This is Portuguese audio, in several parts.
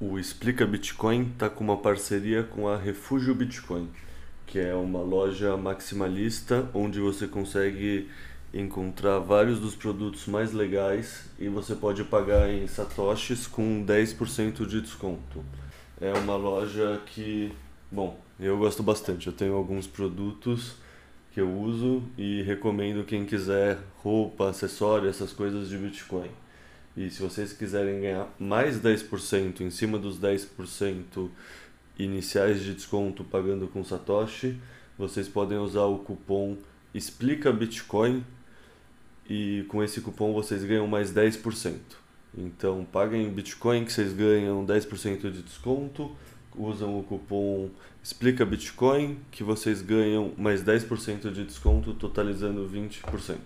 O Explica Bitcoin está com uma parceria com a Refúgio Bitcoin, que é uma loja maximalista onde você consegue encontrar vários dos produtos mais legais e você pode pagar em satoshis com 10% de desconto. É uma loja que, bom, eu gosto bastante. Eu tenho alguns produtos que eu uso e recomendo quem quiser roupa, acessório, essas coisas de Bitcoin. E se vocês quiserem ganhar mais 10% em cima dos 10% iniciais de desconto pagando com Satoshi, vocês podem usar o cupom Explica Bitcoin e com esse cupom vocês ganham mais 10%. Então paguem Bitcoin que vocês ganham 10% de desconto, usam o cupom Explica Bitcoin que vocês ganham mais 10% de desconto, totalizando 20%.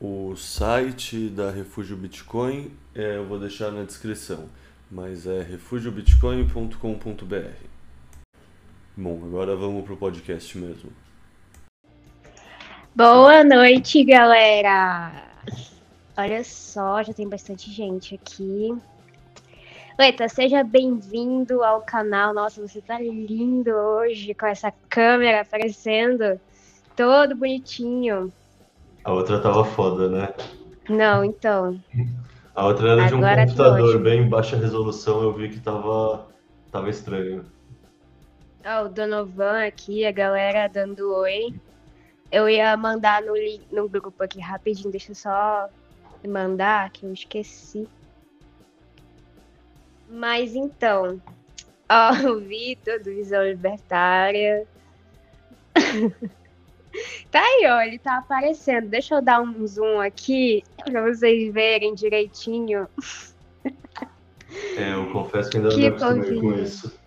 O site da Refúgio Bitcoin é, eu vou deixar na descrição, mas é refugiobitcoin.com.br. Bom, agora vamos pro podcast mesmo. Boa noite, galera! Olha só, já tem bastante gente aqui. Leta, seja bem-vindo ao canal. Nossa, você tá lindo hoje com essa câmera aparecendo todo bonitinho. A outra tava foda, né? Não, então. A outra era de um computador bem baixa resolução, eu vi que tava, tava estranho. Ó, oh, o Donovan aqui, a galera dando oi. Eu ia mandar no, no grupo aqui rapidinho, deixa eu só mandar, que eu esqueci. Mas então, ó, o Vitor do Visão Libertária. tá aí, ó, ele tá aparecendo. Deixa eu dar um zoom aqui pra vocês verem direitinho. É, eu confesso que ainda que não acostumei com isso.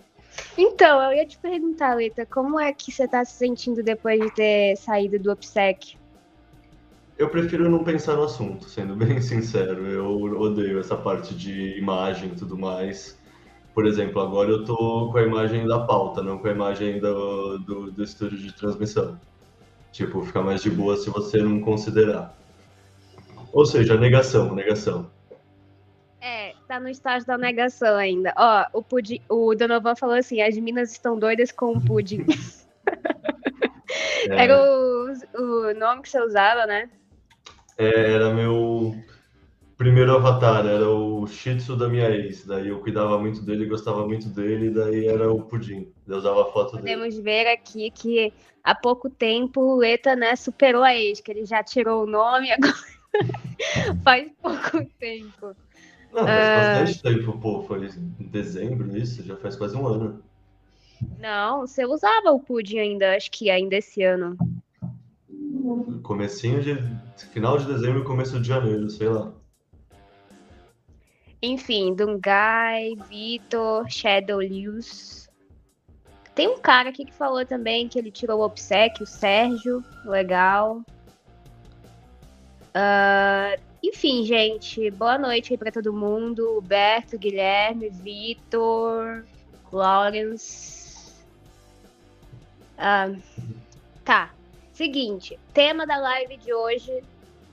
Então, eu ia te perguntar, Lita, como é que você está se sentindo depois de ter saído do OPSEC? Eu prefiro não pensar no assunto, sendo bem sincero. Eu odeio essa parte de imagem e tudo mais. Por exemplo, agora eu tô com a imagem da pauta, não com a imagem do, do, do estúdio de transmissão. Tipo, fica mais de boa se você não considerar. Ou seja, negação, negação tá no estágio da negação ainda. Ó, o, pudim, o Donovan falou assim: as minas estão doidas com o pudim. É. Era o, o nome que você usava, né? É, era meu primeiro avatar, era o Shih Tzu da minha ex. Daí eu cuidava muito dele, gostava muito dele, daí era o pudim. Eu usava a foto Podemos dele. Podemos ver aqui que há pouco tempo o Leta né, superou a ex, que ele já tirou o nome agora. Faz pouco tempo. Não, faz uh... bastante tempo, pô. Foi em dezembro isso, já faz quase um ano. Não, você usava o pudim ainda, acho que ainda esse ano. Comecinho de. Final de dezembro e começo de janeiro, sei lá. Enfim, Dungai, Vitor, Shadow Lewis. Tem um cara aqui que falou também que ele tirou o obsequio, o Sérgio, legal. Uh, enfim, gente, boa noite aí pra todo mundo. Huberto, Guilherme, Vitor, Lawrence. Ah, tá. Seguinte, tema da live de hoje.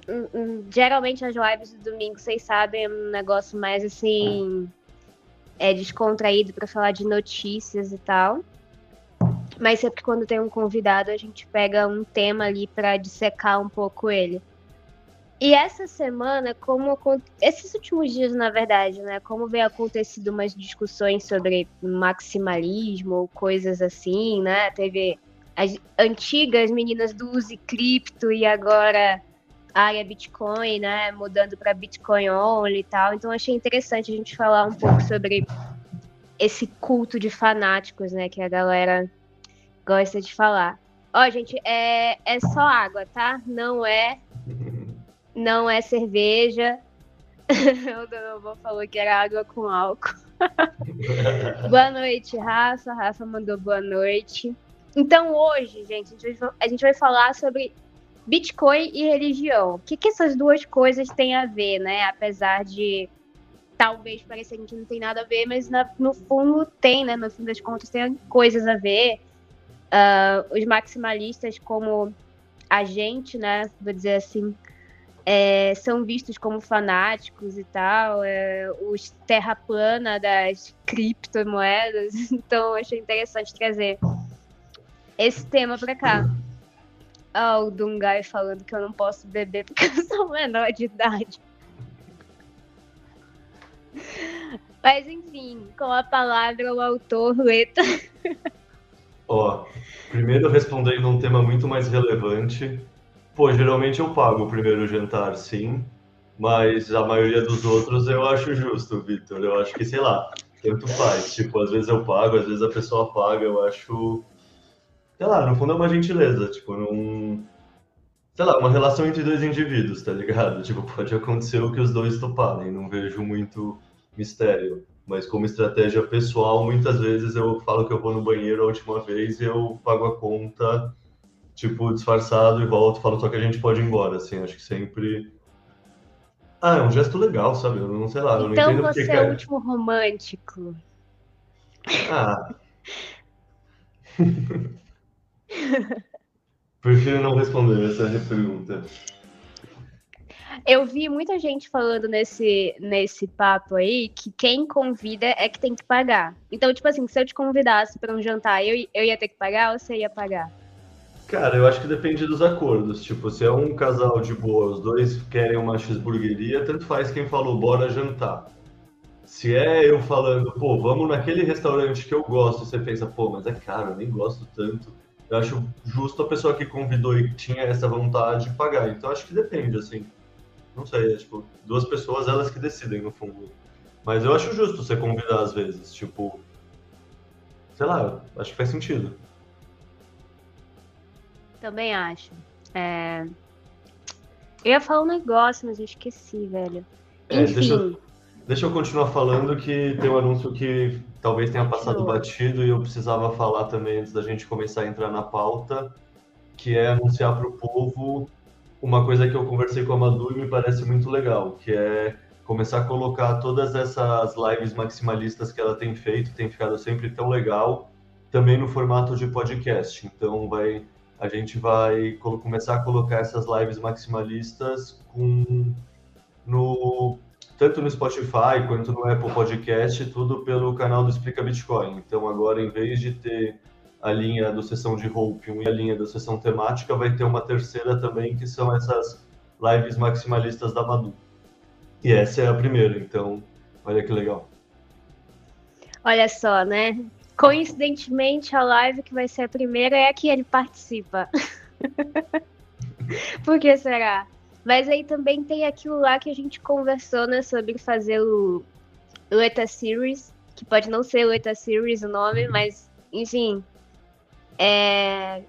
Hum, hum, geralmente as lives do domingo, vocês sabem, é um negócio mais assim. É descontraído para falar de notícias e tal. Mas sempre quando tem um convidado, a gente pega um tema ali para dissecar um pouco ele. E essa semana, como esses últimos dias, na verdade, né, como vem acontecido umas discussões sobre maximalismo, coisas assim, né? Teve as antigas meninas do Use Cripto e agora a área Bitcoin, né, mudando para Bitcoin only e tal. Então achei interessante a gente falar um pouco sobre esse culto de fanáticos, né, que a galera gosta de falar. Ó, gente, é, é só água, tá? Não é não é cerveja. o Donovan falou que era água com álcool. boa noite, Rafa. Rafa mandou boa noite. Então, hoje, gente, a gente vai falar sobre Bitcoin e religião. O que, que essas duas coisas têm a ver, né? Apesar de talvez pareça que não tem nada a ver, mas na, no fundo tem, né? No fim das contas tem coisas a ver. Uh, os maximalistas como a gente, né? Vou dizer assim, é, são vistos como fanáticos e tal. É, os terra plana das criptomoedas. Então, achei interessante trazer esse tema para cá. Ah, o Dungai falando que eu não posso beber porque eu sou menor de idade. Mas enfim, com a palavra o autor Lueta. Ó, primeiro respondendo um tema muito mais relevante. Pô, geralmente eu pago o primeiro jantar, sim. Mas a maioria dos outros eu acho justo, Vitor. Eu acho que, sei lá, tanto faz. Tipo, às vezes eu pago, às vezes a pessoa paga. Eu acho. Sei lá, no fundo é uma gentileza. Tipo, não. Sei lá, uma relação entre dois indivíduos, tá ligado? Tipo, pode acontecer o que os dois toparem. Não vejo muito mistério. Mas como estratégia pessoal, muitas vezes eu falo que eu vou no banheiro a última vez e eu pago a conta, tipo, disfarçado e volto, falo só que a gente pode ir embora, assim, acho que sempre... Ah, é um gesto legal, sabe? Eu não sei lá, eu então não entendo você porque... é o último romântico. Ah... Prefiro não responder essa pergunta. Eu vi muita gente falando nesse, nesse papo aí que quem convida é que tem que pagar. Então, tipo assim, se eu te convidasse para um jantar, eu, eu ia ter que pagar ou você ia pagar? Cara, eu acho que depende dos acordos. Tipo, se é um casal de boa, os dois querem uma cheeseburgueria, tanto faz quem falou, bora jantar. Se é eu falando, pô, vamos naquele restaurante que eu gosto, você pensa, pô, mas é caro, eu nem gosto tanto. Eu acho justo a pessoa que convidou e tinha essa vontade de pagar. Então acho que depende, assim. Não sei, é tipo, duas pessoas elas que decidem no fundo. Mas eu acho justo você convidar às vezes, tipo. Sei lá, acho que faz sentido. Também acho. É... Eu ia falar um negócio, mas eu esqueci, velho. É, Enfim. Deixa eu, deixa eu continuar falando que tem um anúncio que talvez tenha passado batido e eu precisava falar também antes da gente começar a entrar na pauta, que é anunciar para o povo uma coisa que eu conversei com a Madu e me parece muito legal, que é começar a colocar todas essas lives maximalistas que ela tem feito, tem ficado sempre tão legal, também no formato de podcast. Então vai a gente vai começar a colocar essas lives maximalistas com no tanto no Spotify quanto no Apple Podcast, tudo pelo canal do Explica Bitcoin. Então agora em vez de ter a linha do sessão de Hope e a linha da sessão temática, vai ter uma terceira também, que são essas lives maximalistas da Madu. E essa é a primeira, então, olha que legal. Olha só, né? Coincidentemente, a live que vai ser a primeira é a que ele participa. Por que será? Mas aí também tem aquilo lá que a gente conversou, né, sobre fazer o, o ETA Series, que pode não ser o ETA Series o nome, mas, enfim, é,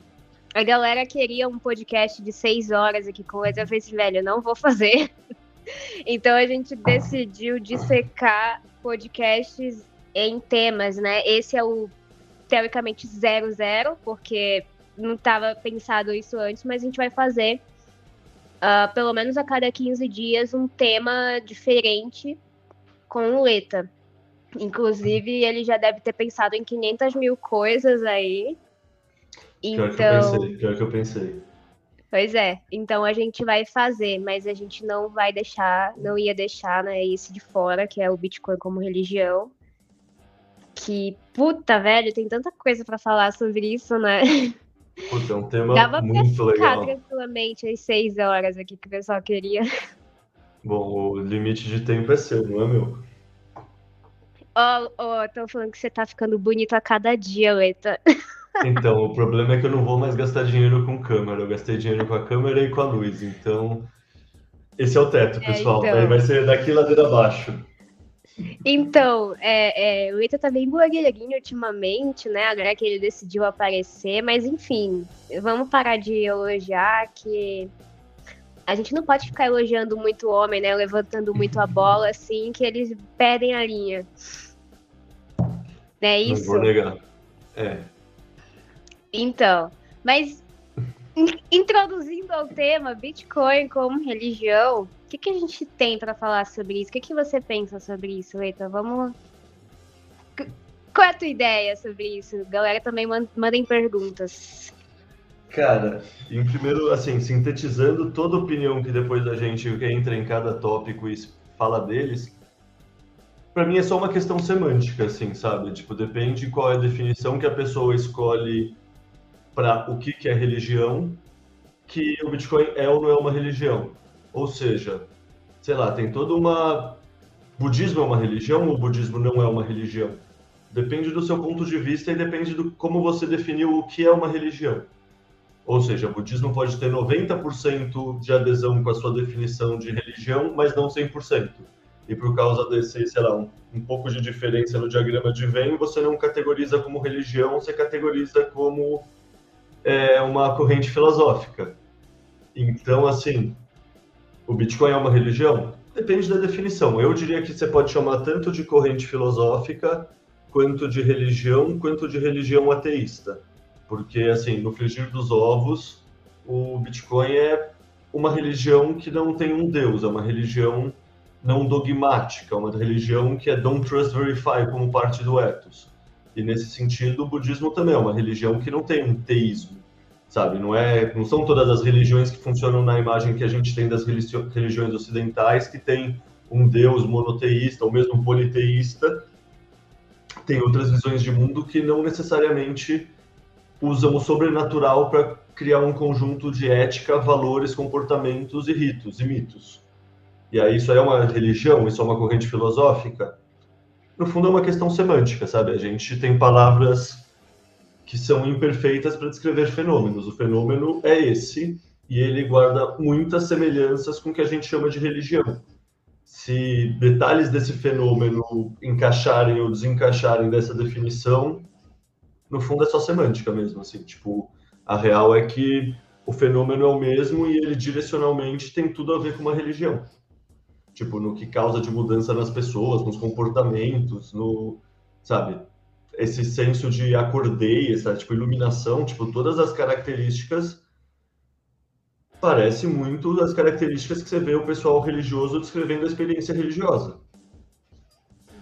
a galera queria um podcast de seis horas aqui com eles. Eu falei assim, velho, eu não vou fazer. então a gente decidiu dissecar podcasts em temas, né? Esse é o teoricamente zero zero, porque não estava pensado isso antes, mas a gente vai fazer uh, pelo menos a cada 15 dias um tema diferente com o Leta. Inclusive, ele já deve ter pensado em 500 mil coisas aí. Pior então, que eu pensei, pior que eu pensei. Pois é, então a gente vai fazer, mas a gente não vai deixar, não ia deixar, né, isso de fora, que é o Bitcoin como religião. Que, puta, velho, tem tanta coisa para falar sobre isso, né? Puta, é um tema Dava muito pra ficar legal. tranquilamente às seis horas aqui que o pessoal queria. Bom, o limite de tempo é seu, não é meu? Ó, oh, oh, falando que você tá ficando bonito a cada dia, Leta. Então, o problema é que eu não vou mais gastar dinheiro com câmera. Eu gastei dinheiro com a câmera e com a luz. Então, esse é o teto, é, pessoal. É, então... Aí vai ser daqui ladeira abaixo. Então, é, é, o Ita tá bem blogueirinho ultimamente, né? Agora que ele decidiu aparecer, mas enfim, vamos parar de elogiar que a gente não pode ficar elogiando muito o homem, né? Levantando muito a bola, assim, que eles perdem a linha. É isso? Não vou negar. É, então, mas introduzindo ao tema Bitcoin como religião, o que, que a gente tem para falar sobre isso? O que, que você pensa sobre isso, Leita? Vamos. Qual é a tua ideia sobre isso? Galera também mandem perguntas. Cara, em primeiro, assim, sintetizando toda opinião que depois a gente entra em cada tópico e fala deles, para mim é só uma questão semântica, assim, sabe? Tipo, depende qual é a definição que a pessoa escolhe para o que, que é religião, que o Bitcoin é ou não é uma religião. Ou seja, sei lá, tem toda uma. Budismo é uma religião ou budismo não é uma religião? Depende do seu ponto de vista e depende do como você definiu o que é uma religião. Ou seja, o budismo pode ter 90% de adesão com a sua definição de religião, mas não 100%. E por causa desse, sei lá, um, um pouco de diferença no diagrama de Venn, você não categoriza como religião, você categoriza como é, uma corrente filosófica. Então, assim, o Bitcoin é uma religião? Depende da definição. Eu diria que você pode chamar tanto de corrente filosófica, quanto de religião, quanto de religião ateísta. Porque, assim, no frigir dos ovos, o Bitcoin é uma religião que não tem um Deus, é uma religião não dogmática, uma religião que é don't trust, verify como parte do ethos. E nesse sentido, o budismo também é uma religião que não tem um teísmo sabe? Não é, não são todas as religiões que funcionam na imagem que a gente tem das religiões ocidentais que tem um Deus monoteísta ou mesmo politeísta. Tem outras visões de mundo que não necessariamente usam o sobrenatural para criar um conjunto de ética, valores, comportamentos e ritos e mitos. E aí isso é uma religião, isso é uma corrente filosófica. No fundo é uma questão semântica, sabe? A gente tem palavras que são imperfeitas para descrever fenômenos. O fenômeno é esse e ele guarda muitas semelhanças com o que a gente chama de religião. Se detalhes desse fenômeno encaixarem ou desencaixarem dessa definição, no fundo é só semântica mesmo, assim, tipo, a real é que o fenômeno é o mesmo e ele direcionalmente tem tudo a ver com uma religião. Tipo, no que causa de mudança nas pessoas, nos comportamentos, no, sabe? Esse senso de acordei, essa tipo iluminação, tipo todas as características parece muito as características que você vê o pessoal religioso descrevendo a experiência religiosa.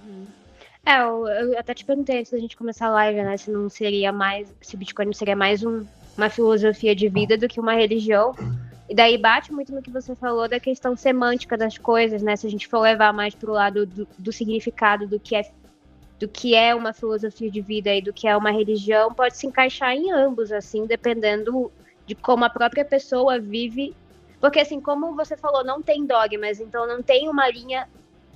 Uhum. É, eu, eu, até te perguntei antes da gente começar a live, né, se não seria mais, se o Bitcoin seria mais um, uma filosofia de vida do que uma religião. E daí bate muito no que você falou da questão semântica das coisas, né? Se a gente for levar mais para o lado do, do significado do que é do que é uma filosofia de vida e do que é uma religião pode se encaixar em ambos, assim, dependendo de como a própria pessoa vive. Porque, assim, como você falou, não tem dogmas, então não tem uma linha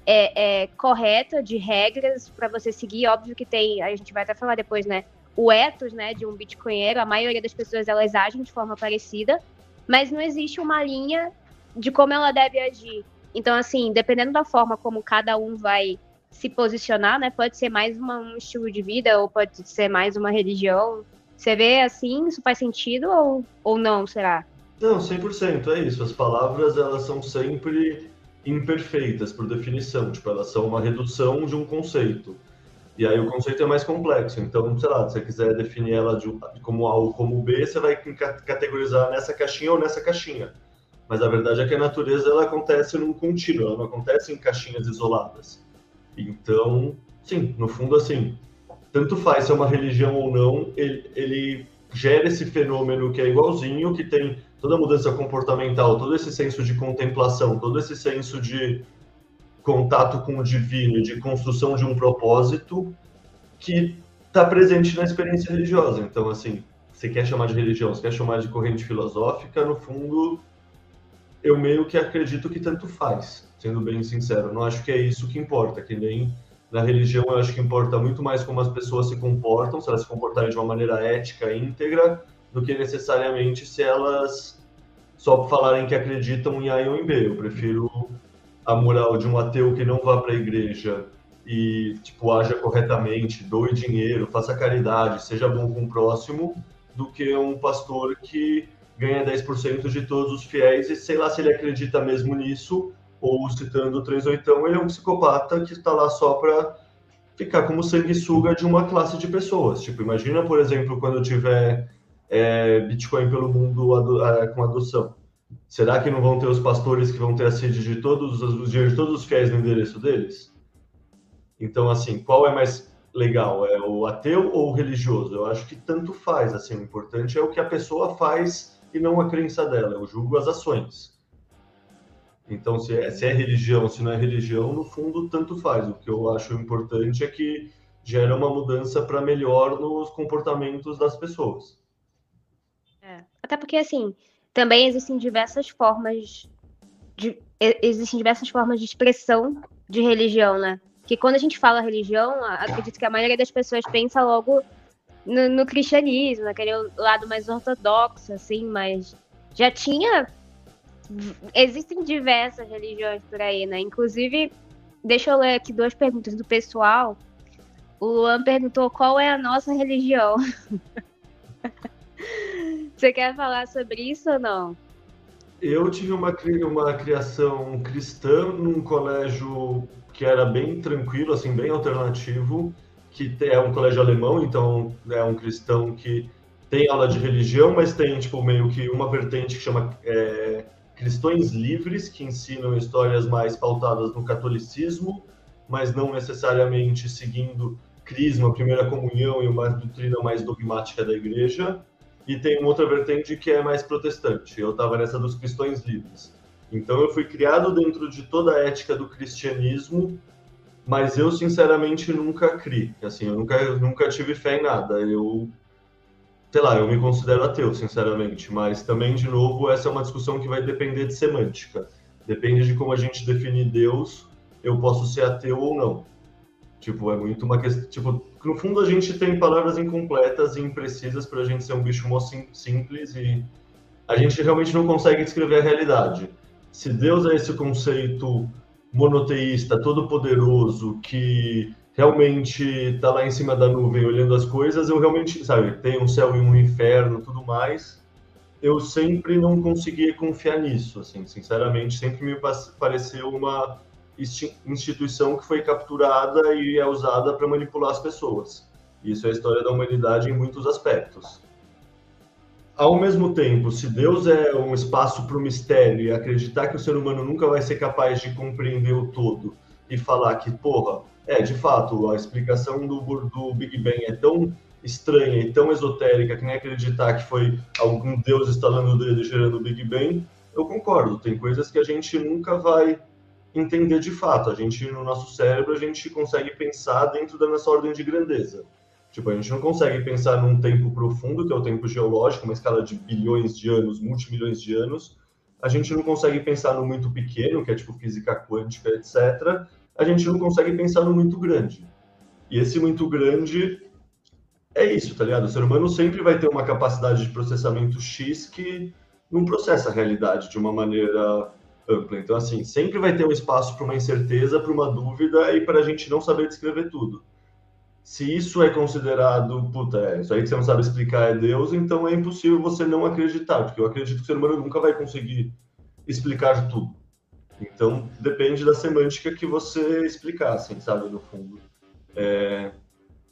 é, é, correta de regras para você seguir. Óbvio que tem, a gente vai até falar depois, né? O ethos, né, de um bitcoinheiro, a maioria das pessoas elas agem de forma parecida, mas não existe uma linha de como ela deve agir. Então, assim, dependendo da forma como cada um vai se posicionar, né? Pode ser mais uma, um estilo de vida ou pode ser mais uma religião. Você vê assim, isso faz sentido ou, ou não, será? Não, 100%, é isso. As palavras, elas são sempre imperfeitas, por definição. Tipo, elas são uma redução de um conceito. E aí o conceito é mais complexo. Então, sei lá, se você quiser definir ela de, como A ou como B, você vai categorizar nessa caixinha ou nessa caixinha. Mas a verdade é que a natureza ela acontece num contínuo, ela não acontece em caixinhas isoladas. Então, sim, no fundo, assim, tanto faz se é uma religião ou não, ele, ele gera esse fenômeno que é igualzinho, que tem toda a mudança comportamental, todo esse senso de contemplação, todo esse senso de contato com o divino, de construção de um propósito, que está presente na experiência religiosa. Então, assim, você quer chamar de religião, você quer chamar de corrente filosófica, no fundo, eu meio que acredito que tanto faz sendo bem sincero. Não acho que é isso que importa, que nem na religião eu acho que importa muito mais como as pessoas se comportam, se elas se comportarem de uma maneira ética, íntegra, do que necessariamente se elas só falarem que acreditam em A ou em B. Eu prefiro a moral de um ateu que não vá para a igreja e tipo haja corretamente, doe dinheiro, faça caridade, seja bom com o próximo, do que um pastor que ganha 10% de todos os fiéis e sei lá se ele acredita mesmo nisso ou citando o 38, ele é um psicopata que está lá só para ficar como sanguessuga de uma classe de pessoas. Tipo, imagina, por exemplo, quando tiver é, Bitcoin pelo mundo ado, é, com adoção? Será que não vão ter os pastores que vão ter a sede de todos os dinheiro de todos os fiéis no endereço deles? Então, assim, qual é mais legal? É o ateu ou o religioso? Eu acho que tanto faz. Assim, o importante é o que a pessoa faz e não a crença dela. Eu julgo as ações. Então, se é, se é religião, se não é religião, no fundo, tanto faz. O que eu acho importante é que gera uma mudança para melhor nos comportamentos das pessoas. É. Até porque, assim, também existem diversas formas de, existem diversas formas de expressão de religião, né? Que quando a gente fala religião, acredito que a maioria das pessoas pensa logo no, no cristianismo, naquele lado mais ortodoxo, assim, mas já tinha. Existem diversas religiões por aí, né? Inclusive, deixa eu ler aqui duas perguntas do pessoal. O Luan perguntou qual é a nossa religião. Você quer falar sobre isso ou não? Eu tive uma, uma criação cristã num colégio que era bem tranquilo, assim, bem alternativo, que é um colégio alemão, então é um cristão que tem aula de religião, mas tem, tipo, meio que uma vertente que chama é, Cristões Livres, que ensinam histórias mais pautadas no catolicismo, mas não necessariamente seguindo crisma, a primeira comunhão e uma doutrina mais dogmática da igreja. E tem uma outra vertente que é mais protestante. Eu estava nessa dos cristãos livres. Então eu fui criado dentro de toda a ética do cristianismo, mas eu sinceramente nunca criei. Assim, eu nunca, nunca tive fé em nada. Eu sei lá, eu me considero ateu, sinceramente, mas também, de novo, essa é uma discussão que vai depender de semântica. Depende de como a gente definir Deus, eu posso ser ateu ou não. Tipo, é muito uma questão. Tipo, no fundo a gente tem palavras incompletas e imprecisas para a gente ser um bicho mó sim, simples e a gente realmente não consegue descrever a realidade. Se Deus é esse conceito monoteísta, todo-poderoso, que realmente está lá em cima da nuvem olhando as coisas, eu realmente, sabe, tem um céu e um inferno, tudo mais. Eu sempre não conseguia confiar nisso, assim, sinceramente, sempre me pareceu uma instituição que foi capturada e é usada para manipular as pessoas. Isso é a história da humanidade em muitos aspectos. Ao mesmo tempo, se Deus é um espaço para o mistério e acreditar que o ser humano nunca vai ser capaz de compreender o todo e falar que, porra, é, de fato, a explicação do, do Big Bang é tão estranha e tão esotérica que nem acreditar que foi algum Deus instalando o dedo e gerando o Big Bang, eu concordo. Tem coisas que a gente nunca vai entender de fato. A gente, no nosso cérebro, a gente consegue pensar dentro da nossa ordem de grandeza. Tipo, a gente não consegue pensar num tempo profundo, que é o tempo geológico, uma escala de bilhões de anos, multimilhões de anos. A gente não consegue pensar no muito pequeno, que é tipo física quântica, etc. A gente não consegue pensar no muito grande. E esse muito grande é isso, tá ligado? O ser humano sempre vai ter uma capacidade de processamento X que não processa a realidade de uma maneira ampla. Então, assim, sempre vai ter um espaço para uma incerteza, para uma dúvida e para a gente não saber descrever tudo. Se isso é considerado, puta, é, isso aí que você não sabe explicar é Deus, então é impossível você não acreditar, porque eu acredito que o ser humano nunca vai conseguir explicar tudo. Então, depende da semântica que você explicar, assim, sabe, no fundo. É,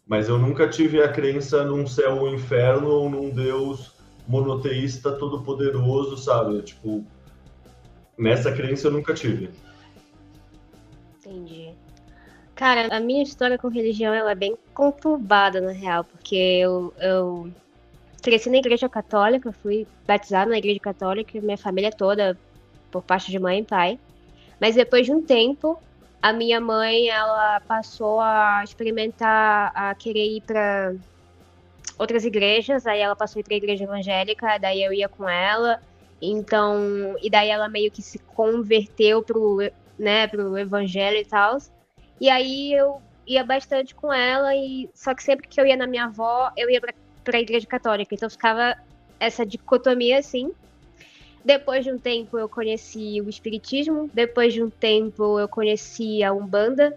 mas eu nunca tive a crença num céu ou inferno ou num Deus monoteísta todo-poderoso, sabe? Tipo, Nessa crença eu nunca tive. Entendi. Cara, a minha história com religião ela é bem conturbada, na real, porque eu, eu cresci na igreja católica, fui batizada na igreja católica, minha família toda, por parte de mãe e pai. Mas depois de um tempo, a minha mãe, ela passou a experimentar, a querer ir para outras igrejas, aí ela passou a ir para a igreja evangélica, daí eu ia com ela, então, e daí ela meio que se converteu pro, né, pro evangelho e tal. E aí eu ia bastante com ela, e só que sempre que eu ia na minha avó, eu ia pra, pra igreja católica. Então ficava essa dicotomia assim. Depois de um tempo eu conheci o espiritismo, depois de um tempo eu conheci a Umbanda.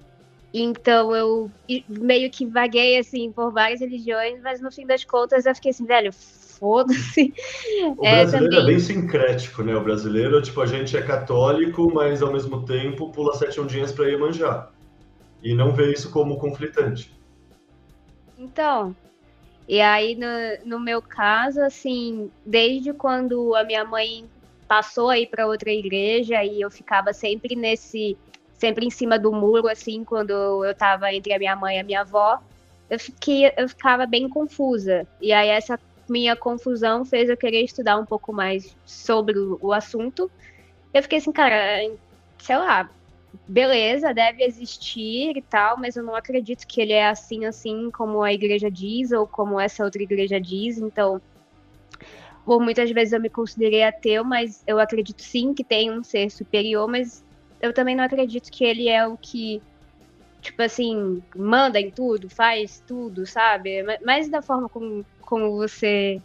Então eu meio que vaguei assim por várias religiões, mas no fim das contas eu fiquei assim, velho, foda-se. O é, brasileiro também... é bem sincrético, né? O brasileiro, tipo, a gente é católico, mas ao mesmo tempo pula sete ondinhas para ir manjar. E não vê isso como conflitante. Então, E aí, no, no meu caso, assim, desde quando a minha mãe passou aí para outra igreja e eu ficava sempre nesse, sempre em cima do muro, assim, quando eu tava entre a minha mãe e a minha avó, eu, fiquei, eu ficava bem confusa. E aí essa minha confusão fez eu querer estudar um pouco mais sobre o assunto. Eu fiquei assim, cara, sei lá, beleza, deve existir e tal, mas eu não acredito que ele é assim, assim como a igreja diz ou como essa outra igreja diz. Então, por muitas vezes eu me considerei ateu, mas eu acredito sim que tem um ser superior, mas eu também não acredito que ele é o que, tipo assim, manda em tudo, faz tudo, sabe? Mais da forma como, como você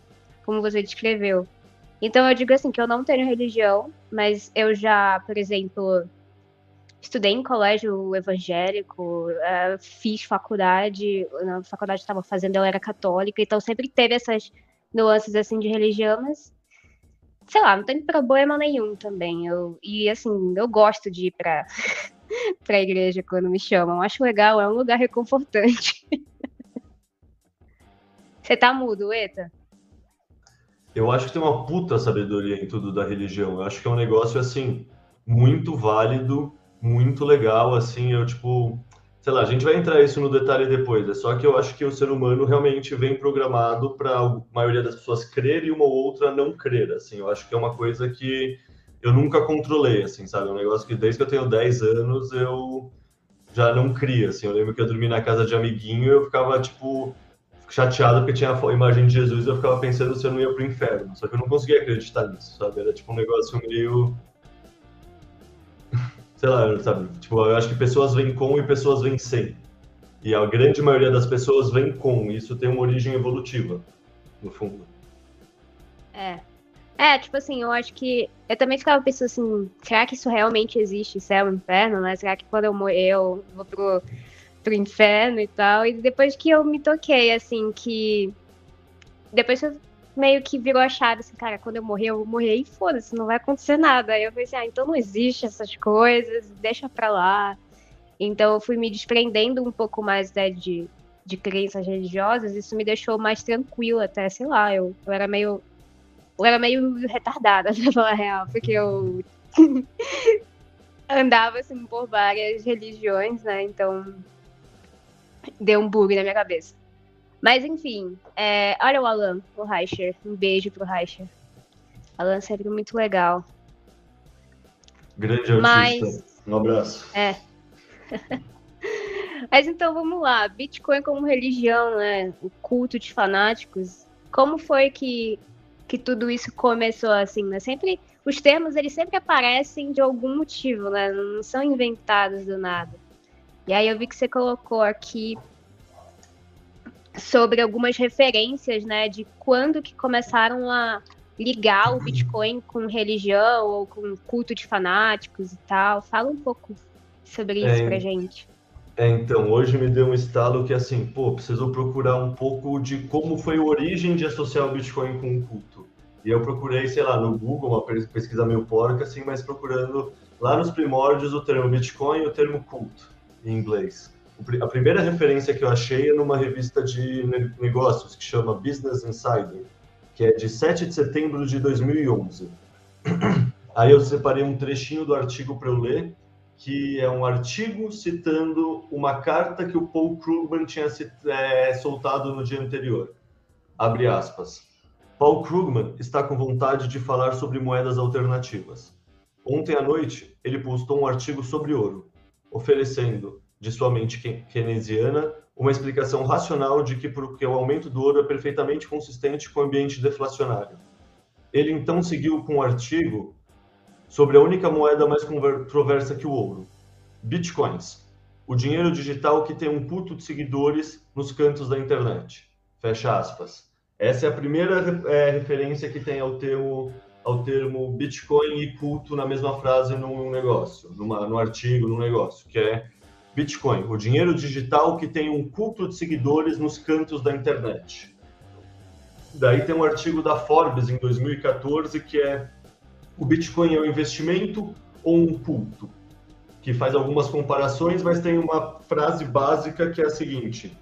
como você descreveu. Então eu digo assim que eu não tenho religião, mas eu já, por exemplo, estudei em colégio evangélico, uh, fiz faculdade, na faculdade que estava fazendo eu era católica, então sempre teve essas nuances assim de religião, mas sei lá, não tem problema nenhum também. Eu, e assim, eu gosto de ir para para a igreja quando me chamam. Acho legal, é um lugar reconfortante. Você tá mudo, Eta? Eu acho que tem uma puta sabedoria em tudo da religião. Eu acho que é um negócio assim muito válido, muito legal, assim, eu tipo, sei lá, a gente vai entrar isso no detalhe depois, é só que eu acho que o ser humano realmente vem programado para a maioria das pessoas crer e uma ou outra não crer, assim, eu acho que é uma coisa que eu nunca controlei, assim, sabe, é um negócio que desde que eu tenho 10 anos eu já não cria, assim, eu lembro que eu dormi na casa de amiguinho e eu ficava, tipo, chateado porque tinha a imagem de Jesus e eu ficava pensando se eu não ia pro inferno, só que eu não conseguia acreditar nisso, sabe, era tipo um negócio meio sei lá, sabe? Tipo, eu acho que pessoas vêm com e pessoas vêm sem. E a grande maioria das pessoas vem com. Isso tem uma origem evolutiva, no fundo. É. É, tipo assim, eu acho que. Eu também ficava pensando assim: será que isso realmente existe, céu e inferno, né? Será que quando eu morrer eu vou pro, pro inferno e tal? E depois que eu me toquei, assim, que. Depois que eu meio que virou a chave, assim, cara, quando eu morrer, eu vou morrer e foda-se, não vai acontecer nada. Aí eu pensei, ah, então não existe essas coisas, deixa pra lá. Então eu fui me desprendendo um pouco mais né, de, de crenças religiosas, isso me deixou mais tranquila até, sei lá, eu, eu era meio. Eu era meio retardada, pra falar a real, porque eu andava assim por várias religiões, né? Então deu um bug na minha cabeça. Mas enfim, é, olha o Alan, o Reicher. Um beijo pro Reicher. Alan sempre muito legal. Grande artista. Mas, um abraço. É. Mas então vamos lá. Bitcoin como religião, né? O culto de fanáticos. Como foi que, que tudo isso começou assim, né? Sempre os termos eles sempre aparecem de algum motivo, né? Não são inventados do nada. E aí eu vi que você colocou aqui sobre algumas referências, né, de quando que começaram a ligar o Bitcoin com religião ou com culto de fanáticos e tal. Fala um pouco sobre isso é, pra gente. É, então, hoje me deu um estalo que assim, pô, preciso procurar um pouco de como foi a origem de associar o Bitcoin com o culto. E eu procurei, sei lá, no Google, uma pesquisa meio porca, assim, mas procurando lá nos primórdios o termo Bitcoin e o termo culto, em inglês a primeira referência que eu achei é numa revista de negócios que chama Business Insider, que é de 7 de setembro de 2011. Aí eu separei um trechinho do artigo para eu ler, que é um artigo citando uma carta que o Paul Krugman tinha é, soltado no dia anterior. Abre aspas. Paul Krugman está com vontade de falar sobre moedas alternativas. Ontem à noite, ele postou um artigo sobre ouro, oferecendo de sua mente keynesiana uma explicação racional de que porque o aumento do ouro é perfeitamente consistente com o ambiente deflacionário. Ele então seguiu com um artigo sobre a única moeda mais controversa que o ouro, bitcoins, o dinheiro digital que tem um culto de seguidores nos cantos da internet. Fecha aspas. Essa é a primeira é, referência que tem ao termo, ao termo Bitcoin e culto na mesma frase num negócio, numa, num artigo, num negócio, que é Bitcoin, o dinheiro digital que tem um culto de seguidores nos cantos da internet. Daí tem um artigo da Forbes em 2014 que é o Bitcoin é um investimento ou um culto, que faz algumas comparações, mas tem uma frase básica que é a seguinte: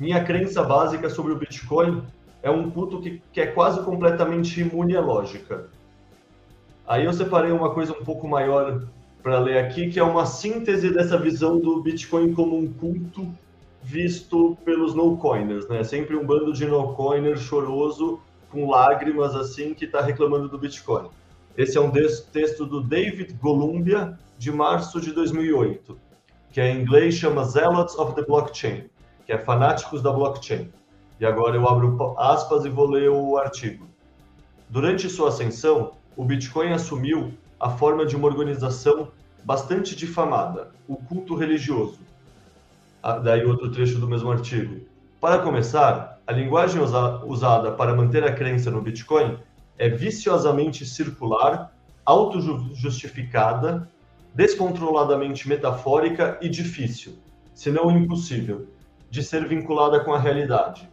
minha crença básica sobre o Bitcoin é um culto que, que é quase completamente imune à lógica. Aí eu separei uma coisa um pouco maior para ler aqui, que é uma síntese dessa visão do Bitcoin como um culto visto pelos no-coiners, né? Sempre um bando de no-coiners choroso, com lágrimas assim, que está reclamando do Bitcoin. Esse é um texto do David Golumbia, de março de 2008, que em inglês chama Zealots of the Blockchain, que é fanáticos da blockchain. E agora eu abro aspas e vou ler o artigo. Durante sua ascensão, o Bitcoin assumiu a forma de uma organização bastante difamada, o culto religioso. Ah, daí outro trecho do mesmo artigo. Para começar, a linguagem usa usada para manter a crença no Bitcoin é viciosamente circular, auto-justificada, descontroladamente metafórica e difícil, se não impossível, de ser vinculada com a realidade.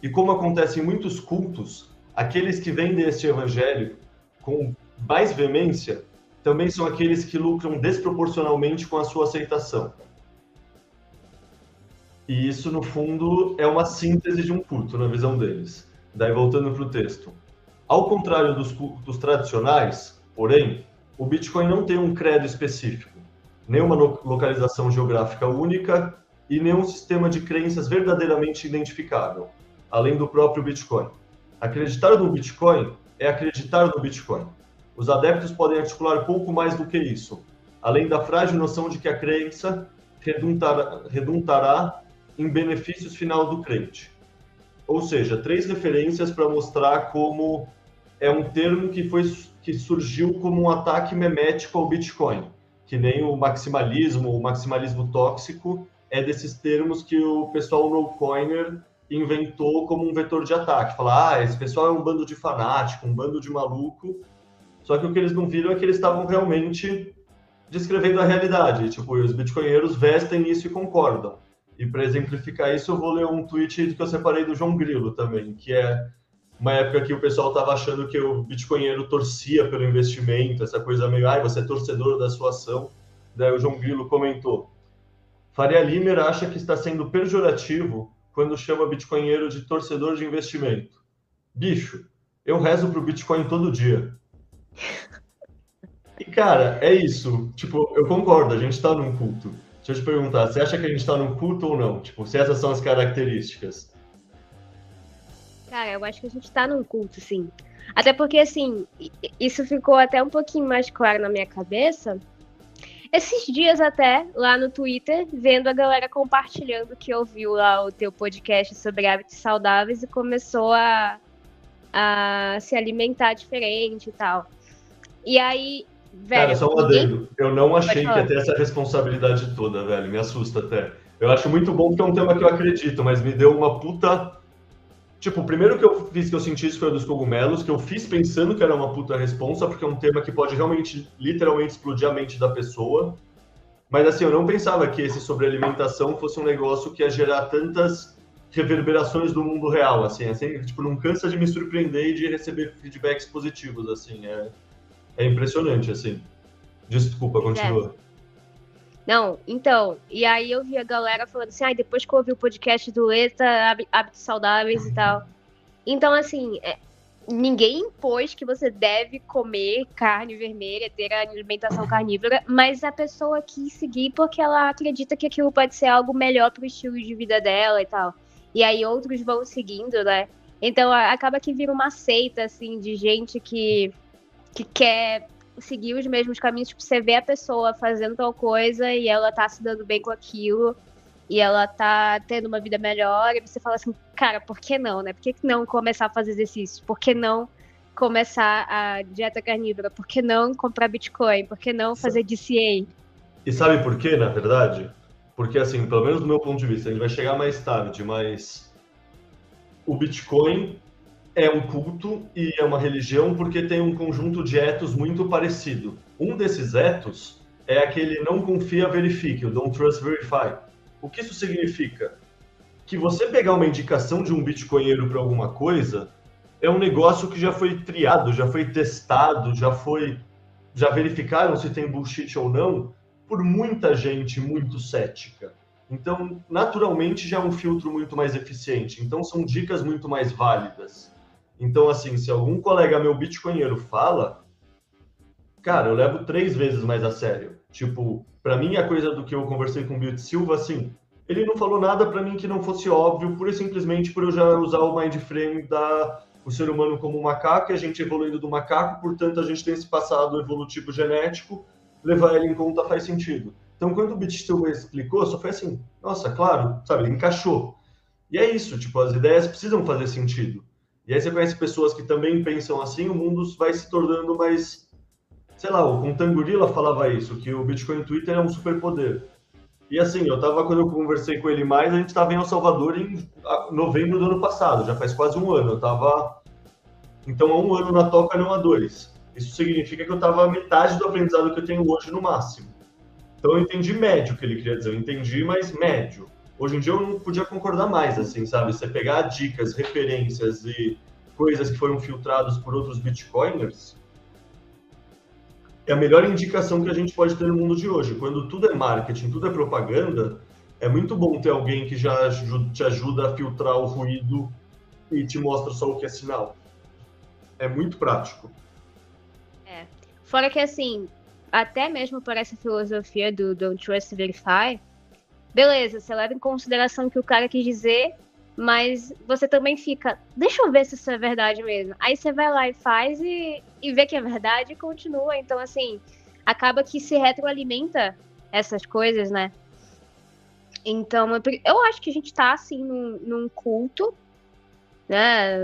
E como acontece em muitos cultos, aqueles que vendem este evangelho com mais veemência também são aqueles que lucram desproporcionalmente com a sua aceitação. E isso, no fundo, é uma síntese de um culto, na visão deles. Daí, voltando para o texto. Ao contrário dos cultos tradicionais, porém, o Bitcoin não tem um credo específico, nenhuma localização geográfica única e nenhum sistema de crenças verdadeiramente identificável, além do próprio Bitcoin. Acreditar no Bitcoin é acreditar no Bitcoin. Os adeptos podem articular pouco mais do que isso, além da frágil noção de que a crença redundará, redundará em benefícios final do crente. Ou seja, três referências para mostrar como é um termo que foi que surgiu como um ataque memético ao Bitcoin, que nem o maximalismo, o maximalismo tóxico é desses termos que o pessoal no coiner inventou como um vetor de ataque. Falar, ah, esse pessoal é um bando de fanático, um bando de maluco. Só que o que eles não viram é que eles estavam realmente descrevendo a realidade. Tipo, os bitcoinheiros vestem isso e concordam. E para exemplificar isso, eu vou ler um tweet que eu separei do João Grilo também, que é uma época que o pessoal estava achando que o bitcoinheiro torcia pelo investimento, essa coisa meio, ai, você é torcedor da sua ação. Daí o João Grilo comentou: Faria Limer acha que está sendo pejorativo quando chama bitcoinheiro de torcedor de investimento. Bicho, eu rezo pro Bitcoin todo dia. E, cara, é isso. Tipo, eu concordo, a gente tá num culto. Deixa eu te perguntar, você acha que a gente tá num culto ou não? Tipo, se essas são as características. Cara, eu acho que a gente tá num culto, sim. Até porque, assim, isso ficou até um pouquinho mais claro na minha cabeça esses dias até, lá no Twitter, vendo a galera compartilhando que ouviu lá o teu podcast sobre hábitos saudáveis e começou a, a se alimentar diferente e tal. E aí, velho. Cara, só um adendo. Eu não achei que ia ter essa responsabilidade toda, velho. Me assusta até. Eu acho muito bom porque é um tema que eu acredito, mas me deu uma puta Tipo, o primeiro que eu fiz que eu senti isso foi o dos cogumelos, que eu fiz pensando que era uma puta responsa, porque é um tema que pode realmente, literalmente, explodir a mente da pessoa. Mas assim, eu não pensava que esse sobre alimentação fosse um negócio que ia gerar tantas reverberações do mundo real, assim, assim, tipo, não cansa de me surpreender e de receber feedbacks positivos, assim, é, é impressionante, assim. Desculpa, continua. Não, então, e aí eu vi a galera falando assim, ah, depois que eu ouvi o podcast do ETA, hábitos saudáveis e tal. Então, assim, é, ninguém impôs que você deve comer carne vermelha, ter a alimentação carnívora, mas a pessoa quis seguir porque ela acredita que aquilo pode ser algo melhor pro estilo de vida dela e tal. E aí outros vão seguindo, né? Então acaba que vira uma seita, assim, de gente que, que quer seguir os mesmos caminhos, tipo, você vê a pessoa fazendo tal coisa e ela tá se dando bem com aquilo e ela tá tendo uma vida melhor, e você fala assim, cara, por que não, né? Por que não começar a fazer exercício? Por que não começar a dieta carnívora? Por que não comprar Bitcoin? Por que não fazer DCA? E sabe por quê, na verdade? Porque, assim, pelo menos do meu ponto de vista, ele vai chegar mais tarde, mas o Bitcoin é um culto e é uma religião porque tem um conjunto de etos muito parecido. Um desses etos é aquele não confia, verifique, o don't trust, verify. O que isso significa? Que você pegar uma indicação de um bitcoinheiro para alguma coisa é um negócio que já foi triado, já foi testado, já foi já verificaram se tem bullshit ou não por muita gente muito cética. Então, naturalmente, já é um filtro muito mais eficiente. Então, são dicas muito mais válidas. Então, assim, se algum colega meu bitcoinheiro fala, cara, eu levo três vezes mais a sério. Tipo, para mim, a coisa do que eu conversei com o Bill Silva, assim, ele não falou nada para mim que não fosse óbvio, pura e simplesmente por eu já usar o mind frame da o ser humano como um macaco e a gente evoluindo do macaco, portanto a gente tem esse passado evolutivo genético, levar ele em conta faz sentido. Então quando o Bitstiller explicou, só foi assim, nossa, claro, sabe, encaixou. E é isso, tipo, as ideias precisam fazer sentido. E aí você conhece pessoas que também pensam assim, o mundo vai se tornando mais, sei lá, o Contangorila falava isso, que o Bitcoin Twitter é um superpoder. E assim, eu tava, quando eu conversei com ele mais, a gente estava em El Salvador em novembro do ano passado, já faz quase um ano. Eu tava, então, há um ano na toca, não há dois. Isso significa que eu tava a metade do aprendizado que eu tenho hoje no máximo. Então, eu entendi médio o que ele queria dizer. Eu entendi, mas médio. Hoje em dia, eu não podia concordar mais, assim, sabe? Você pegar dicas, referências e coisas que foram filtradas por outros bitcoiners, é a melhor indicação que a gente pode ter no mundo de hoje. Quando tudo é marketing, tudo é propaganda, é muito bom ter alguém que já te ajuda a filtrar o ruído e te mostra só o que é sinal. É muito prático. É. Fora que, assim, até mesmo por essa filosofia do Don't Trust Verify, beleza, você leva em consideração o que o cara quis dizer, mas você também fica, deixa eu ver se isso é verdade mesmo. Aí você vai lá e faz e, e vê que é verdade e continua. Então, assim, acaba que se retroalimenta essas coisas, né? Então, eu acho que a gente tá, assim, num, num culto, né?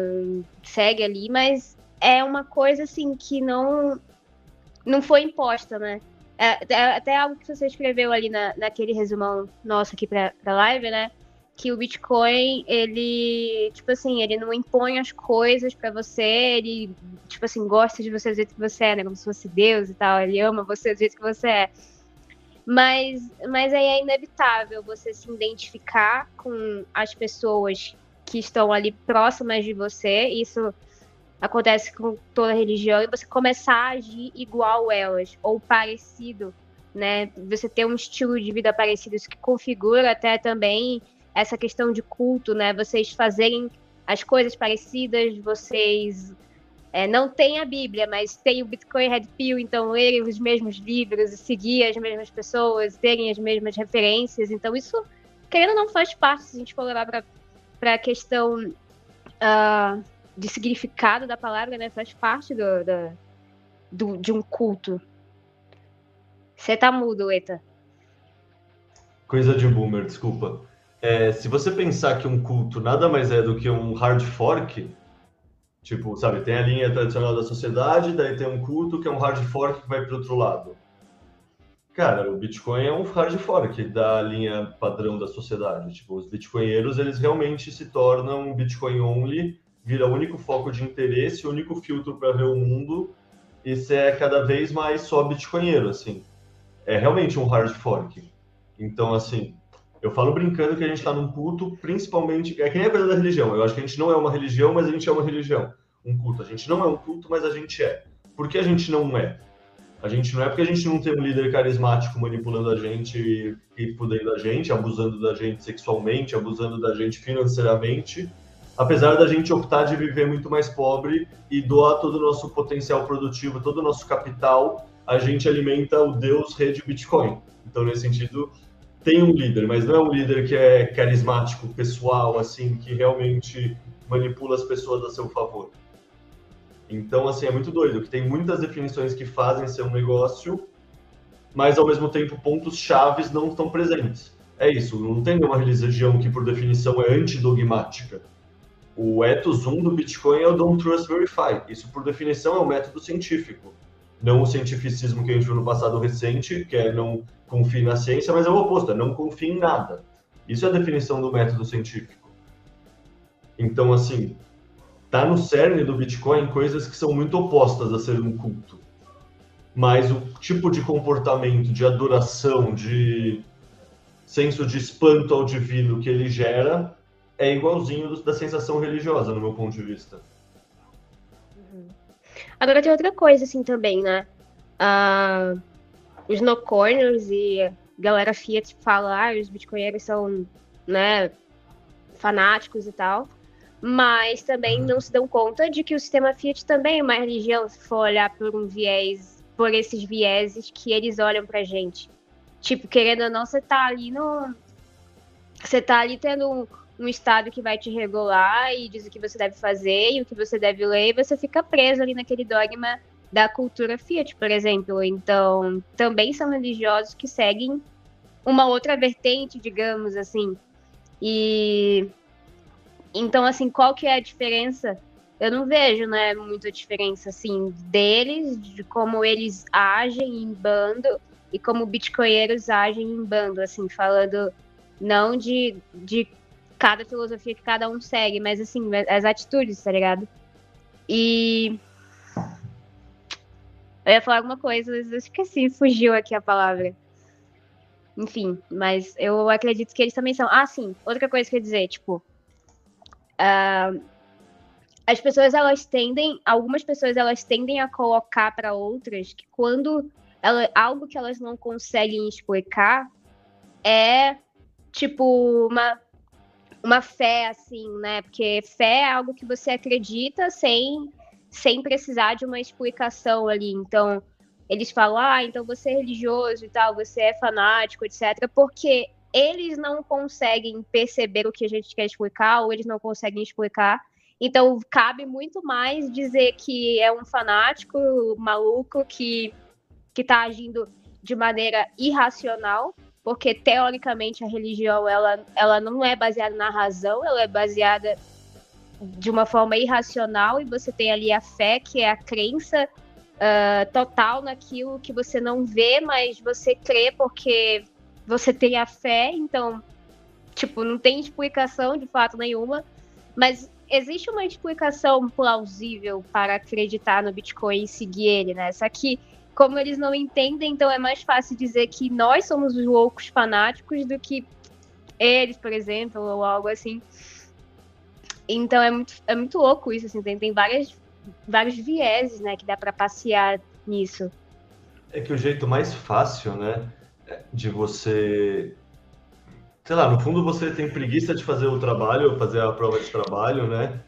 Segue ali, mas é uma coisa, assim, que não, não foi imposta, né? É, é até algo que você escreveu ali na, naquele resumão nosso aqui pra, pra live, né? que o Bitcoin, ele, tipo assim, ele não impõe as coisas para você, ele, tipo assim, gosta de você do jeito que você é, né? Como se fosse Deus e tal, ele ama você do jeito que você é. Mas, mas aí é inevitável você se identificar com as pessoas que estão ali próximas de você, isso acontece com toda religião, e você começar a agir igual elas, ou parecido, né? Você ter um estilo de vida parecido, isso que configura até também essa questão de culto, né? Vocês fazerem as coisas parecidas, vocês é, não têm a Bíblia, mas tem o Bitcoin Red Pill, então lerem os mesmos livros, seguir as mesmas pessoas, terem as mesmas referências. Então isso, querendo ou não, faz parte, se a gente for levar para a questão uh, de significado da palavra, né? Faz parte do, do, do de um culto. Você tá mudo, Eta. Coisa de boomer, desculpa. É, se você pensar que um culto nada mais é do que um hard fork, tipo, sabe, tem a linha tradicional da sociedade, daí tem um culto que é um hard fork que vai para outro lado. Cara, o Bitcoin é um hard fork da linha padrão da sociedade. Tipo, os bitcoinheiros, eles realmente se tornam Bitcoin only, vira o único foco de interesse, o único filtro para ver o mundo, e você é cada vez mais só bitcoinheiro, assim. É realmente um hard fork. Então, assim, eu falo brincando que a gente está num culto, principalmente. É que nem a coisa da religião. Eu acho que a gente não é uma religião, mas a gente é uma religião. Um culto. A gente não é um culto, mas a gente é. Por que a gente não é? A gente não é porque a gente não tem um líder carismático manipulando a gente e fudendo a gente, abusando da gente sexualmente, abusando da gente financeiramente. Apesar da gente optar de viver muito mais pobre e doar todo o nosso potencial produtivo, todo o nosso capital, a gente alimenta o Deus rede Bitcoin. Então, nesse sentido, tem um líder, mas não é um líder que é carismático, pessoal, assim, que realmente manipula as pessoas a seu favor. Então, assim, é muito doido, que tem muitas definições que fazem ser um negócio, mas ao mesmo tempo pontos chaves não estão presentes. É isso, não tem uma religião que por definição é antidogmática. O ethos 1 do Bitcoin é o Don't Trust Verify. Isso por definição é um método científico. Não o cientificismo que a gente viu no passado recente, que é não confie na ciência, mas é o oposto, é não confie em nada. Isso é a definição do método científico. Então, assim, tá no cerne do Bitcoin coisas que são muito opostas a ser um culto. Mas o tipo de comportamento, de adoração, de senso de espanto ao divino que ele gera é igualzinho da sensação religiosa, no meu ponto de vista. Uhum. Agora tem outra coisa, assim, também, né? Uh, os no corners e galera Fiat fala, ah, os bitcoinheiros são, né, fanáticos e tal, mas também não se dão conta de que o sistema Fiat também é uma religião, se for olhar por um viés, por esses vieses que eles olham pra gente. Tipo, querendo ou não, você tá ali no. Você tá ali tendo um, um Estado que vai te regular e diz o que você deve fazer e o que você deve ler, e você fica preso ali naquele dogma da cultura Fiat, por exemplo. Então, também são religiosos que seguem uma outra vertente, digamos assim. E então, assim, qual que é a diferença? Eu não vejo, né, muita diferença, assim, deles, de como eles agem em bando e como bitcoinheiros agem em bando, assim, falando não de, de cada filosofia que cada um segue, mas, assim, as atitudes, tá ligado? E eu ia falar alguma coisa, mas eu esqueci, fugiu aqui a palavra. Enfim, mas eu acredito que eles também são. Ah, sim, outra coisa que eu ia dizer, tipo. Uh, as pessoas, elas tendem. Algumas pessoas, elas tendem a colocar para outras que quando ela, algo que elas não conseguem explicar é, tipo, uma, uma fé, assim, né? Porque fé é algo que você acredita sem sem precisar de uma explicação ali. Então, eles falam, ah, então você é religioso e tal, você é fanático, etc. Porque eles não conseguem perceber o que a gente quer explicar, ou eles não conseguem explicar. Então, cabe muito mais dizer que é um fanático maluco que, que tá agindo de maneira irracional, porque teoricamente a religião ela, ela não é baseada na razão, ela é baseada de uma forma irracional e você tem ali a fé, que é a crença uh, total naquilo que você não vê, mas você crê porque você tem a fé, então, tipo, não tem explicação de fato nenhuma, mas existe uma explicação plausível para acreditar no Bitcoin e seguir ele, né? Só que, como eles não entendem, então é mais fácil dizer que nós somos os loucos fanáticos do que eles, por exemplo, ou algo assim. Então é muito, é muito louco isso, assim, tem, tem várias, vários vieses, né, que dá para passear nisso. É que o jeito mais fácil, né, de você. Sei lá, no fundo você tem preguiça de fazer o trabalho, fazer a prova de trabalho, né?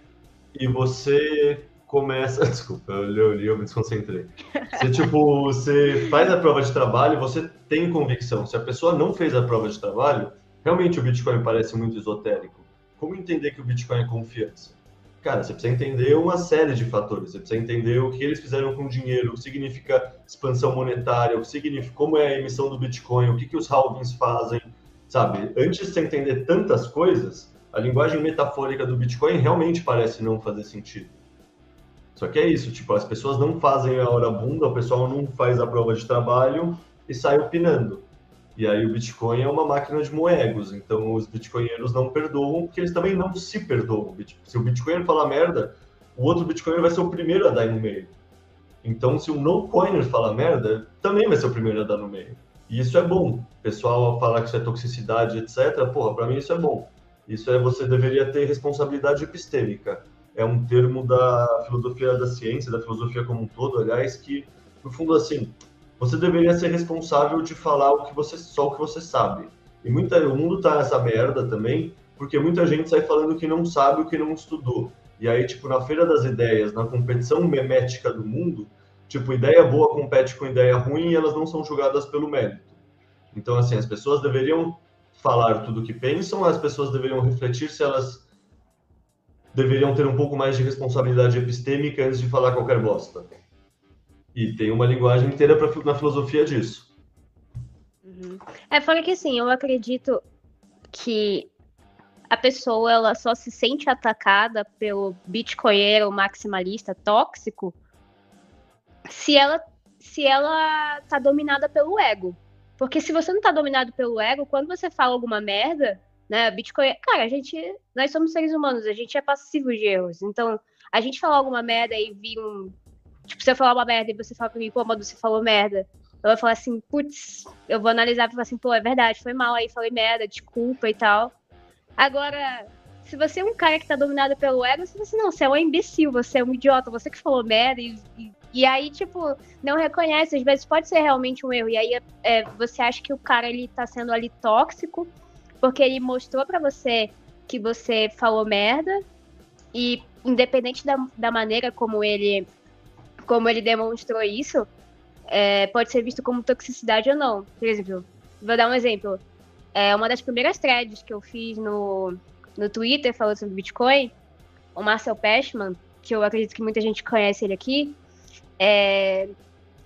E você começa. Desculpa, eu li, eu me desconcentrei. Você, tipo, você faz a prova de trabalho, você tem convicção. Se a pessoa não fez a prova de trabalho, realmente o Bitcoin parece muito esotérico como entender que o Bitcoin é confiança? Cara, você precisa entender uma série de fatores. Você precisa entender o que eles fizeram com o dinheiro, o que significa expansão monetária, o que significa como é a emissão do Bitcoin, o que, que os halvings fazem, sabe? Antes de você entender tantas coisas, a linguagem metafórica do Bitcoin realmente parece não fazer sentido. Só que é isso, tipo, as pessoas não fazem a hora bunda, o pessoal não faz a prova de trabalho e sai opinando. E aí o Bitcoin é uma máquina de moegos, então os bitcoinheiros não perdoam, porque eles também não se perdoam. Se o bitcoiner falar merda, o outro bitcoiner vai ser o primeiro a dar no meio. Então, se o no-coiner falar merda, também vai ser o primeiro a dar no meio. E isso é bom. O pessoal falar que isso é toxicidade, etc., porra, para mim isso é bom. Isso é você deveria ter responsabilidade epistêmica. É um termo da filosofia da ciência, da filosofia como um todo, aliás, que, no fundo, assim, você deveria ser responsável de falar o que você só o que você sabe. E muita, o mundo tá nessa merda também, porque muita gente sai falando que não sabe o que não estudou. E aí, tipo, na feira das ideias, na competição memética do mundo, tipo, ideia boa compete com ideia ruim e elas não são julgadas pelo mérito. Então, assim, as pessoas deveriam falar tudo o que pensam, as pessoas deveriam refletir se elas deveriam ter um pouco mais de responsabilidade epistêmica antes de falar qualquer bosta. E tem uma linguagem inteira pra, na filosofia disso. Uhum. É, fora que assim, eu acredito que a pessoa ela só se sente atacada pelo bitcoinheiro maximalista tóxico se ela se ela tá dominada pelo ego. Porque se você não tá dominado pelo ego, quando você fala alguma merda, né, Bitcoin, cara, a gente, nós somos seres humanos, a gente é passivo de erros. Então, a gente falar alguma merda e vir um Tipo, se eu falar uma merda e você fala pra mim, pô, Madu, você falou merda. Eu vou falar assim, putz, eu vou analisar e falar assim, pô, é verdade, foi mal aí, falei merda, desculpa e tal. Agora, se você é um cara que tá dominado pelo ego, você fala assim, não, você é um imbecil, você é um idiota, você que falou merda e, e E aí, tipo, não reconhece, às vezes pode ser realmente um erro. E aí é, você acha que o cara ele tá sendo ali tóxico, porque ele mostrou para você que você falou merda, e independente da, da maneira como ele como ele demonstrou isso, é, pode ser visto como toxicidade ou não. Por exemplo, vou dar um exemplo. É, uma das primeiras threads que eu fiz no, no Twitter falando sobre Bitcoin, o Marcel Peshman, que eu acredito que muita gente conhece ele aqui, é,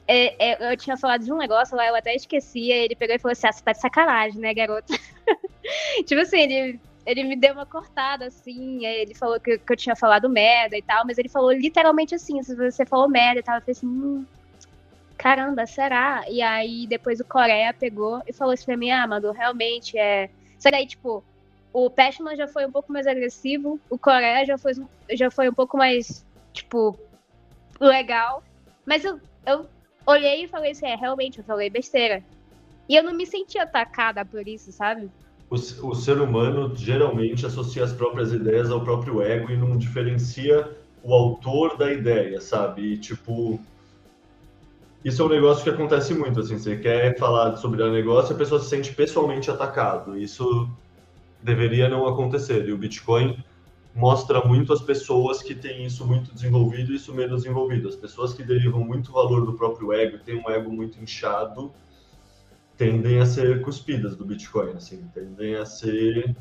é, é, eu tinha falado de um negócio lá, eu até esquecia, ele pegou e falou assim, ah, você tá de sacanagem, né, garota? tipo assim, ele, ele me deu uma cortada, assim, ele falou que, que, eu tinha falado merda e tal, mas ele falou literalmente assim, se você falou merda e tal, eu falei assim, hum, caramba, será? E aí depois o Coreia pegou e falou assim pra mim, ah, Madu, realmente é... Só que aí, tipo, o Pashman já foi um pouco mais agressivo, o Coreia já foi, já foi um pouco mais, tipo, legal, mas eu, eu olhei e falei assim, é, realmente, eu falei besteira. E eu não me senti atacada por isso, sabe? O, o ser humano geralmente associa as próprias ideias ao próprio ego e não diferencia o autor da ideia, sabe? E, tipo, isso é um negócio que acontece muito, assim, você quer falar sobre o negócio, a pessoa se sente pessoalmente atacado. Isso deveria não acontecer. E o Bitcoin mostra muito as pessoas que têm isso muito desenvolvido e isso menos desenvolvido. As pessoas que derivam muito valor do próprio ego, têm um ego muito inchado, tendem a ser cuspidas do Bitcoin, assim, tendem a ser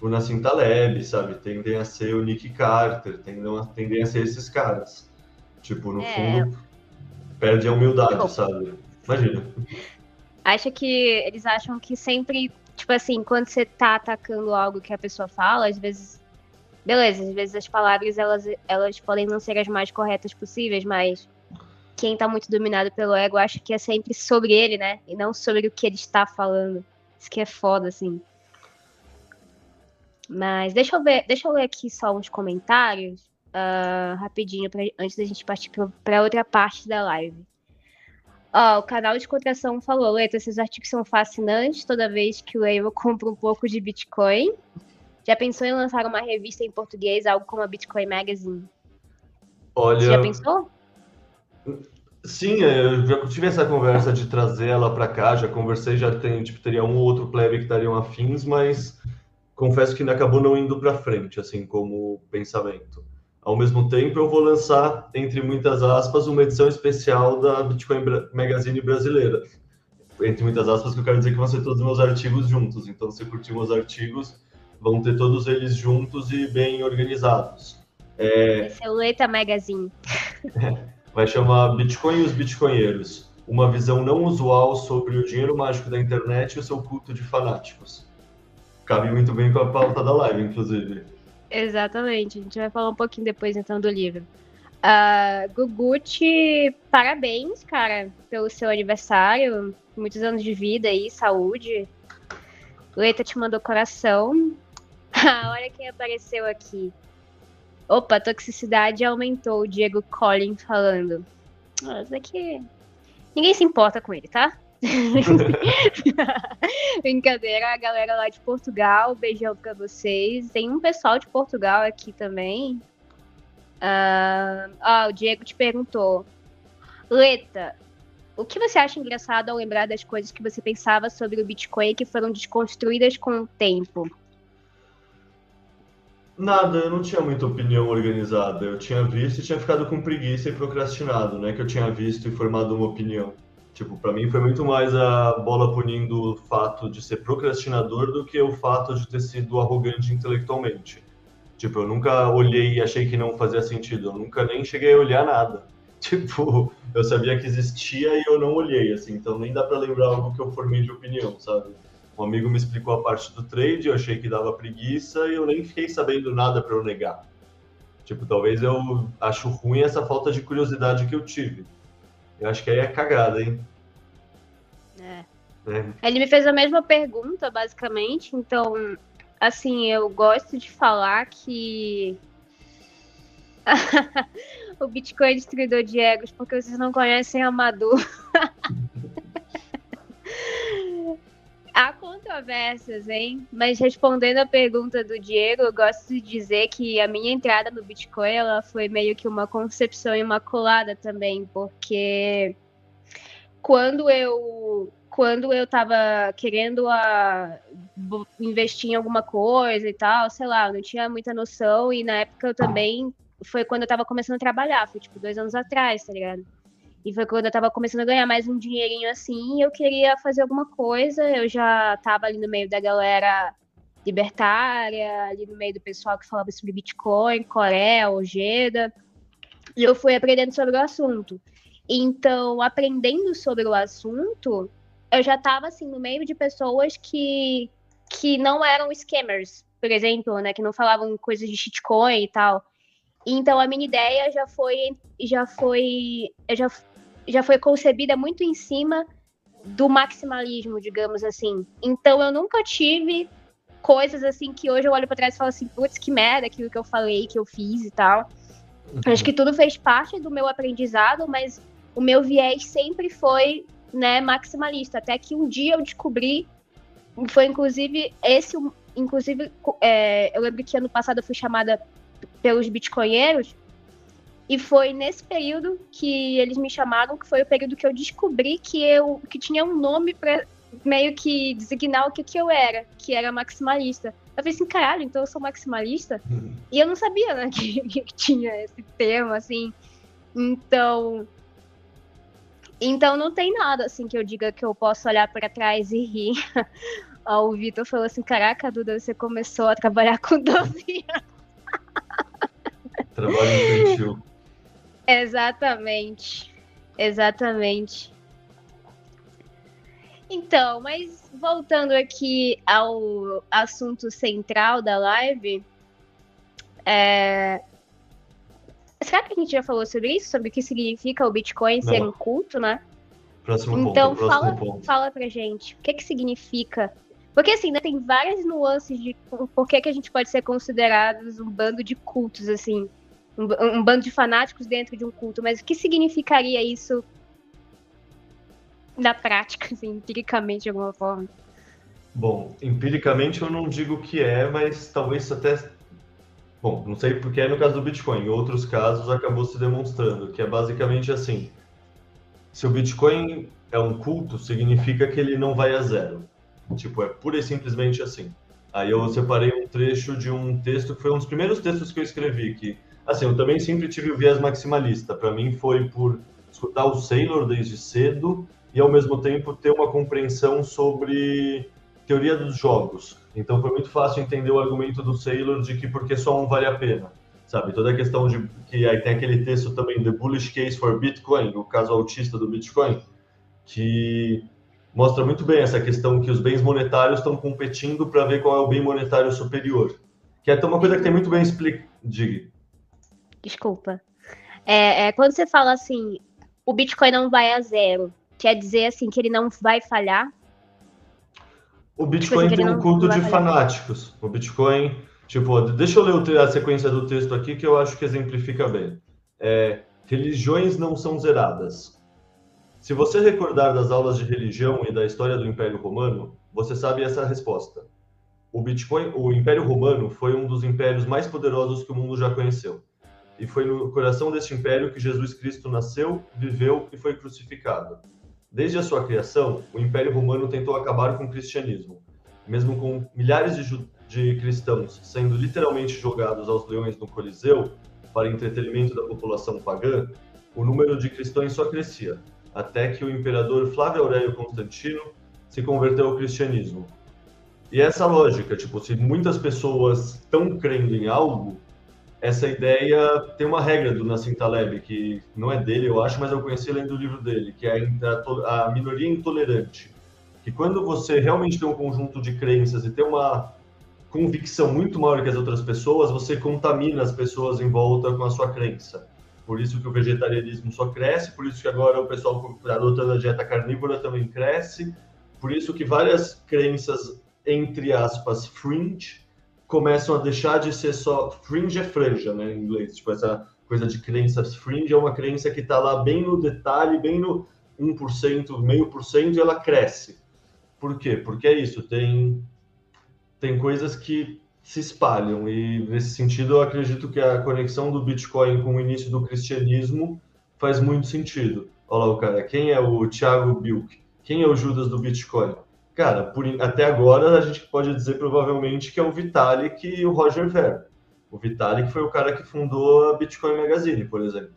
o Nassim Taleb, sabe? Tendem a ser o Nick Carter, tendem a, tendem a ser esses caras. Tipo, no é... fundo, perde a humildade, sabe? Imagina. Acha que eles acham que sempre, tipo assim, quando você tá atacando algo que a pessoa fala, às vezes beleza, às vezes as palavras elas, elas podem não ser as mais corretas possíveis, mas quem tá muito dominado pelo ego acha que é sempre sobre ele, né? E não sobre o que ele está falando. Isso que é foda, assim. Mas deixa eu ver, deixa eu ler aqui só uns comentários uh, rapidinho pra, antes da gente partir para outra parte da live. Ó, o canal de contração falou, Leto, esses artigos são fascinantes toda vez que o Evo compra um pouco de Bitcoin. Já pensou em lançar uma revista em português, algo como a Bitcoin Magazine? Olha. Você já pensou? Sim, é, eu já tive essa conversa de trazer ela para cá, já conversei, já tem, tipo, teria um ou outro plebe que estariam afins, mas confesso que ainda acabou não indo para frente, assim, como pensamento. Ao mesmo tempo, eu vou lançar, entre muitas aspas, uma edição especial da Bitcoin Magazine brasileira. Entre muitas aspas, que eu quero dizer que vão ser todos os meus artigos juntos. Então, se curtir meus artigos, vão ter todos eles juntos e bem organizados. É... Celuleta Magazine. Vai chamar Bitcoin e os Bitcoinheiros. Uma visão não usual sobre o dinheiro mágico da internet e o seu culto de fanáticos. Cabe muito bem com a pauta da live, inclusive. Exatamente. A gente vai falar um pouquinho depois, então, do livro. Uh, Guguchi, parabéns, cara, pelo seu aniversário. Muitos anos de vida aí, saúde. Leita te mandou coração. Olha quem apareceu aqui. Opa, a toxicidade aumentou, o Diego Collin falando. Nossa, aqui. Ninguém se importa com ele, tá? Brincadeira, a galera lá de Portugal, beijão pra vocês. Tem um pessoal de Portugal aqui também. Ah, ah, o Diego te perguntou. Leta, o que você acha engraçado ao lembrar das coisas que você pensava sobre o Bitcoin que foram desconstruídas com o tempo? Nada, eu não tinha muita opinião organizada. Eu tinha visto e tinha ficado com preguiça e procrastinado, né? Que eu tinha visto e formado uma opinião. Tipo, para mim foi muito mais a bola punindo o fato de ser procrastinador do que o fato de ter sido arrogante intelectualmente. Tipo, eu nunca olhei e achei que não fazia sentido. Eu nunca nem cheguei a olhar nada. Tipo, eu sabia que existia e eu não olhei, assim. Então nem dá para lembrar algo que eu formei de opinião, sabe? Um amigo me explicou a parte do trade, eu achei que dava preguiça e eu nem fiquei sabendo nada para eu negar. Tipo, talvez eu acho ruim essa falta de curiosidade que eu tive. Eu acho que aí é cagada, hein? É. é. Ele me fez a mesma pergunta, basicamente. Então, assim, eu gosto de falar que o Bitcoin é destruidor de egos, porque vocês não conhecem Amador. controvérsias, hein? Mas respondendo a pergunta do Diego, eu gosto de dizer que a minha entrada no Bitcoin ela foi meio que uma concepção imaculada também, porque quando eu quando eu tava querendo a, investir em alguma coisa e tal, sei lá, eu não tinha muita noção, e na época eu também foi quando eu tava começando a trabalhar, foi tipo dois anos atrás, tá ligado? E foi quando eu tava começando a ganhar mais um dinheirinho assim, eu queria fazer alguma coisa, eu já tava ali no meio da galera libertária, ali no meio do pessoal que falava sobre Bitcoin, Coreia, Ojeda, e eu fui aprendendo sobre o assunto. Então, aprendendo sobre o assunto, eu já tava assim no meio de pessoas que que não eram scammers, por exemplo, né, que não falavam coisas de shitcoin e tal. Então a minha ideia já foi já foi já já foi concebida muito em cima do maximalismo, digamos assim. Então eu nunca tive coisas assim que hoje eu olho para trás e falo assim, putz, que merda aquilo que eu falei, que eu fiz e tal. Uhum. Acho que tudo fez parte do meu aprendizado, mas o meu viés sempre foi, né, maximalista, até que um dia eu descobri, foi inclusive esse, inclusive, é, eu lembro que ano passado eu fui chamada pelos bitcoinheiros e foi nesse período que eles me chamaram, que foi o período que eu descobri que eu que tinha um nome para meio que designar o que, que eu era, que era maximalista. Eu falei assim, caralho, então eu sou maximalista? E eu não sabia, né, que, que, tinha esse termo, assim. Então. Então não tem nada, assim, que eu diga que eu posso olhar para trás e rir. o Vitor falou assim: caraca, Duda, você começou a trabalhar com 12 anos. Trabalho infantil. Exatamente. Exatamente. Então, mas voltando aqui ao assunto central da live, é... será que a gente já falou sobre isso? Sobre o que significa o Bitcoin Não. ser um culto, né? Próximo então, ponto, fala, ponto. fala pra gente, o que que significa? Porque assim, né, tem várias nuances de por que, que a gente pode ser considerados um bando de cultos, assim um, um bando de fanáticos dentro de um culto, mas o que significaria isso na prática, assim, empiricamente, de alguma forma? Bom, empiricamente eu não digo que é, mas talvez até. Bom, não sei porque é no caso do Bitcoin. Em outros casos acabou se demonstrando que é basicamente assim: se o Bitcoin é um culto, significa que ele não vai a zero. Tipo, é pura e simplesmente assim. Aí eu separei um trecho de um texto que foi um dos primeiros textos que eu escrevi, que Assim, eu também sempre tive o viés maximalista. Para mim foi por escutar o Sailor desde cedo e ao mesmo tempo ter uma compreensão sobre teoria dos jogos. Então foi muito fácil entender o argumento do Sailor de que porque só um vale a pena, sabe? Toda a questão de que aí tem aquele texto também The Bullish Case for Bitcoin, o caso autista do Bitcoin, que mostra muito bem essa questão que os bens monetários estão competindo para ver qual é o bem monetário superior. Que é uma coisa que tem muito bem explicado. Desculpa. É, é, quando você fala assim, o Bitcoin não vai a zero, quer dizer assim que ele não vai falhar? O Bitcoin tipo tem um culto de fanáticos. O Bitcoin, tipo, deixa eu ler a sequência do texto aqui que eu acho que exemplifica bem. É, religiões não são zeradas. Se você recordar das aulas de religião e da história do Império Romano, você sabe essa resposta. O Bitcoin, o Império Romano foi um dos impérios mais poderosos que o mundo já conheceu e foi no coração deste império que Jesus Cristo nasceu, viveu e foi crucificado. Desde a sua criação, o Império Romano tentou acabar com o cristianismo. Mesmo com milhares de, de cristãos sendo literalmente jogados aos leões no Coliseu para entretenimento da população pagã, o número de cristãos só crescia, até que o imperador Flávio Aurélio Constantino se converteu ao cristianismo. E essa lógica, tipo, se muitas pessoas estão crendo em algo, essa ideia tem uma regra do Nassim Taleb, que não é dele, eu acho, mas eu conheci lendo o livro dele, que é a, a minoria intolerante. Que quando você realmente tem um conjunto de crenças e tem uma convicção muito maior que as outras pessoas, você contamina as pessoas em volta com a sua crença. Por isso que o vegetarianismo só cresce, por isso que agora o pessoal adotando a dieta carnívora também cresce, por isso que várias crenças, entre aspas, fringe, começam a deixar de ser só fringe é franja, né, em inglês, tipo essa coisa de crenças fringe é uma crença que está lá bem no detalhe, bem no 1%, meio por cento e ela cresce. Por quê? Porque é isso, tem, tem coisas que se espalham, e nesse sentido eu acredito que a conexão do Bitcoin com o início do cristianismo faz muito sentido. Olha lá o cara, quem é o Thiago Bilk? Quem é o Judas do Bitcoin? Cara, por, até agora a gente pode dizer provavelmente que é o Vitalik e o Roger Ver. O Vitalik foi o cara que fundou a Bitcoin Magazine, por exemplo.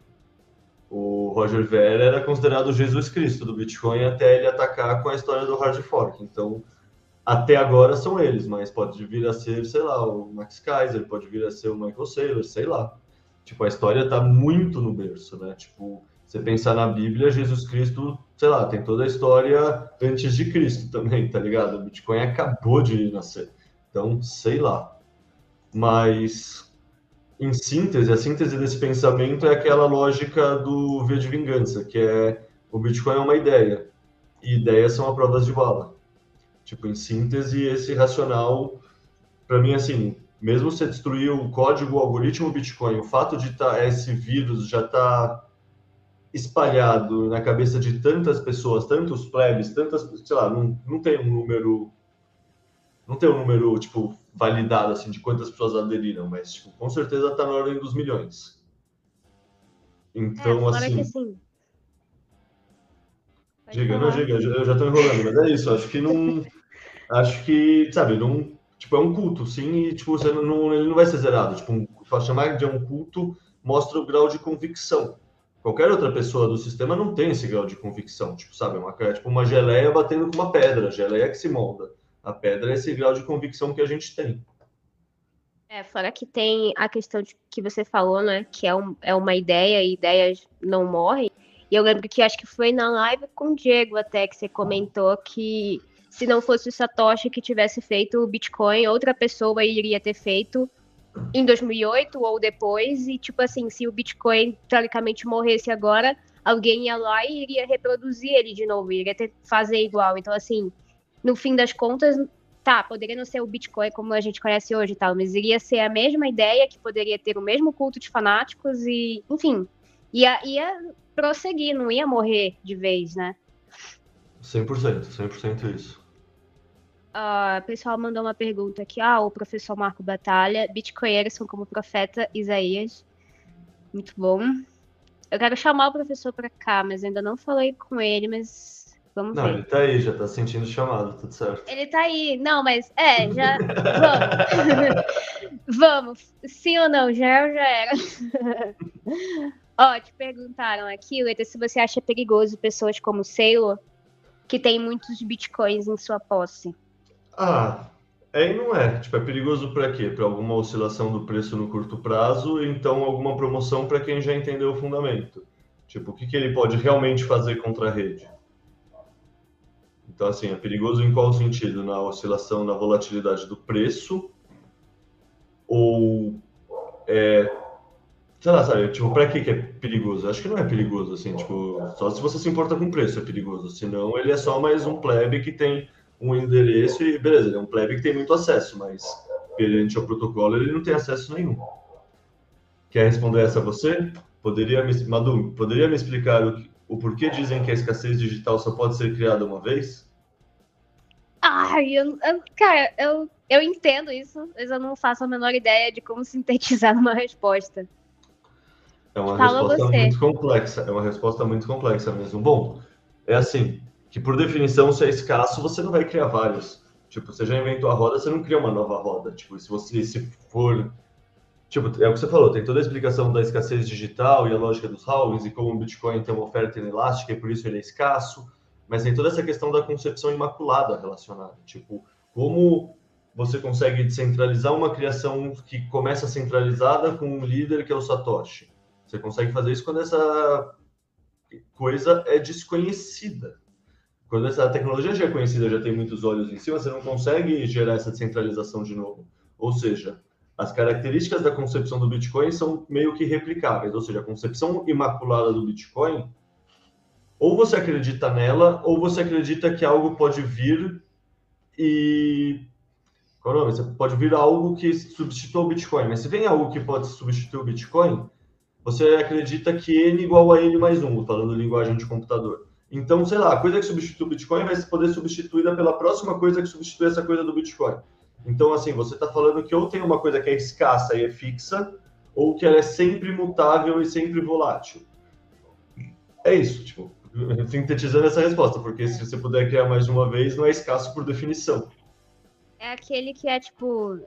O Roger Ver era considerado Jesus Cristo do Bitcoin até ele atacar com a história do hard fork. Então, até agora são eles, mas pode vir a ser, sei lá, o Max Kaiser, pode vir a ser o Michael Saylor, sei lá. Tipo, a história tá muito no berço, né? Tipo, você pensar na Bíblia, Jesus Cristo, sei lá, tem toda a história antes de Cristo também, tá ligado? O Bitcoin acabou de nascer. Então, sei lá. Mas, em síntese, a síntese desse pensamento é aquela lógica do V de vingança, que é o Bitcoin é uma ideia, e ideias são a provas de bala. Tipo, em síntese, esse racional, para mim, assim, mesmo você destruir o código, o algoritmo Bitcoin, o fato de tá, esse vírus já tá espalhado na cabeça de tantas pessoas, tantos plebes, tantas, sei lá, não, não tem um número, não tem um número, tipo, validado, assim, de quantas pessoas aderiram, mas, tipo, com certeza tá na ordem dos milhões. Então, é, assim... Que, assim diga, não, diga, eu já tô enrolando, mas é isso, acho que não acho que, sabe, não, tipo, é um culto, sim, e tipo, você não, ele não vai ser zerado. Tipo, um, chamar de um culto mostra o grau de convicção. Qualquer outra pessoa do sistema não tem esse grau de convicção, tipo, sabe, é uma, é tipo uma geleia batendo com uma pedra, a geleia que se molda. A pedra é esse grau de convicção que a gente tem. É, fora que tem a questão de, que você falou, né, que é, um, é uma ideia e ideias não morrem. E eu lembro que acho que foi na live com o Diego até que você comentou que se não fosse o Satoshi que tivesse feito o Bitcoin, outra pessoa iria ter feito em 2008 ou depois. E, tipo assim, se o Bitcoin teoricamente morresse agora, alguém ia lá e iria reproduzir ele de novo, iria ter, fazer igual. Então, assim, no fim das contas, tá, poderia não ser o Bitcoin como a gente conhece hoje e tal, mas iria ser a mesma ideia, que poderia ter o mesmo culto de fanáticos e, enfim, ia, ia prosseguir, não ia morrer de vez, né? 100%, 100% isso. Uh, o pessoal mandou uma pergunta aqui. Ah, o professor Marco Batalha. Bitcoinheiros são como o profeta Isaías. Muito bom. Eu quero chamar o professor para cá, mas ainda não falei com ele, mas vamos não, ver. Não, ele tá aí, já tá sentindo chamado, tudo certo. Ele tá aí. Não, mas é, já. vamos. vamos. Sim ou não? Já era, já era. Ó, te perguntaram aqui, Leta, se você acha perigoso pessoas como Sailor, que tem muitos bitcoins em sua posse. Ah, é e não é. Tipo, é perigoso para quê? Para alguma oscilação do preço no curto prazo, então alguma promoção para quem já entendeu o fundamento. Tipo, o que, que ele pode realmente fazer contra a rede? Então, assim, é perigoso em qual sentido? Na oscilação, na volatilidade do preço? Ou é, sei lá, sabe, tipo, pra que que é perigoso? Acho que não é perigoso, assim, tipo, só se você se importa com o preço é perigoso, senão ele é só mais um plebe que tem um endereço e beleza, ele é um plebe que tem muito acesso, mas perante ao protocolo ele não tem acesso nenhum. Quer responder essa você? Poderia me, Madu, poderia me explicar o, o porquê dizem que a escassez digital só pode ser criada uma vez? Ai, eu, eu, cara, eu, eu entendo isso, mas eu não faço a menor ideia de como sintetizar numa resposta. É uma Fala resposta você. muito complexa, é uma resposta muito complexa mesmo. Bom, é assim, que por definição, se é escasso, você não vai criar vários. Tipo, você já inventou a roda, você não cria uma nova roda. Tipo, se você se for. Tipo, é o que você falou, tem toda a explicação da escassez digital e a lógica dos halvings e como o Bitcoin tem uma oferta inelástica e por isso ele é escasso. Mas tem toda essa questão da concepção imaculada relacionada. Tipo, como você consegue descentralizar uma criação que começa centralizada com um líder que é o Satoshi. Você consegue fazer isso quando essa coisa é desconhecida. Quando essa tecnologia já é conhecida, já tem muitos olhos em cima, você não consegue gerar essa descentralização de novo. Ou seja, as características da concepção do Bitcoin são meio que replicáveis. Ou seja, a concepção imaculada do Bitcoin, ou você acredita nela, ou você acredita que algo pode vir e. Qual é nome? Você pode vir algo que substitua o Bitcoin. Mas se vem algo que pode substituir o Bitcoin, você acredita que N igual a N mais 1, falando linguagem de computador. Então, sei lá, a coisa que substitui o Bitcoin vai poder ser substituída pela próxima coisa que substitui essa coisa do Bitcoin. Então, assim, você está falando que ou tem uma coisa que é escassa e é fixa, ou que ela é sempre mutável e sempre volátil. É isso, tipo, sintetizando essa resposta, porque se você puder criar mais de uma vez, não é escasso por definição. É aquele que é tipo,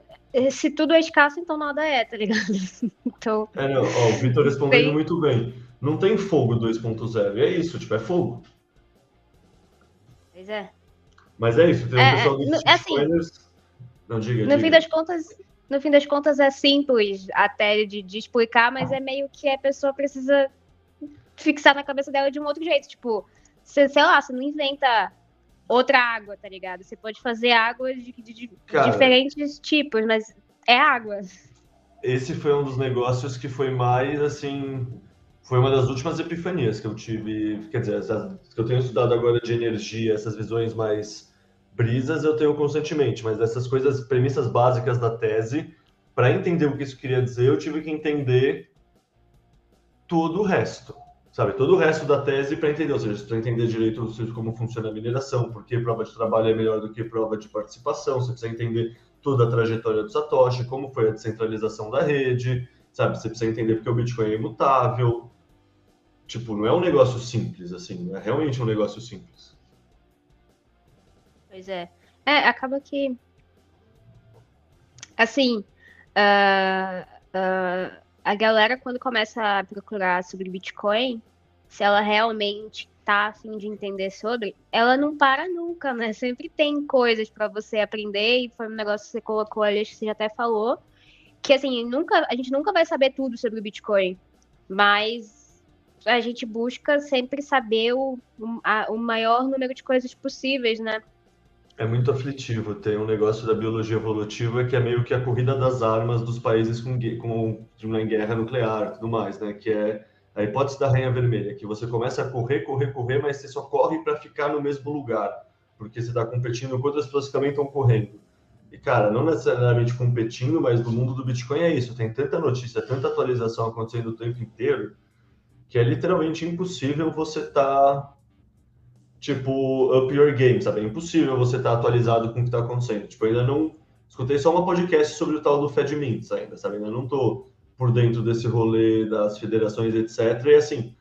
se tudo é escasso, então nada é, tá ligado? Então. É, não, ó, o Vitor respondendo tem... muito bem. Não tem fogo 2.0, é isso, tipo, é fogo. Pois é. Mas é isso, tem um é, pessoal é, assim, Não, diga, no diga. fim das contas, no fim das contas é simples até de, de explicar, mas é meio que a pessoa precisa fixar na cabeça dela de um outro jeito. Tipo, você, sei lá, você não inventa outra água, tá ligado? Você pode fazer água de, de, de Cara, diferentes tipos, mas é água. Esse foi um dos negócios que foi mais, assim, foi uma das últimas epifanias que eu tive, quer dizer, que eu tenho estudado agora de energia, essas visões mais brisas eu tenho constantemente, mas essas coisas, premissas básicas da tese, para entender o que isso queria dizer, eu tive que entender todo o resto sabe, todo o resto da tese para entender, ou seja, para entender direito como funciona a mineração, por que prova de trabalho é melhor do que prova de participação, você precisa entender toda a trajetória do Satoshi, como foi a descentralização da rede, sabe, você precisa entender porque o Bitcoin é imutável. Tipo, não é um negócio simples, assim, não é realmente um negócio simples. Pois é. É, acaba que. Assim. Uh, uh a galera, quando começa a procurar sobre Bitcoin, se ela realmente tá afim de entender sobre, ela não para nunca, né? Sempre tem coisas para você aprender, e foi um negócio que você colocou ali, que você já até falou, que assim, nunca, a gente nunca vai saber tudo sobre o Bitcoin, mas a gente busca sempre saber o, a, o maior número de coisas possíveis, né? É muito aflitivo. Tem um negócio da biologia evolutiva que é meio que a corrida das armas dos países com, com, com guerra nuclear e tudo mais, né? Que é a hipótese da rainha vermelha, que você começa a correr, correr, correr, mas você só corre para ficar no mesmo lugar, porque você está competindo com outras pessoas que também estão correndo. E, cara, não necessariamente competindo, mas no mundo do Bitcoin é isso. Tem tanta notícia, tanta atualização acontecendo o tempo inteiro, que é literalmente impossível você tá tipo, up your game, sabe? É impossível você tá atualizado com o que está acontecendo. Tipo, ainda não. Escutei só uma podcast sobre o tal do Fed Mints ainda, sabe? Ainda não tô por dentro desse rolê das federações, etc. E assim,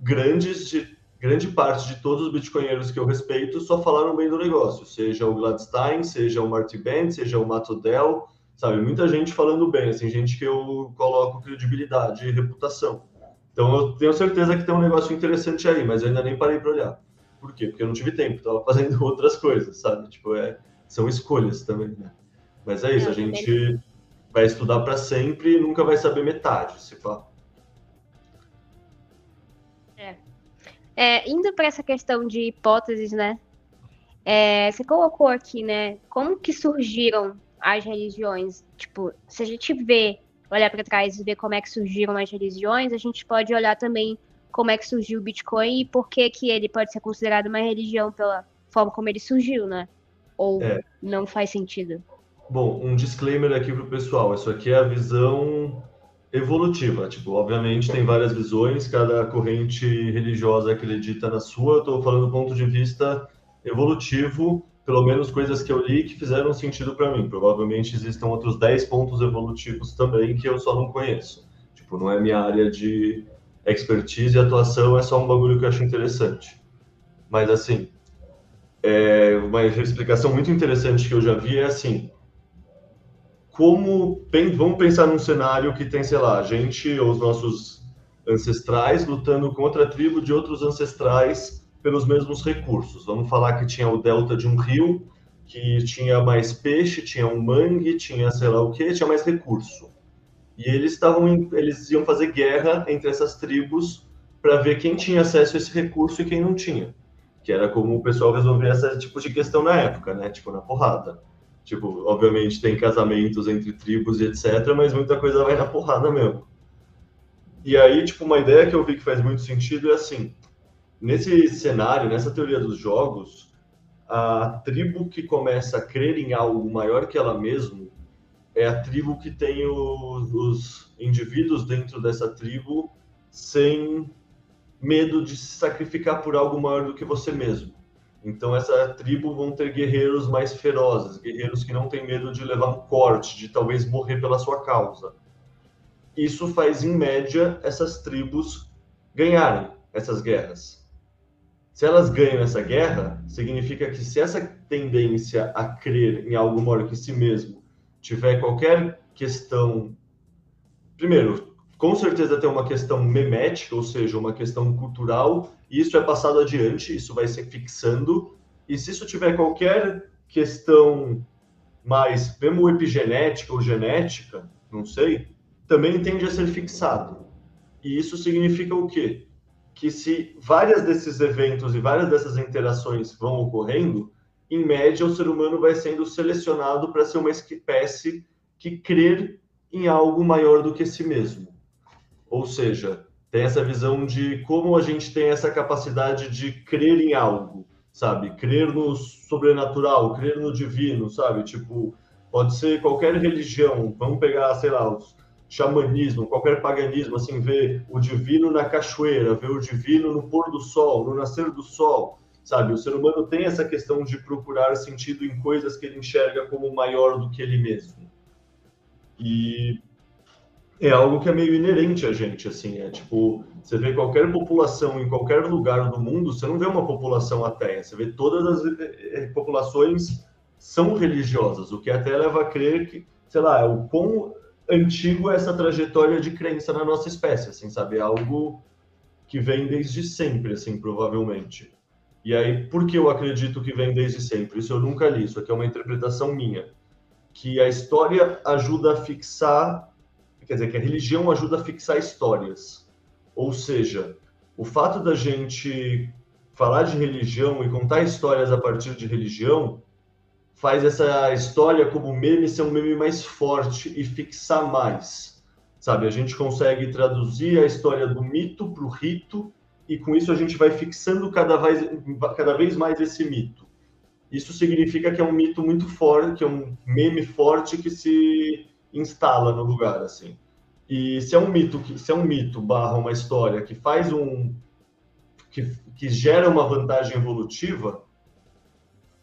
grandes de, grande parte de todos os bitcoinheiros que eu respeito só falaram bem do negócio, seja o Gladstein, seja o Marty Bent, seja o Mato Dell, sabe? Muita gente falando bem, assim, gente que eu coloco credibilidade e reputação. Então eu tenho certeza que tem um negócio interessante aí, mas eu ainda nem parei para olhar. Por quê? Porque eu não tive tempo, estava fazendo outras coisas, sabe? Tipo, é, são escolhas também, né? Mas é isso, a gente vai estudar para sempre e nunca vai saber metade, se fala. É. é indo para essa questão de hipóteses, né? É, você colocou aqui, né? Como que surgiram as religiões? Tipo, se a gente vê, olhar para trás e ver como é que surgiram as religiões, a gente pode olhar também como é que surgiu o Bitcoin e por que, que ele pode ser considerado uma religião pela forma como ele surgiu, né? Ou é. não faz sentido? Bom, um disclaimer aqui para o pessoal. Isso aqui é a visão evolutiva. Tipo, obviamente tem várias visões, cada corrente religiosa acredita na sua. Eu estou falando do ponto de vista evolutivo, pelo menos coisas que eu li que fizeram sentido para mim. Provavelmente existem outros 10 pontos evolutivos também que eu só não conheço. Tipo, não é minha área de expertise e atuação é só um bagulho que eu acho interessante. Mas, assim, é uma explicação muito interessante que eu já vi é assim: como. Vamos pensar num cenário que tem, sei lá, a gente ou os nossos ancestrais lutando contra a tribo de outros ancestrais pelos mesmos recursos. Vamos falar que tinha o delta de um rio, que tinha mais peixe, tinha um mangue, tinha sei lá o que, tinha mais recurso. E eles estavam, eles iam fazer guerra entre essas tribos para ver quem tinha acesso a esse recurso e quem não tinha. Que era como o pessoal resolvia esse tipo de questão na época, né? Tipo, na porrada. Tipo, obviamente tem casamentos entre tribos e etc, mas muita coisa vai na porrada mesmo. E aí, tipo, uma ideia que eu vi que faz muito sentido é assim: nesse cenário, nessa teoria dos jogos, a tribo que começa a crer em algo maior que ela mesma é a tribo que tem os indivíduos dentro dessa tribo sem medo de se sacrificar por algo maior do que você mesmo. Então essa tribo vão ter guerreiros mais ferozes, guerreiros que não têm medo de levar um corte, de talvez morrer pela sua causa. Isso faz em média essas tribos ganharem essas guerras. Se elas ganham essa guerra, significa que se essa tendência a crer em algo maior que si mesmo tiver qualquer questão, primeiro, com certeza tem uma questão memética, ou seja, uma questão cultural, e isso é passado adiante, isso vai se fixando, e se isso tiver qualquer questão mais, mesmo epigenética ou genética, não sei, também tende a ser fixado. E isso significa o quê? Que se várias desses eventos e várias dessas interações vão ocorrendo, em média o ser humano vai sendo selecionado para ser uma espécie que crer em algo maior do que si mesmo. Ou seja, tem essa visão de como a gente tem essa capacidade de crer em algo, sabe? Crer no sobrenatural, crer no divino, sabe? Tipo, pode ser qualquer religião. Vamos pegar, sei lá, o xamanismo, qualquer paganismo, assim, ver o divino na cachoeira, ver o divino no pôr do sol, no nascer do sol, sabe? O ser humano tem essa questão de procurar sentido em coisas que ele enxerga como maior do que ele mesmo. E é algo que é meio inerente a gente, assim, é tipo, você vê qualquer população em qualquer lugar do mundo, você não vê uma população ateia, você vê todas as eh, populações são religiosas, o que até leva a crer que, sei lá, o quão antigo essa trajetória de crença na nossa espécie, assim, sabe, é algo que vem desde sempre, assim, provavelmente. E aí, por que eu acredito que vem desde sempre? Isso eu nunca li, isso aqui é uma interpretação minha. Que a história ajuda a fixar quer dizer, que a religião ajuda a fixar histórias. Ou seja, o fato da gente falar de religião e contar histórias a partir de religião faz essa história como meme ser um meme mais forte e fixar mais. Sabe, a gente consegue traduzir a história do mito para o rito e com isso a gente vai fixando cada vez, cada vez mais esse mito. Isso significa que é um mito muito forte, que é um meme forte que se instala no lugar, assim. E se é um mito, se é um mito barra uma história que faz um que, que gera uma vantagem evolutiva,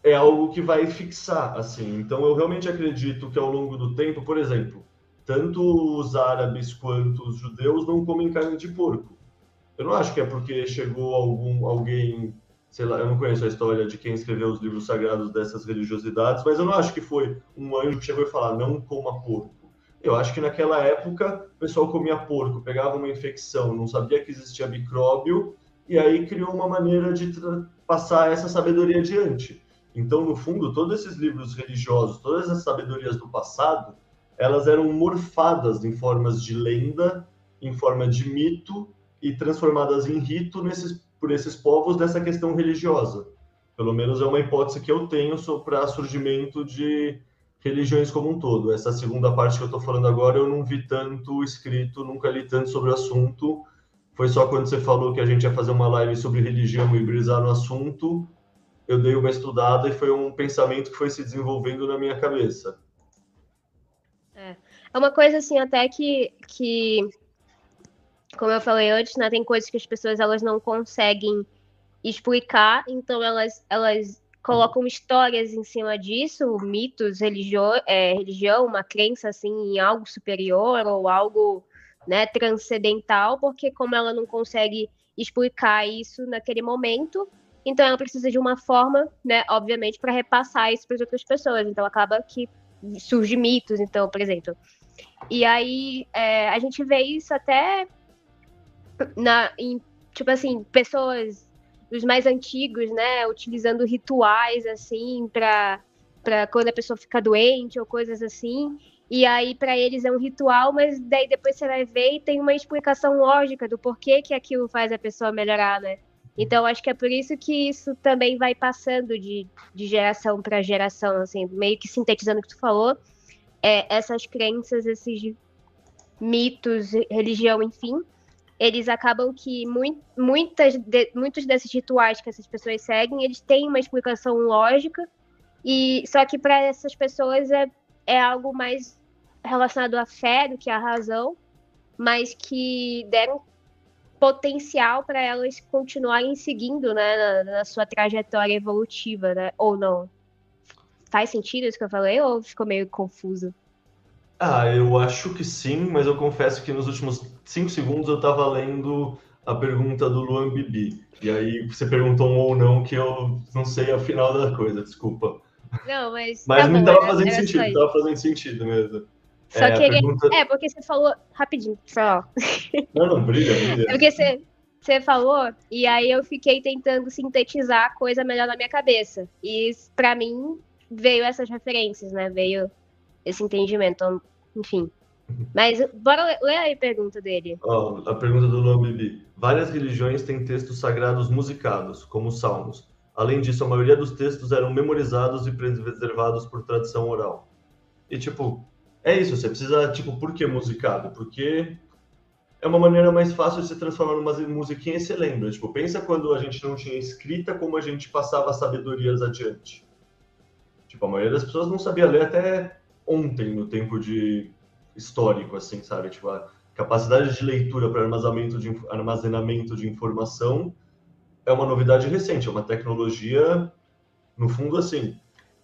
é algo que vai fixar, assim. Então eu realmente acredito que ao longo do tempo, por exemplo, tanto os árabes quanto os judeus não comem carne de porco. Eu não acho que é porque chegou algum alguém, sei lá, eu não conheço a história de quem escreveu os livros sagrados dessas religiosidades, mas eu não acho que foi um anjo que chegou e falou: "Não coma porco". Eu acho que naquela época o pessoal comia porco, pegava uma infecção, não sabia que existia micróbio, e aí criou uma maneira de passar essa sabedoria adiante. Então, no fundo, todos esses livros religiosos, todas as sabedorias do passado, elas eram morfadas em formas de lenda, em forma de mito e transformadas em rito nesses, por esses povos dessa questão religiosa. Pelo menos é uma hipótese que eu tenho para surgimento de religiões como um todo. Essa segunda parte que eu estou falando agora, eu não vi tanto escrito, nunca li tanto sobre o assunto. Foi só quando você falou que a gente ia fazer uma live sobre religião e brisar no assunto, eu dei uma estudada e foi um pensamento que foi se desenvolvendo na minha cabeça. É, é uma coisa assim até que, que como eu falei antes, né, tem coisas que as pessoas elas não conseguem explicar, então elas elas colocam histórias em cima disso, mitos, religio, é, religião, uma crença assim em algo superior ou algo né, transcendental, porque como ela não consegue explicar isso naquele momento, então ela precisa de uma forma, né, obviamente, para repassar isso para as outras pessoas. Então acaba que surge mitos, então, por exemplo. E aí é, a gente vê isso até na, em, tipo assim, pessoas dos mais antigos, né, utilizando rituais assim para para quando a pessoa fica doente ou coisas assim. E aí para eles é um ritual, mas daí depois você vai ver e tem uma explicação lógica do porquê que aquilo faz a pessoa melhorar, né? Então acho que é por isso que isso também vai passando de, de geração para geração, assim, meio que sintetizando o que tu falou, é, essas crenças, esses mitos, religião, enfim, eles acabam que muito, muitas de, muitos desses rituais que essas pessoas seguem, eles têm uma explicação lógica, e só que para essas pessoas é, é algo mais relacionado à fé do que à razão, mas que deram potencial para elas continuarem seguindo, né, na, na, sua trajetória evolutiva, né? Ou não? Faz sentido isso que eu falei ou ficou meio confuso? Ah, eu acho que sim, mas eu confesso que nos últimos cinco segundos eu estava lendo a pergunta do Luan Bibi. E aí você perguntou um ou não que eu não sei a final da coisa, desculpa. Não, mas. Mas tá não estava fazendo sentido, estava fazendo sentido mesmo. Só é, queria. Pergunta... É, porque você falou. Rapidinho, só. Não, não, brilha, brilha. É porque você, você falou, e aí eu fiquei tentando sintetizar a coisa melhor na minha cabeça. E para mim veio essas referências, né? Veio esse entendimento. Enfim. Mas bora ler aí a pergunta dele. Oh, a pergunta do Luan Bibi. Várias religiões têm textos sagrados musicados, como os salmos. Além disso, a maioria dos textos eram memorizados e preservados por tradição oral. E, tipo, é isso, você precisa, tipo, por que musicado? Porque é uma maneira mais fácil de se transformar numa musiquinha e você lembra. Tipo, pensa quando a gente não tinha escrita, como a gente passava sabedorias adiante. Tipo, a maioria das pessoas não sabia ler até ontem, no tempo de histórico, assim, sabe? Tipo, a capacidade de leitura para armazenamento de, armazenamento de informação é uma novidade recente, é uma tecnologia, no fundo, assim,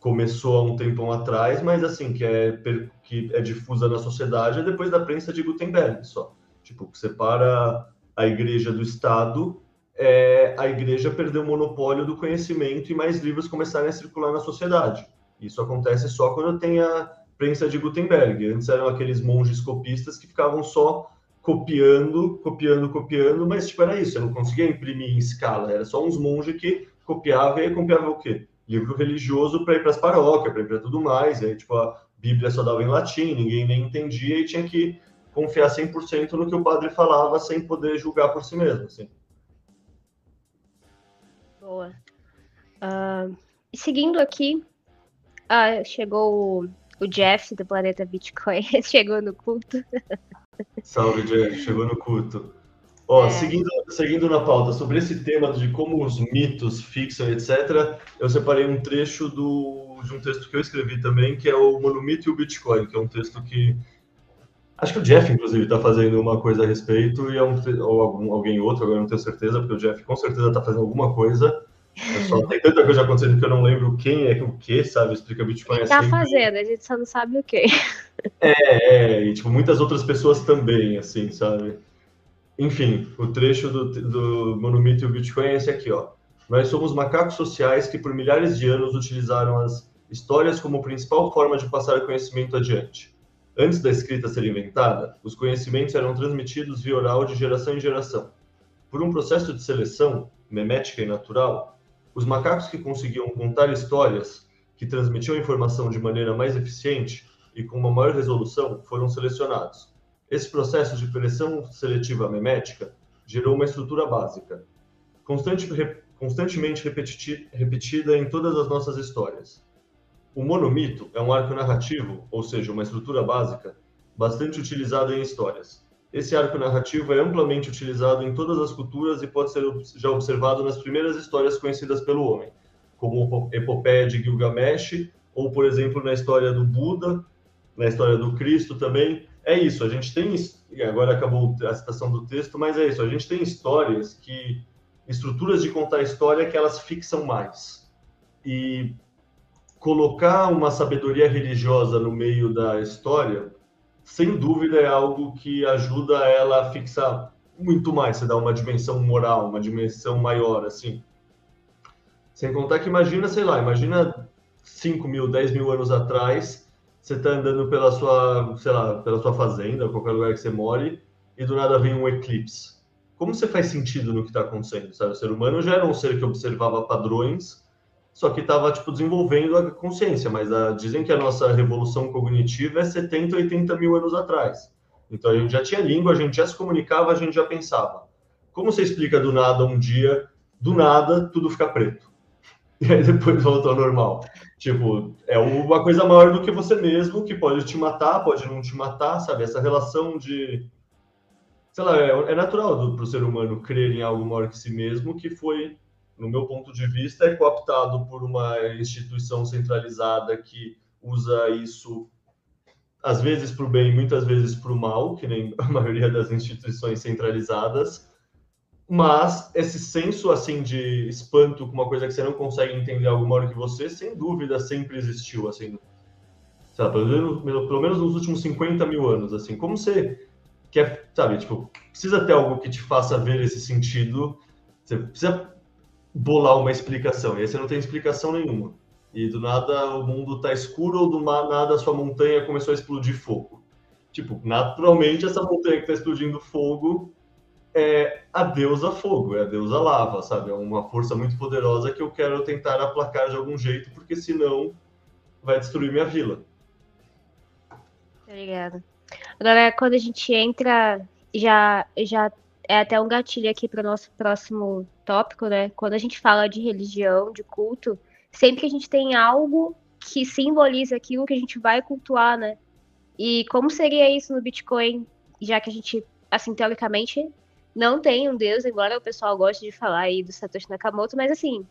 começou há um tempão atrás, mas assim, que é, que é difusa na sociedade é depois da prensa de Gutenberg só. Tipo, separa a igreja do Estado, é, a igreja perdeu o monopólio do conhecimento e mais livros começarem a circular na sociedade. Isso acontece só quando tem a prensa de Gutenberg. Antes eram aqueles monges copistas que ficavam só copiando, copiando, copiando, mas tipo, era isso, você não conseguia imprimir em escala, era só uns monges que copiavam e copiavam o quê? Livro religioso para ir para as paróquias, para ir para tudo mais. E aí, tipo, a Bíblia só dava em latim, ninguém nem entendia e tinha que confiar 100% no que o padre falava sem poder julgar por si mesmo. Assim. Boa. Uh, seguindo aqui, uh, chegou o, o Jeff do Planeta Bitcoin, chegou no culto. Salve, Jeff, chegou no culto. Ó, é. seguindo, seguindo na pauta, sobre esse tema de como os mitos fixam, etc., eu separei um trecho do, de um texto que eu escrevi também, que é o Monomito e o Bitcoin, que é um texto que. Acho que o Jeff, inclusive, está fazendo uma coisa a respeito, e é um, ou algum, alguém outro, agora não tenho certeza, porque o Jeff com certeza está fazendo alguma coisa. É só, tem tanta coisa acontecendo que eu não lembro quem é o que, sabe? Explica Bitcoin assim. Tá fazendo, a gente só não sabe o que. É, é, e tipo, muitas outras pessoas também, assim, sabe? Enfim, o trecho do, do Monumento e o Bitcoin é esse aqui, ó. Nós somos macacos sociais que por milhares de anos utilizaram as histórias como principal forma de passar conhecimento adiante. Antes da escrita ser inventada, os conhecimentos eram transmitidos via oral de geração em geração. Por um processo de seleção, memética e natural, os macacos que conseguiam contar histórias que transmitiam informação de maneira mais eficiente e com uma maior resolução foram selecionados. Esse processo de pressão seletiva memética gerou uma estrutura básica, constante, constantemente repetida em todas as nossas histórias. O monomito é um arco narrativo, ou seja, uma estrutura básica, bastante utilizado em histórias. Esse arco narrativo é amplamente utilizado em todas as culturas e pode ser já observado nas primeiras histórias conhecidas pelo homem, como a epopeia de Gilgamesh, ou, por exemplo, na história do Buda, na história do Cristo também, é isso, a gente tem, agora acabou a citação do texto, mas é isso, a gente tem histórias que, estruturas de contar história que elas fixam mais. E colocar uma sabedoria religiosa no meio da história, sem dúvida é algo que ajuda ela a fixar muito mais, você dá uma dimensão moral, uma dimensão maior, assim. Sem contar que imagina, sei lá, imagina 5 mil, 10 mil anos atrás, você está andando pela sua, sei lá, pela sua fazenda, qualquer lugar que você more, e do nada vem um eclipse. Como você faz sentido no que está acontecendo, sabe? O ser humano já era um ser que observava padrões, só que estava tipo desenvolvendo a consciência. Mas a, dizem que a nossa revolução cognitiva é 70, 80 mil anos atrás. Então a gente já tinha língua, a gente já se comunicava, a gente já pensava. Como você explica do nada um dia, do nada tudo fica preto? E aí depois volta ao normal. Tipo, é uma coisa maior do que você mesmo, que pode te matar, pode não te matar, sabe? Essa relação de. Sei lá, é, é natural para o ser humano crer em algo maior que si mesmo, que foi, no meu ponto de vista, é cooptado por uma instituição centralizada que usa isso, às vezes para o bem, muitas vezes para o mal, que nem a maioria das instituições centralizadas, Mas esse senso assim de espanto com uma coisa que você não consegue entender algo maior que você, sem dúvida, sempre existiu, assim. Lá, pelo, menos, pelo menos nos últimos 50 mil anos, assim. Como você quer, sabe, tipo, precisa ter algo que te faça ver esse sentido, você precisa bolar uma explicação, e aí você não tem explicação nenhuma. E do nada o mundo tá escuro ou do nada a sua montanha começou a explodir fogo. Tipo, naturalmente essa montanha que tá explodindo fogo é a deusa fogo, é a deusa lava, sabe? É uma força muito poderosa que eu quero tentar aplacar de algum jeito, porque senão vai destruir minha vila. Obrigada. Agora, quando a gente entra, já, já é até um gatilho aqui para o nosso próximo tópico, né? Quando a gente fala de religião, de culto, sempre que a gente tem algo que simboliza aquilo que a gente vai cultuar, né? E como seria isso no Bitcoin, já que a gente, assim, teoricamente, não tem um deus, embora o pessoal goste de falar aí do Satoshi Nakamoto, mas assim,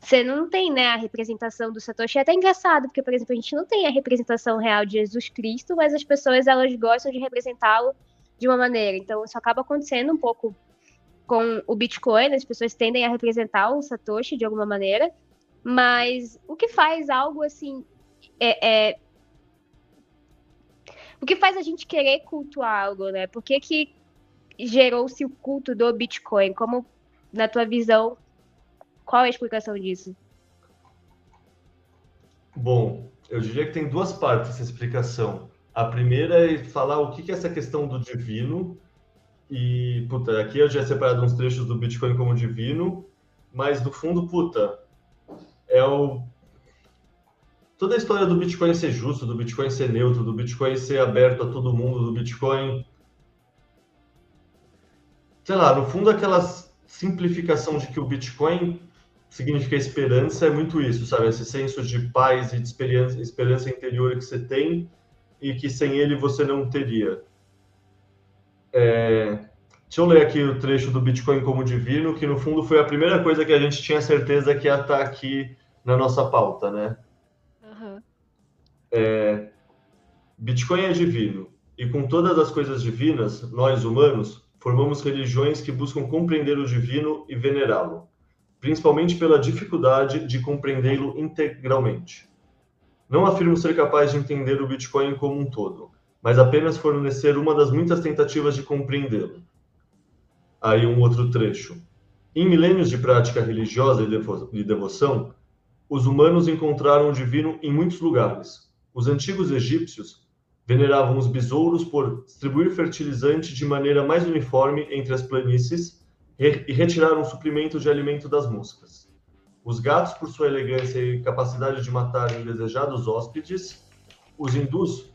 você não tem, né, a representação do Satoshi. É até engraçado, porque, por exemplo, a gente não tem a representação real de Jesus Cristo, mas as pessoas, elas gostam de representá-lo de uma maneira. Então, isso acaba acontecendo um pouco com o Bitcoin, as pessoas tendem a representar o Satoshi de alguma maneira, mas o que faz algo assim é, é... o que faz a gente querer cultuar algo, né? Por que, que gerou-se o culto do Bitcoin? Como, na tua visão, qual é a explicação disso? Bom, eu diria que tem duas partes essa explicação. A primeira é falar o que é essa questão do divino. E, puta, aqui eu já separado uns trechos do Bitcoin como divino, mas no fundo, puta, é o. Toda a história do Bitcoin ser justo, do Bitcoin ser neutro, do Bitcoin ser aberto a todo mundo, do Bitcoin. Sei lá, no fundo, aquela simplificação de que o Bitcoin significa esperança é muito isso, sabe? Esse senso de paz e de esperança, esperança interior que você tem e que sem ele você não teria. É... Deixa eu ler aqui o trecho do Bitcoin como divino, que no fundo foi a primeira coisa que a gente tinha certeza que ia estar aqui na nossa pauta, né? Uhum. É... Bitcoin é divino, e com todas as coisas divinas, nós humanos formamos religiões que buscam compreender o divino e venerá-lo, principalmente pela dificuldade de compreendê-lo integralmente. Não afirmo ser capaz de entender o Bitcoin como um todo, mas apenas fornecer uma das muitas tentativas de compreendê-lo. Aí um outro trecho. Em milênios de prática religiosa e devoção, os humanos encontraram o divino em muitos lugares. Os antigos egípcios veneravam os besouros por distribuir fertilizante de maneira mais uniforme entre as planícies e retiraram o suprimento de alimento das moscas. Os gatos, por sua elegância e capacidade de matar indesejados hóspedes, os hindus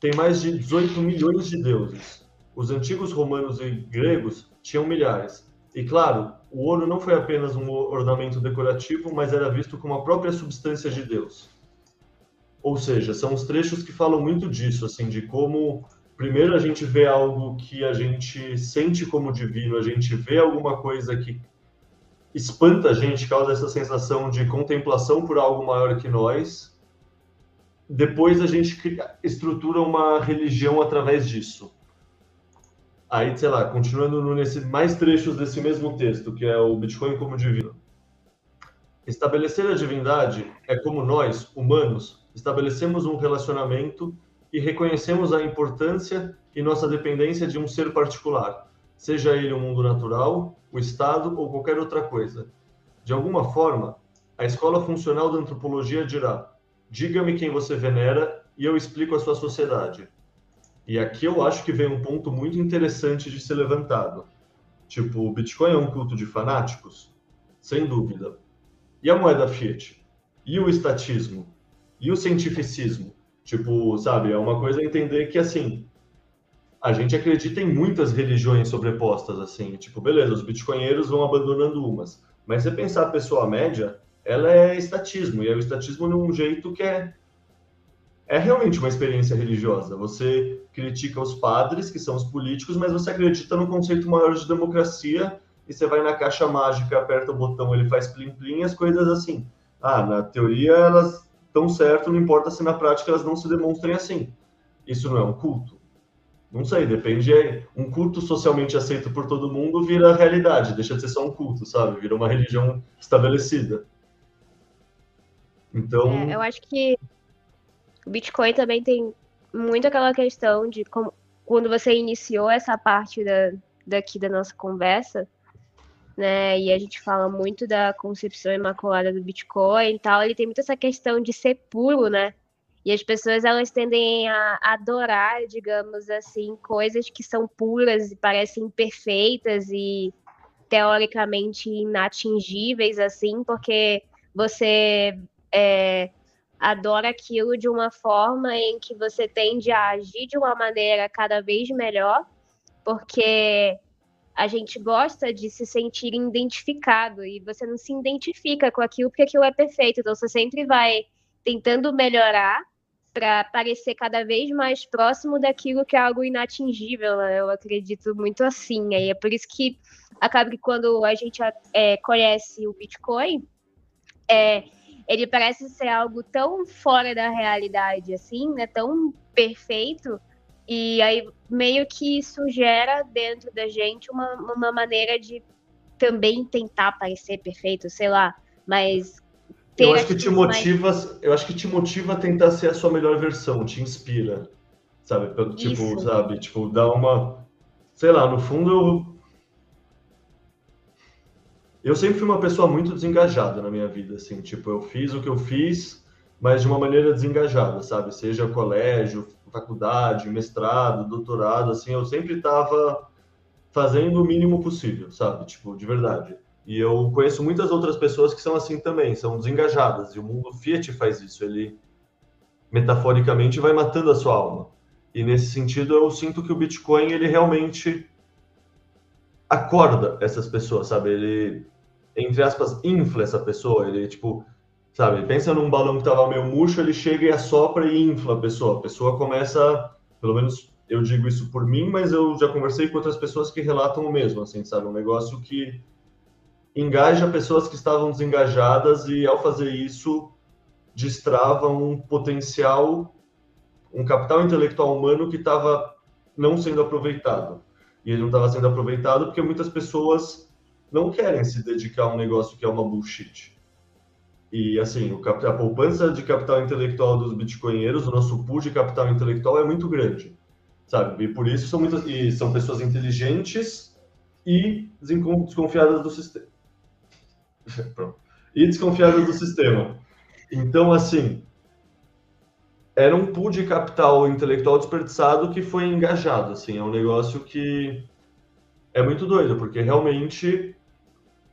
têm mais de 18 milhões de deuses. Os antigos romanos e gregos tinham milhares. E claro, o ouro não foi apenas um ornamento decorativo, mas era visto como a própria substância de Deus. Ou seja, são os trechos que falam muito disso, assim, de como primeiro a gente vê algo que a gente sente como divino, a gente vê alguma coisa que espanta a gente, causa essa sensação de contemplação por algo maior que nós. Depois a gente estrutura uma religião através disso. Aí, sei lá, continuando nesse mais trechos desse mesmo texto, que é o Bitcoin como divino. Estabelecer a divindade é como nós, humanos, estabelecemos um relacionamento e reconhecemos a importância e nossa dependência de um ser particular, seja ele o mundo natural, o Estado ou qualquer outra coisa. De alguma forma, a escola funcional da antropologia dirá: diga-me quem você venera e eu explico a sua sociedade. E aqui eu acho que vem um ponto muito interessante de ser levantado. Tipo, o Bitcoin é um culto de fanáticos? Sem dúvida. E a moeda fiat? E o estatismo? E o cientificismo? Tipo, sabe, é uma coisa entender que, assim, a gente acredita em muitas religiões sobrepostas, assim, tipo, beleza, os bitcoinheiros vão abandonando umas, mas se pensar a pessoa média, ela é estatismo, e é o estatismo de um jeito que é, é realmente uma experiência religiosa. Você critica os padres, que são os políticos, mas você acredita no conceito maior de democracia, e você vai na caixa mágica, aperta o botão, ele faz plim-plim, as coisas assim. Ah, na teoria elas estão certo, não importa se na prática elas não se demonstrem assim. Isso não é um culto Não sei, depende. Um culto socialmente aceito por todo mundo vira realidade, deixa de ser só um culto, sabe? Vira uma religião estabelecida. Então. É, eu acho que o Bitcoin também tem muito aquela questão de como, quando você iniciou essa parte da, daqui da nossa conversa, né? E a gente fala muito da concepção imaculada do Bitcoin e tal, ele tem muito essa questão de ser puro, né? E as pessoas elas tendem a adorar, digamos assim, coisas que são puras e parecem perfeitas e teoricamente inatingíveis, assim, porque você é, adora aquilo de uma forma em que você tende a agir de uma maneira cada vez melhor, porque a gente gosta de se sentir identificado e você não se identifica com aquilo porque aquilo é perfeito, então você sempre vai tentando melhorar para parecer cada vez mais próximo daquilo que é algo inatingível. Né? Eu acredito muito assim. Aí é por isso que acaba que quando a gente é, conhece o Bitcoin, é, ele parece ser algo tão fora da realidade, assim, né? Tão perfeito. E aí meio que isso gera dentro da gente uma, uma maneira de também tentar parecer perfeito, sei lá. Mas eu acho que te motiva, mais... eu acho que te motiva a tentar ser a sua melhor versão, te inspira, sabe? Tipo, Isso. sabe, tipo, dá uma, sei lá, no fundo eu eu sempre fui uma pessoa muito desengajada na minha vida, assim, tipo, eu fiz o que eu fiz, mas de uma maneira desengajada, sabe? Seja colégio, faculdade, mestrado, doutorado, assim, eu sempre estava fazendo o mínimo possível, sabe? Tipo, de verdade. E eu conheço muitas outras pessoas que são assim também, são desengajadas. E o mundo Fiat faz isso, ele metaforicamente vai matando a sua alma. E nesse sentido eu sinto que o Bitcoin ele realmente acorda essas pessoas, sabe? Ele entre aspas infla essa pessoa, ele tipo, sabe, pensa num balão que tava meio murcho, ele chega e assopra e infla a pessoa. A pessoa começa, pelo menos eu digo isso por mim, mas eu já conversei com outras pessoas que relatam o mesmo, assim, sabe? Um negócio que engaja pessoas que estavam desengajadas e, ao fazer isso, destrava um potencial, um capital intelectual humano que estava não sendo aproveitado. E ele não estava sendo aproveitado porque muitas pessoas não querem se dedicar a um negócio que é uma bullshit. E, assim, a poupança de capital intelectual dos bitcoinheiros, o nosso pool de capital intelectual é muito grande, sabe? E por isso são, muitas, e são pessoas inteligentes e desconfiadas do sistema e desconfiadas do sistema. Então, assim, era um pool de capital intelectual desperdiçado que foi engajado, assim, é um negócio que é muito doido, porque realmente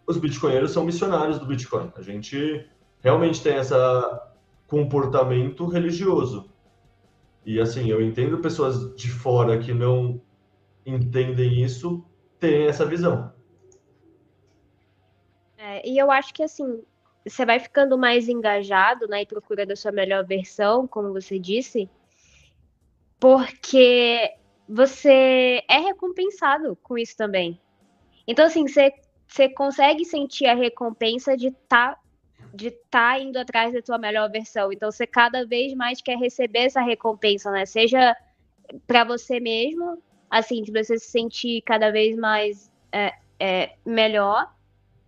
os bitcoinheiros são missionários do Bitcoin. A gente realmente tem esse comportamento religioso. E assim, eu entendo pessoas de fora que não entendem isso, terem essa visão. É, e eu acho que assim, você vai ficando mais engajado né, e procura da sua melhor versão, como você disse, porque você é recompensado com isso também. Então, assim, você, você consegue sentir a recompensa de estar tá, de tá indo atrás da tua melhor versão. Então, você cada vez mais quer receber essa recompensa, né? Seja para você mesmo, assim, de você se sentir cada vez mais é, é, melhor,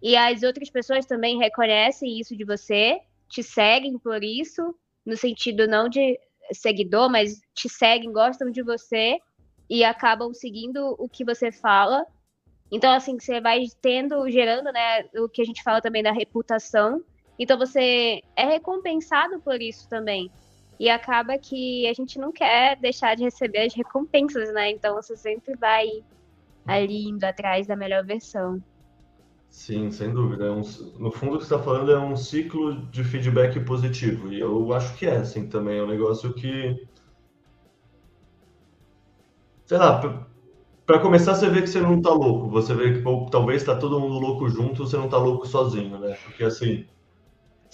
e as outras pessoas também reconhecem isso de você, te seguem por isso, no sentido não de seguidor, mas te seguem, gostam de você e acabam seguindo o que você fala. Então, assim, você vai tendo, gerando, né, o que a gente fala também da reputação. Então, você é recompensado por isso também. E acaba que a gente não quer deixar de receber as recompensas, né? Então, você sempre vai ali indo atrás da melhor versão. Sim, sem dúvida. É um, no fundo, o que você está falando é um ciclo de feedback positivo. E eu acho que é, assim, também. É um negócio que. Sei lá, para começar, você vê que você não está louco. Você vê que talvez está todo mundo louco junto, você não está louco sozinho, né? Porque, assim,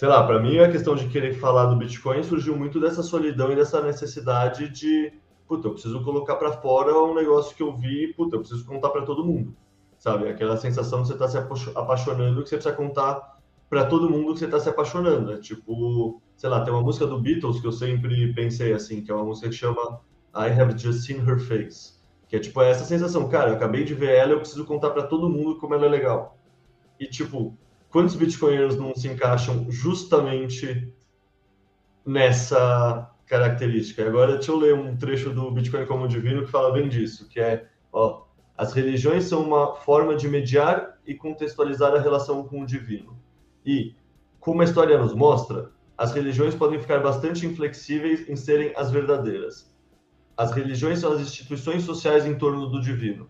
sei lá, para mim a questão de querer falar do Bitcoin surgiu muito dessa solidão e dessa necessidade de, puta, eu preciso colocar para fora um negócio que eu vi, puta, eu preciso contar para todo mundo sabe? Aquela sensação de você estar tá se apaixonando que você precisa contar para todo mundo que você está se apaixonando. É tipo, sei lá, tem uma música do Beatles que eu sempre pensei assim, que é uma música que chama I Have Just Seen Her Face, Que é tipo essa sensação, cara, eu acabei de ver ela, eu preciso contar para todo mundo como ela é legal. E tipo, quantos bitcoinheiros não se encaixam justamente nessa característica? Agora deixa eu ler um trecho do Bitcoin como Divino que fala bem disso, que é, ó, as religiões são uma forma de mediar e contextualizar a relação com o divino. E, como a história nos mostra, as religiões podem ficar bastante inflexíveis em serem as verdadeiras. As religiões são as instituições sociais em torno do divino.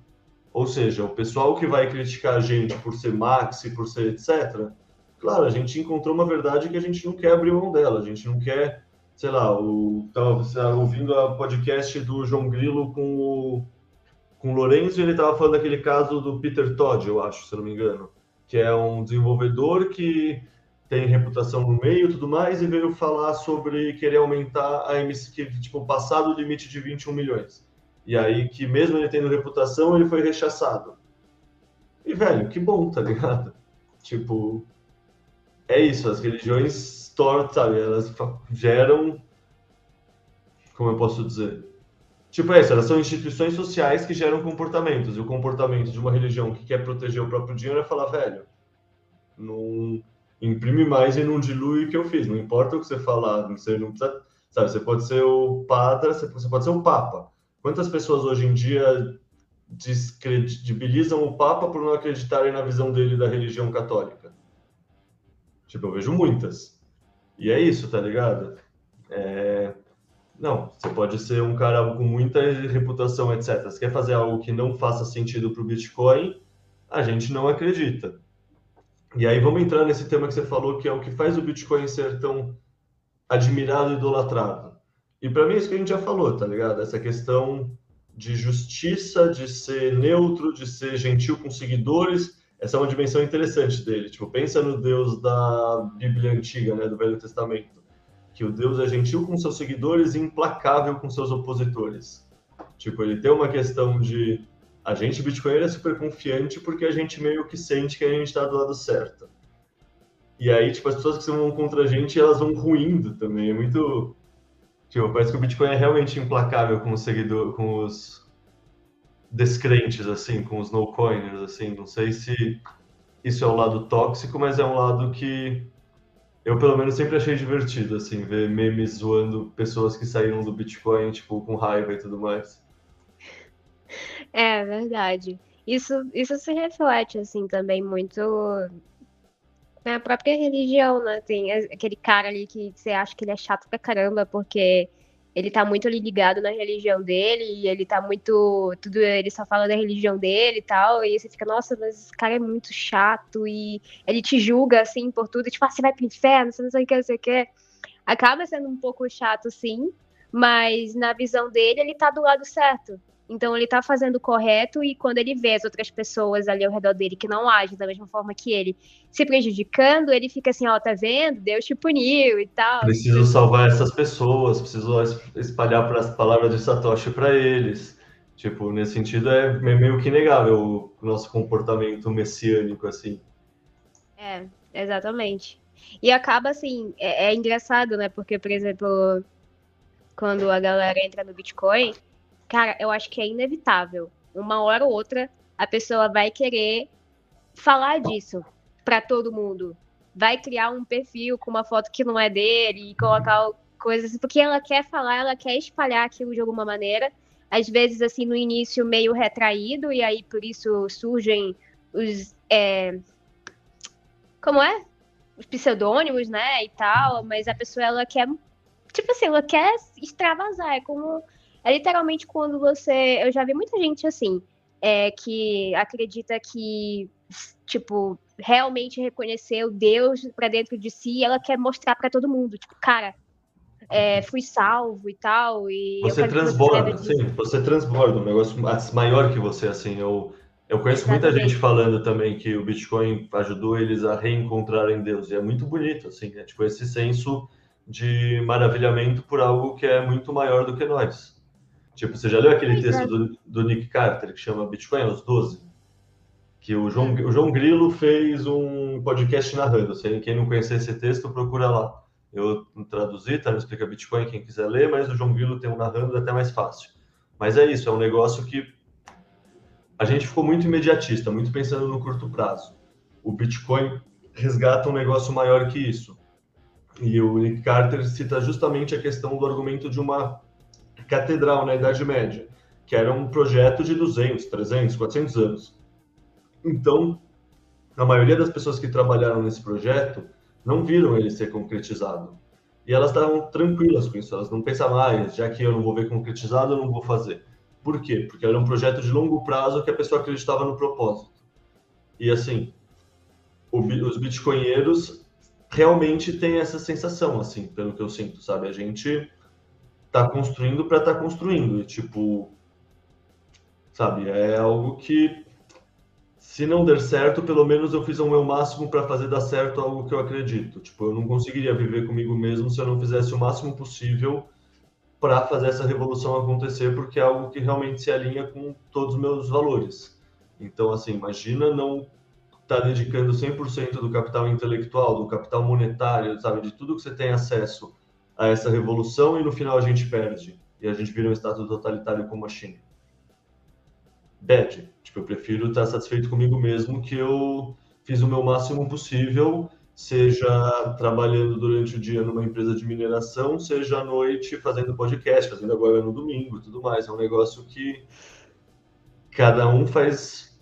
Ou seja, o pessoal que vai criticar a gente por ser maxi, por ser etc. Claro, a gente encontrou uma verdade que a gente não quer abrir mão dela. A gente não quer, sei lá, o estava ouvindo a podcast do João Grilo com o com o Lourenço, ele estava falando daquele caso do Peter Todd, eu acho, se não me engano, que é um desenvolvedor que tem reputação no meio e tudo mais, e veio falar sobre querer aumentar a emissão, que, tipo, passar do limite de 21 milhões. E aí que mesmo ele tendo reputação, ele foi rechaçado. E, velho, que bom, tá ligado? Tipo, é isso, as religiões tortas, sabe, elas geram, como eu posso dizer? Tipo, é isso, elas são instituições sociais que geram comportamentos, e o comportamento de uma religião que quer proteger o próprio dinheiro é falar, velho, não imprime mais e não dilui o que eu fiz. Não importa o que você falar, você não precisa, sabe? Você pode ser o padre, você pode ser o papa. Quantas pessoas hoje em dia descredibilizam o papa por não acreditarem na visão dele da religião católica? Tipo, eu vejo muitas. E é isso, tá ligado? É... Não, você pode ser um cara com muita reputação, etc. Você quer fazer algo que não faça sentido para o Bitcoin, a gente não acredita. E aí vamos entrar nesse tema que você falou, que é o que faz o Bitcoin ser tão admirado e idolatrado. E para mim é isso que a gente já falou, tá ligado? Essa questão de justiça, de ser neutro, de ser gentil com seguidores, essa é uma dimensão interessante dele. Tipo, pensa no Deus da Bíblia antiga, né, do Velho Testamento, que o Deus é gentil com seus seguidores e implacável com seus opositores. Tipo, ele tem uma questão de a gente, Bitcoin, é super confiante porque a gente meio que sente que a gente está do lado certo. E aí, tipo, as pessoas que vão contra a gente, elas vão ruindo também. É muito. Tipo, parece que o Bitcoin é realmente implacável com os seguidores, com os descrentes, assim, com os no-coiners, assim. Não sei se isso é um lado tóxico, mas é um lado que eu, pelo menos, sempre achei divertido, assim, ver memes zoando pessoas que saíram do Bitcoin, tipo, com raiva e tudo mais. É verdade. Isso, isso se reflete, assim, também muito na própria religião, né? Tem aquele cara ali que você acha que ele é chato pra caramba, porque ele tá muito ali ligado na religião dele, e ele tá muito. Tudo, ele só fala da religião dele e tal, e você fica, nossa, mas esse cara é muito chato, e ele te julga, assim, por tudo, tipo, ah, você vai pro inferno, você não sei o que, não sei o que. Acaba sendo um pouco chato, sim, mas na visão dele, ele tá do lado certo. Então ele tá fazendo o correto e quando ele vê as outras pessoas ali ao redor dele que não agem da mesma forma que ele se prejudicando, ele fica assim, ó, tá vendo? Deus te puniu e tal. Preciso salvar essas pessoas, preciso espalhar as palavras de Satoshi para eles. Tipo, nesse sentido é meio que inegável o nosso comportamento messiânico assim. É, exatamente. E acaba assim, é, é engraçado, né? Porque, por exemplo, quando a galera entra no Bitcoin, cara, eu acho que é inevitável. Uma hora ou outra, a pessoa vai querer falar disso para todo mundo. Vai criar um perfil com uma foto que não é dele e colocar coisas, porque ela quer falar, ela quer espalhar aquilo de alguma maneira. Às vezes, assim, no início, meio retraído, e aí por isso surgem os. É... Como é? Os pseudônimos, né? E tal, mas a pessoa, ela quer. Tipo assim, ela quer extravasar. É como é literalmente quando você. Eu já vi muita gente assim, é, que acredita que, tipo, realmente reconheceu Deus para dentro de si e ela quer mostrar para todo mundo. Tipo, cara, é, fui salvo e tal. E você transborda, você sim, você transborda um negócio maior que você, assim. Eu, eu conheço Exatamente. muita gente falando também que o Bitcoin ajudou eles a reencontrarem Deus. E é muito bonito, assim, é tipo esse senso de maravilhamento por algo que é muito maior do que nós. Tipo, você já leu aquele texto do, do, Nick Carter que chama Bitcoin aos 12? Que o João, o João Grilo fez um podcast narrando. Quem não conhecer esse texto, procura lá. Eu traduzi, tá? Não explica Bitcoin, quem quiser ler, mas o João Grilo tem um narrando até mais fácil. Mas é isso, é um negócio que a gente ficou muito imediatista, muito pensando no curto prazo. O Bitcoin resgata um negócio maior que isso. E o Nick Carter cita justamente a questão do argumento de uma catedral na Idade Média, que era um projeto de 200, 300, 400 anos. Então, a maioria das pessoas que trabalharam nesse projeto não viram ele ser concretizado. E elas estavam tranquilas com isso, elas não pensavam, ah, já que eu não vou ver concretizado, eu não vou fazer. Por quê? Porque era um projeto de longo prazo que a pessoa acreditava no propósito. E assim, o, os bitcoinheiros realmente têm essa sensação, assim, pelo que eu sinto, sabe? A gente tá construindo para tá construindo, e tipo, sabe? É algo que se não der certo, pelo menos eu fiz o meu máximo para fazer dar certo algo que eu acredito. Tipo, eu não conseguiria viver comigo mesmo se eu não fizesse o máximo possível para fazer essa revolução acontecer, porque é algo que realmente se alinha com todos os meus valores. Então, assim, imagina não estar tá dedicando 100% do capital intelectual, do capital monetário, sabe, de tudo que você tem acesso a essa revolução e no final a gente perde e a gente vira um estado totalitário como a China bad. Tipo, eu prefiro estar satisfeito comigo mesmo que eu fiz o meu máximo possível, seja trabalhando durante o dia numa empresa de mineração, seja à noite fazendo podcast, fazendo agora no domingo, tudo mais. É um negócio que cada um faz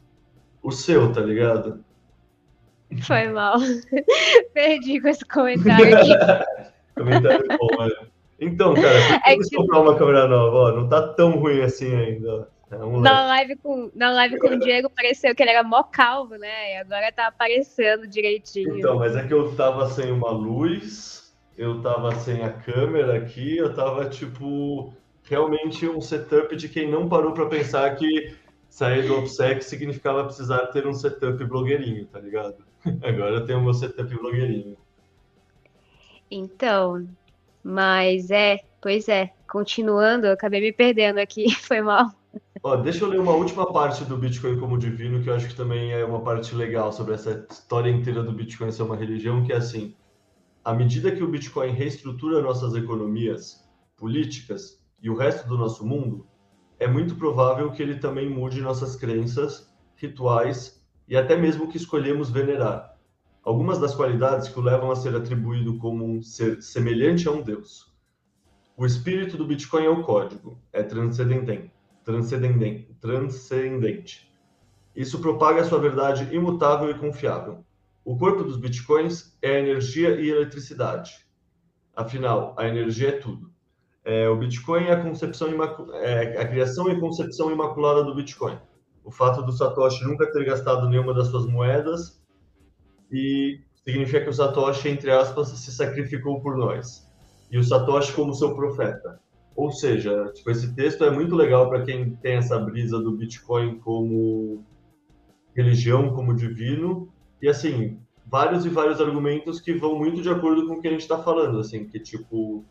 o seu, tá ligado? Foi mal. Perdi com esse comentário aqui. comentário bom, é. Então, cara, é que... comprar uma câmera nova, ó, não tá tão ruim assim ainda. É na live, com, na live com o Diego pareceu que ele era mó calvo, né? E agora tá aparecendo direitinho. Então, mas é que eu tava sem uma luz, eu tava sem a câmera aqui, eu tava tipo realmente um setup de quem não parou para pensar que sair do OPSEC significava precisar ter um setup blogueirinho, tá ligado? Agora eu tenho o meu setup blogueirinho. Então, mas é, pois é, continuando, eu acabei me perdendo aqui, foi mal. Ó, deixa eu ler uma última parte do Bitcoin como divino, que eu acho que também é uma parte legal sobre essa história inteira do Bitcoin ser uma religião, que é assim, à medida que o Bitcoin reestrutura nossas economias, políticas e o resto do nosso mundo, é muito provável que ele também mude nossas crenças, rituais e até mesmo o que escolhemos venerar. Algumas das qualidades que o levam a ser atribuído como um ser semelhante a um Deus. O espírito do Bitcoin é o código, é transcendente transcendente, transcendente. Isso propaga sua verdade imutável e confiável. O corpo dos bitcoins é energia e eletricidade. Afinal, a energia é tudo. É, o Bitcoin é a concepção é a criação e concepção imaculada do Bitcoin. O fato do Satoshi nunca ter gastado nenhuma das suas moedas e significa que o Satoshi, entre aspas, se sacrificou por nós. E o Satoshi como seu profeta. Ou seja, tipo, esse texto é muito legal para quem tem essa brisa do Bitcoin como religião, como divino, e assim, vários e vários argumentos que vão muito de acordo com o que a gente está falando, assim, que tipo.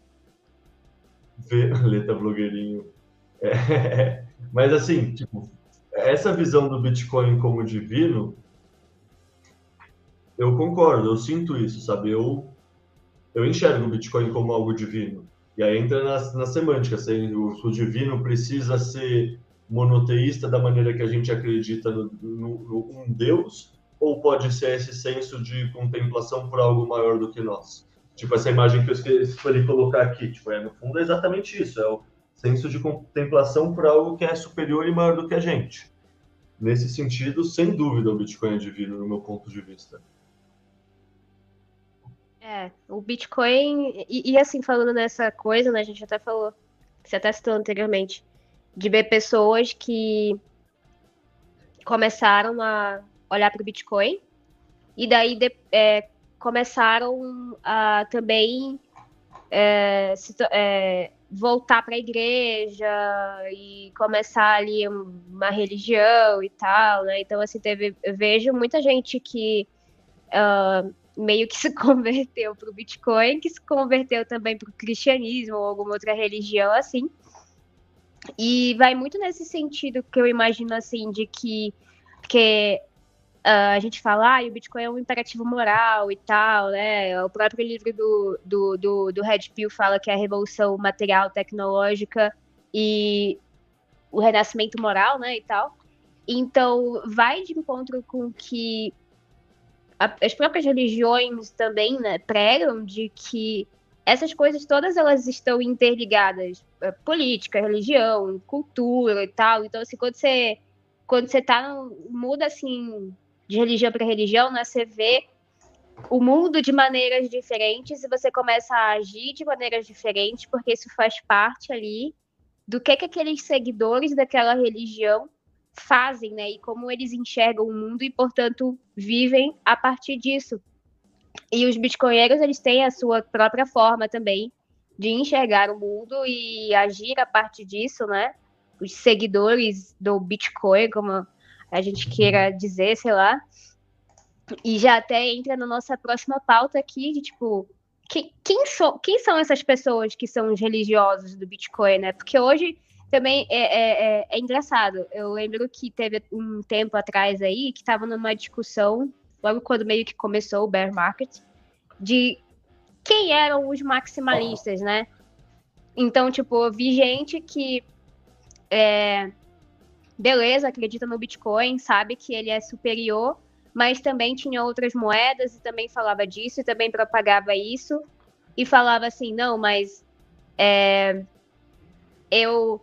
Letra blogueirinho. É, mas assim, tipo, essa visão do Bitcoin como divino, eu concordo, eu sinto isso, sabe? Eu, eu enxergo o Bitcoin como algo divino. E aí entra na, na semântica, se o, o divino precisa ser monoteísta da maneira que a gente acredita no, no, no, um Deus, ou pode ser esse senso de contemplação por algo maior do que nós? Tipo, essa imagem que eu escolhi colocar aqui, tipo, é, no fundo é exatamente isso, é o senso de contemplação por algo que é superior e maior do que a gente. Nesse sentido, sem dúvida, o Bitcoin é divino, no meu ponto de vista. É, o Bitcoin, e, e, assim, falando nessa coisa, né, a gente até falou, você até citou anteriormente, de ver pessoas que começaram a olhar para o Bitcoin e daí de, é, começaram a também é, se, é, voltar para a igreja e começar ali uma religião e tal, né? Então, assim, teve, eu vejo muita gente que uh, meio que se converteu para o Bitcoin, que se converteu também para o cristianismo ou alguma outra religião assim. E vai muito nesse sentido que eu imagino assim, de que, que uh, a gente fala, ah, o Bitcoin é um imperativo moral e tal, né? O próprio livro do, do, do, do Red Pill fala que é a revolução material, tecnológica e o renascimento moral, né, e tal. Então, vai de encontro com que as próprias religiões também né, pregam de que essas coisas todas elas estão interligadas, é, política, religião, cultura e tal. Então, assim, quando você quando você tá muda assim de religião para religião, né, você vê o mundo de maneiras diferentes e você começa a agir de maneiras diferentes, porque isso faz parte ali do que, que aqueles seguidores daquela religião fazem, né? E como eles enxergam o mundo e, portanto, vivem a partir disso. E os bitcoinheiros, eles têm a sua própria forma também de enxergar o mundo e agir a partir disso, né? Os seguidores do Bitcoin, como a gente queira dizer, sei lá. E já até entra na nossa próxima pauta aqui de tipo, quem, quem, so, quem são essas pessoas que são os religiosos do Bitcoin, né? Porque hoje também é, é, é, é engraçado. Eu lembro que teve um tempo atrás aí que estava numa discussão, logo quando meio que começou o bear market, de quem eram os maximalistas, né? Então, tipo, eu vi gente que é, beleza, acredita no Bitcoin, sabe que ele é superior, mas também tinha outras moedas e também falava disso e também propagava isso e falava assim, não, mas é, eu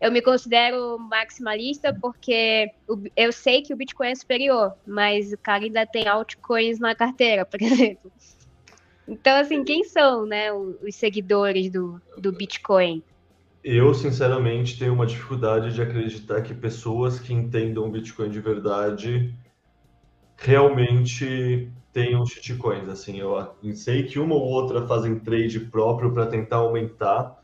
eu me considero maximalista porque eu sei que o Bitcoin é superior, mas o cara ainda tem altcoins na carteira, por exemplo. Então, assim, quem são, né, os seguidores do, do Bitcoin? Eu, sinceramente, tenho uma dificuldade de acreditar que pessoas que entendam Bitcoin de verdade realmente tenham shitcoins. Assim, eu sei que uma ou outra fazem trade próprio para tentar aumentar,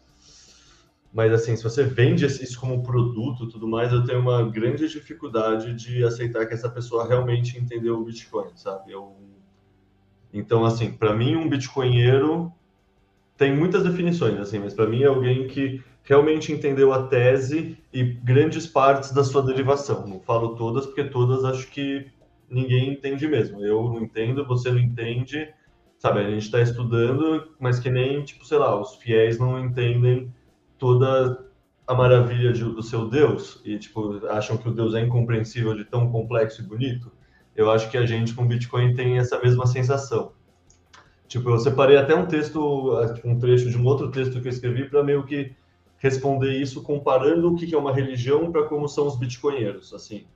mas assim, se você vende isso como produto, tudo mais, eu tenho uma grande dificuldade de aceitar que essa pessoa realmente entendeu o Bitcoin, sabe? Eu... Então, assim, para mim um bitcoinheiro tem muitas definições, assim, mas para mim é alguém que realmente entendeu a tese e grandes partes da sua derivação. Não falo todas, porque todas acho que ninguém entende mesmo. Eu não entendo, você não entende, sabe? A gente está estudando, mas que nem, tipo, sei lá, os fiéis não entendem toda a maravilha de, do seu Deus e, tipo, acham que o Deus é incompreensível de tão complexo e bonito. Eu acho que a gente com Bitcoin tem essa mesma sensação. Tipo, eu separei até um texto, um trecho de um outro texto que eu escrevi para meio que responder isso comparando o que é uma religião para como são os bitcoinheiros. Assim,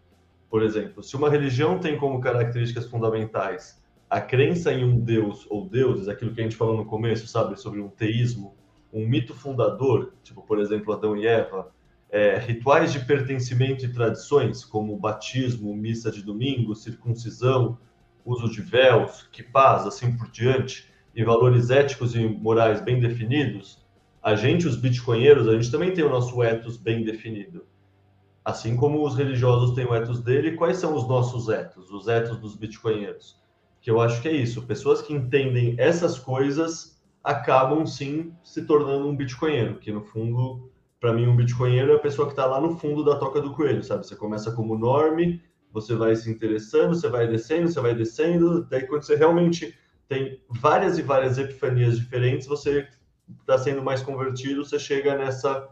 por exemplo, se uma religião tem como características fundamentais a crença em um deus ou deuses, aquilo que a gente falou no começo, sabe, sobre um teísmo, um mito fundador, tipo, por exemplo, Adão e Eva, é, rituais de pertencimento e tradições, como batismo, missa de domingo, circuncisão, uso de véus, paz, assim por diante, e valores éticos e morais bem definidos, a gente, os bitcoinheiros, a gente também tem o nosso ethos bem definido. Assim como os religiosos têm o ethos dele, quais são os nossos ethos, os ethos dos bitcoinheiros? Que eu acho que é isso. Pessoas que entendem essas coisas acabam sim se tornando um bitcoinheiro, que no fundo, para mim, um bitcoinheiro é a pessoa que está lá no fundo da toca do coelho, sabe? Você começa como norme, você vai se interessando, você vai descendo, você vai descendo, daí quando você realmente tem várias e várias epifanias diferentes, você está sendo mais convertido, você chega nessa.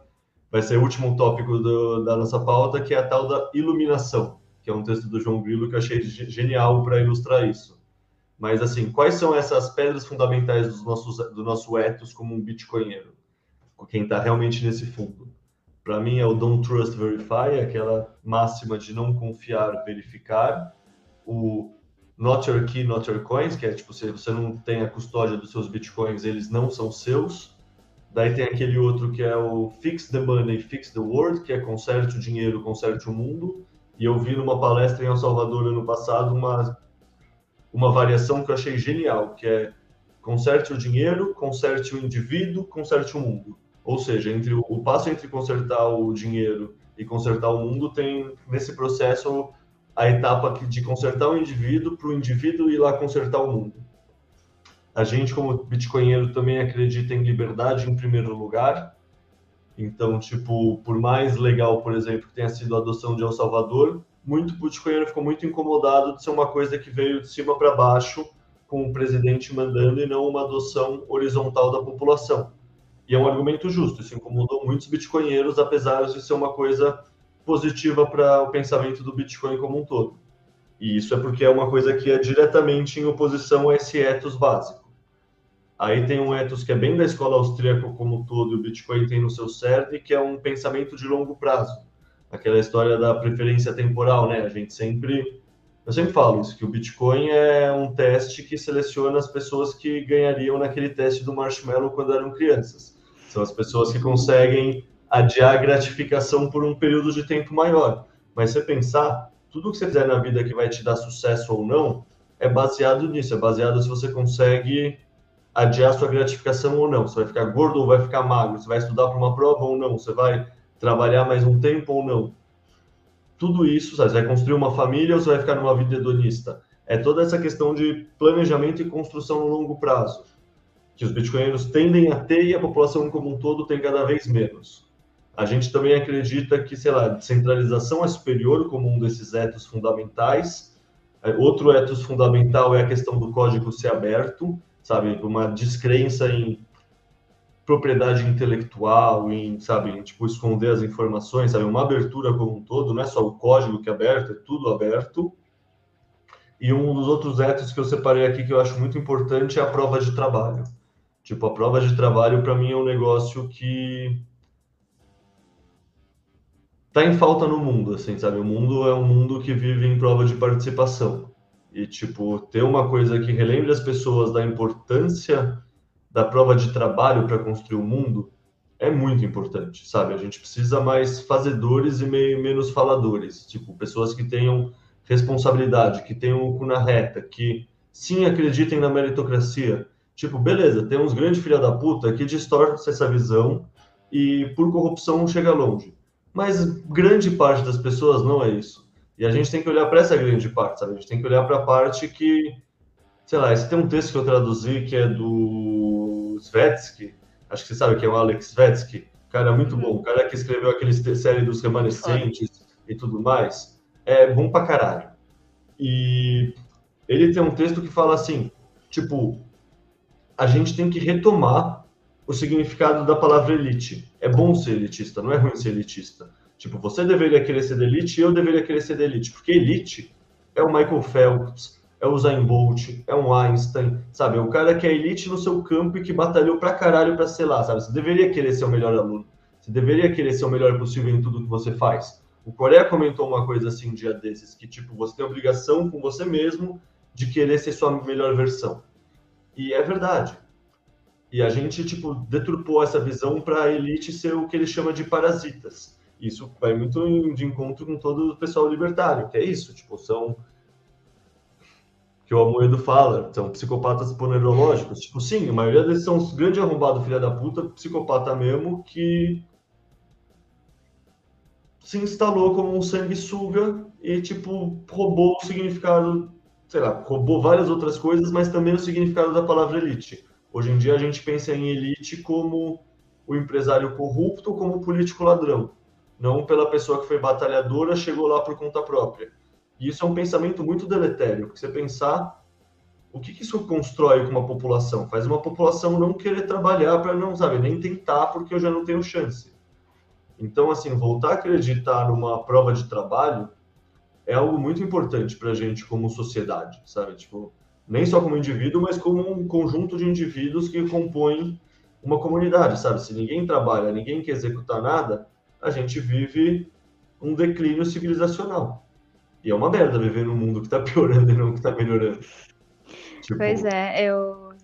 Vai ser o último tópico do, da nossa pauta, que é a tal da iluminação, que é um texto do João Grilo que eu achei genial para ilustrar isso. Mas, assim, quais são essas pedras fundamentais dos nossos, do nosso ethos como um bitcoinheiro? Quem está realmente nesse fundo? Para mim, é o Don't Trust Verify, aquela máxima de não confiar, verificar. O not your key, not your coins, que é tipo, se você não tem a custódia dos seus bitcoins, eles não são seus. Daí tem aquele outro que é o fix the money, fix the world, que é conserte o dinheiro, conserte o mundo. E eu vi numa palestra em El Salvador ano passado uma, uma variação que eu achei genial, que é conserte o dinheiro, conserte o indivíduo, conserte o mundo. Ou seja, entre o, o passo entre consertar o dinheiro e consertar o mundo tem nesse processo a etapa de consertar o indivíduo para o indivíduo ir lá consertar o mundo. A gente, como bitcoinheiro, também acredita em liberdade em primeiro lugar. Então, tipo, por mais legal, por exemplo, que tenha sido a adoção de El Salvador, muito bitcoinheiro ficou muito incomodado de ser uma coisa que veio de cima para baixo, com o presidente mandando e não uma adoção horizontal da população. E é um argumento justo, isso incomodou muitos bitcoinheiros, apesar de ser uma coisa positiva para o pensamento do Bitcoin como um todo. E isso é porque é uma coisa que é diretamente em oposição a esse ethos básico. Aí tem um ethos que é bem da escola austríaca como um todo, e o Bitcoin tem no seu CERN, que é um pensamento de longo prazo. Aquela história da preferência temporal, né? A gente sempre eu sempre falo isso, que o Bitcoin é um teste que seleciona as pessoas que ganhariam naquele teste do marshmallow quando eram crianças. São as pessoas que conseguem adiar a gratificação por um período de tempo maior. Mas você pensar, tudo que você fizer na vida que vai te dar sucesso ou não, é baseado nisso, é baseado se você consegue adiar sua gratificação ou não. Você vai ficar gordo ou vai ficar magro, você vai estudar para uma prova ou não, você vai trabalhar mais um tempo ou não tudo isso, sabe? você vai construir uma família ou você vai ficar numa vida hedonista? É toda essa questão de planejamento e construção no longo prazo, que os bitcoinheiros tendem a ter e a população como um todo tem cada vez menos. A gente também acredita que, sei lá, descentralização é superior como um desses etos fundamentais. É, outro etos fundamental é a questão do código ser aberto, sabe? Uma descrença em propriedade intelectual, em, sabe, em, tipo, esconder as informações, sabe, uma abertura como um todo, não é só o código que é aberto, é tudo aberto. E um dos outros etos que eu separei aqui que eu acho muito importante é a prova de trabalho. Tipo, a prova de trabalho para mim é um negócio que tá em falta no mundo, assim, sabe? O mundo é um mundo que vive em prova de participação. E tipo, ter uma coisa que relembre as pessoas da importância da prova de trabalho para construir o mundo é muito importante, sabe? A gente precisa mais fazedores e meio, menos faladores, tipo, pessoas que tenham responsabilidade, que tenham o cu na reta, que sim acreditem na meritocracia. Tipo, beleza, tem uns grandes filha da puta que distorcem essa visão e por corrupção chega longe. Mas grande parte das pessoas não é isso. E a gente tem que olhar para essa grande parte, sabe? A gente tem que olhar para a parte que, sei lá, esse tem um texto que eu traduzi que é do Svetsky, acho que você sabe que é o Alex Svetsky, cara muito bom, o cara que escreveu aquele série dos remanescentes e tudo mais, é bom pra caralho. E ele tem um texto que fala assim, tipo, a gente tem que retomar o significado da palavra elite. É bom ser elitista, não é ruim ser elitista. Tipo, você deveria querer ser de elite e eu deveria querer ser de elite, porque elite é o Michael Phelps, é o Usain Bolt, é um Einstein, sabe? É o cara que é elite no seu campo e que batalhou pra caralho pra ser lá, sabe? Você deveria querer ser o melhor aluno. Você deveria querer ser o melhor possível em tudo que você faz. O Coreia comentou uma coisa assim um dia desses, que tipo, você tem obrigação com você mesmo de querer ser sua melhor versão. E é verdade. E a gente, tipo, deturpou essa visão para elite ser o que ele chama de parasitas. Isso vai muito de encontro com todo o pessoal libertário, que é isso, tipo, são que o Amoedo fala, são psicopatas poneurológicos. Tipo, sim, a maioria deles são os grandes arrombados, filha da puta, psicopata mesmo, que se instalou como um sanguessuga e, tipo, roubou o significado, sei lá, roubou várias outras coisas, mas também o significado da palavra elite. Hoje em dia a gente pensa em elite como o empresário corrupto, como o político ladrão, não pela pessoa que foi batalhadora, chegou lá por conta própria. E isso é um pensamento muito deletério, porque você pensar o que, que isso constrói com uma população? Faz uma população não querer trabalhar para não, sabe, nem tentar porque eu já não tenho chance. Então, assim, voltar a acreditar numa prova de trabalho é algo muito importante para a gente como sociedade, sabe? Tipo, nem só como indivíduo, mas como um conjunto de indivíduos que compõem uma comunidade, sabe? Se ninguém trabalha, ninguém quer executar nada, a gente vive um declínio civilizacional. E é uma merda viver num mundo que tá piorando e não que tá melhorando. Tipo... Pois é, eu.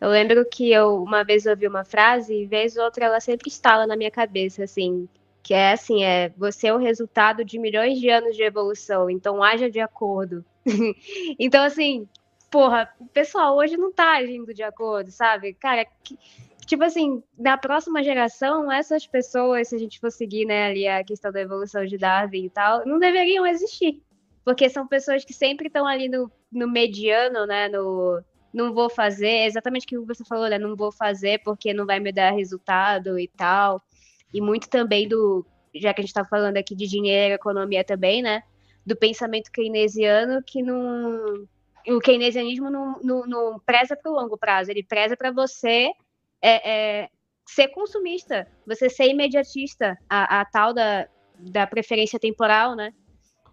Eu lembro que eu uma vez ouvi uma frase e vez ou outra ela sempre estala na minha cabeça, assim, que é assim, é você é o resultado de milhões de anos de evolução, então haja de acordo. então, assim, porra, o pessoal hoje não tá agindo de acordo, sabe? Cara, que, tipo assim, na próxima geração, essas pessoas, se a gente for seguir, né, ali a questão da evolução de Darwin e tal, não deveriam existir. Porque são pessoas que sempre estão ali no, no mediano, né, no não vou fazer, exatamente o que você falou, né, não vou fazer porque não vai me dar resultado e tal. E muito também do, já que a gente está falando aqui de dinheiro economia também, né, do pensamento keynesiano que não o keynesianismo não, não, não preza para o longo prazo, ele preza para você é, é, ser consumista, você ser imediatista, a, a tal da da preferência temporal, né?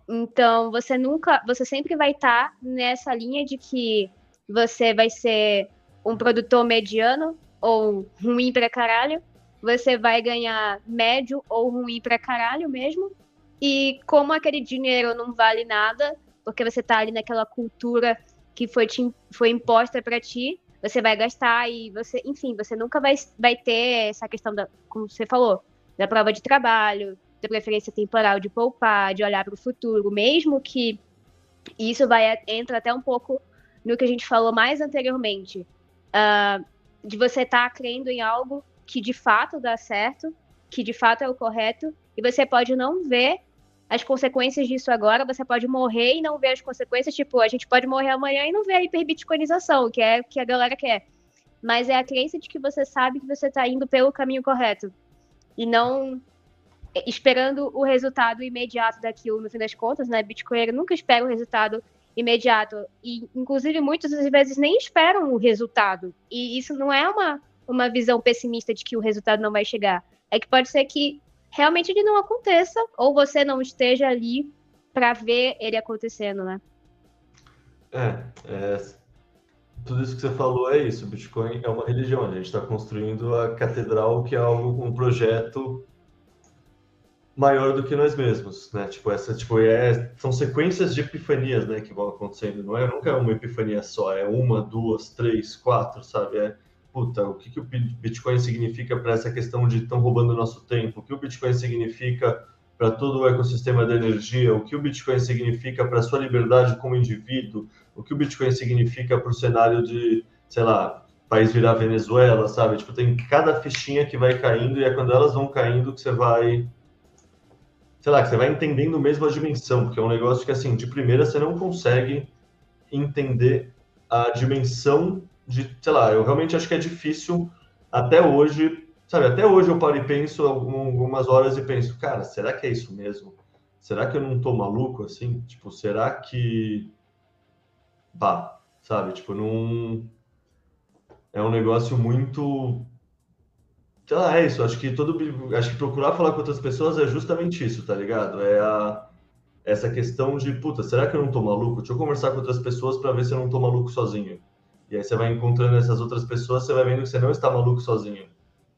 Então, você nunca, você sempre vai estar tá nessa linha de que você vai ser um produtor mediano ou ruim pra caralho, você vai ganhar médio ou ruim pra caralho mesmo. E como aquele dinheiro não vale nada, porque você tá ali naquela cultura que foi, te, foi imposta para ti, você vai gastar e você, enfim, você nunca vai, vai ter essa questão da, como você falou, da prova de trabalho, da preferência temporal de poupar, de olhar para o futuro, mesmo que isso vai entra até um pouco no que a gente falou mais anteriormente, uh, de você estar tá crendo em algo que de fato dá certo, que de fato é o correto, e você pode não ver as consequências disso agora, você pode morrer e não ver as consequências, tipo, a gente pode morrer amanhã e não ver a hiperbitcoinização, que é o que a galera quer. Mas é a crença de que você sabe que você está indo pelo caminho correto. E não esperando o resultado imediato daquilo, no fim das contas, né? Bitcoin nunca espera o resultado imediato. E, inclusive, muitas vezes nem esperam o resultado. E isso não é uma, uma visão pessimista de que o resultado não vai chegar. É que pode ser que realmente ele não aconteça, ou você não esteja ali para ver ele acontecendo, né? É, é, tudo isso que você falou é isso. O Bitcoin é uma religião. A gente está construindo a catedral, que é algo, um projeto maior do que nós mesmos, né? Tipo essa, tipo é, são sequências de epifanias, né, que vão acontecendo. Não é nunca é uma epifania só, é uma, duas, três, quatro, sabe? É puta, o que, que o Bitcoin significa para essa questão de estão roubando nosso tempo, o que o Bitcoin significa para todo o ecossistema da energia, o que o Bitcoin significa para a sua liberdade como indivíduo, o que o Bitcoin significa para o cenário de, sei lá, país virar Venezuela, sabe? Tipo, tem cada fichinha que vai caindo e é quando elas vão caindo que você vai, sei lá, que você vai entendendo mesmo a dimensão, porque é um negócio que, assim, de primeira você não consegue entender a dimensão de, sei lá, eu realmente acho que é difícil até hoje, sabe? Até hoje eu paro e penso algumas horas e penso, cara, será que é isso mesmo? Será que eu não tô maluco assim? Tipo, será que. Bah, sabe? Tipo, não. É um negócio muito. Sei lá, é isso. Acho que todo. Acho que procurar falar com outras pessoas é justamente isso, tá ligado? É a essa questão de, puta, será que eu não tô maluco? Deixa eu conversar com outras pessoas para ver se eu não tô maluco sozinho. E aí você vai encontrando essas outras pessoas, você vai vendo que você não está maluco sozinho.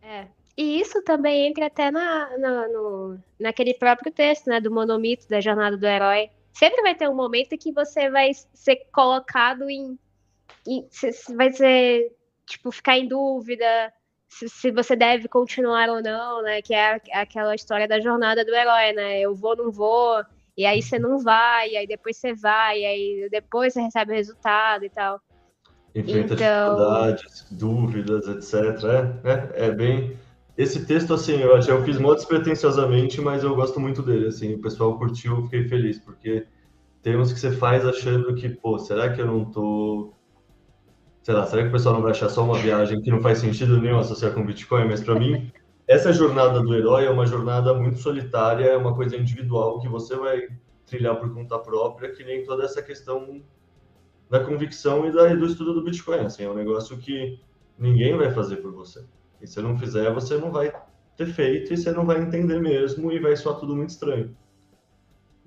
É. E isso também entra até na, na, no, naquele próprio texto, né, do monomito, da jornada do herói. Sempre vai ter um momento que você vai ser colocado em. em vai ser, tipo, ficar em dúvida se, se, você deve continuar ou não, né? Que é aquela história da jornada do herói, né? Eu vou, não vou, e aí você não vai, e aí depois você vai, e aí depois você recebe o resultado e tal enfrenta então... dificuldades, dúvidas, etc. É, é, é, bem. Esse texto, assim, eu, eu fiz muito despretensiosamente, mas eu gosto muito dele. Assim, o pessoal curtiu, eu fiquei feliz, porque tem uns que você faz achando que, pô, será que eu não tô. Sei lá, será que o pessoal não vai achar só uma viagem que não faz sentido nenhum associar com Bitcoin? Mas para mim, essa jornada do herói é uma jornada muito solitária, é uma coisa individual que você vai trilhar por conta própria, que nem toda essa questão da convicção e da, do estudo do Bitcoin. Assim, é um negócio que ninguém vai fazer por você. E se não fizer, você não vai ter feito e você não vai entender mesmo e vai soar tudo muito estranho.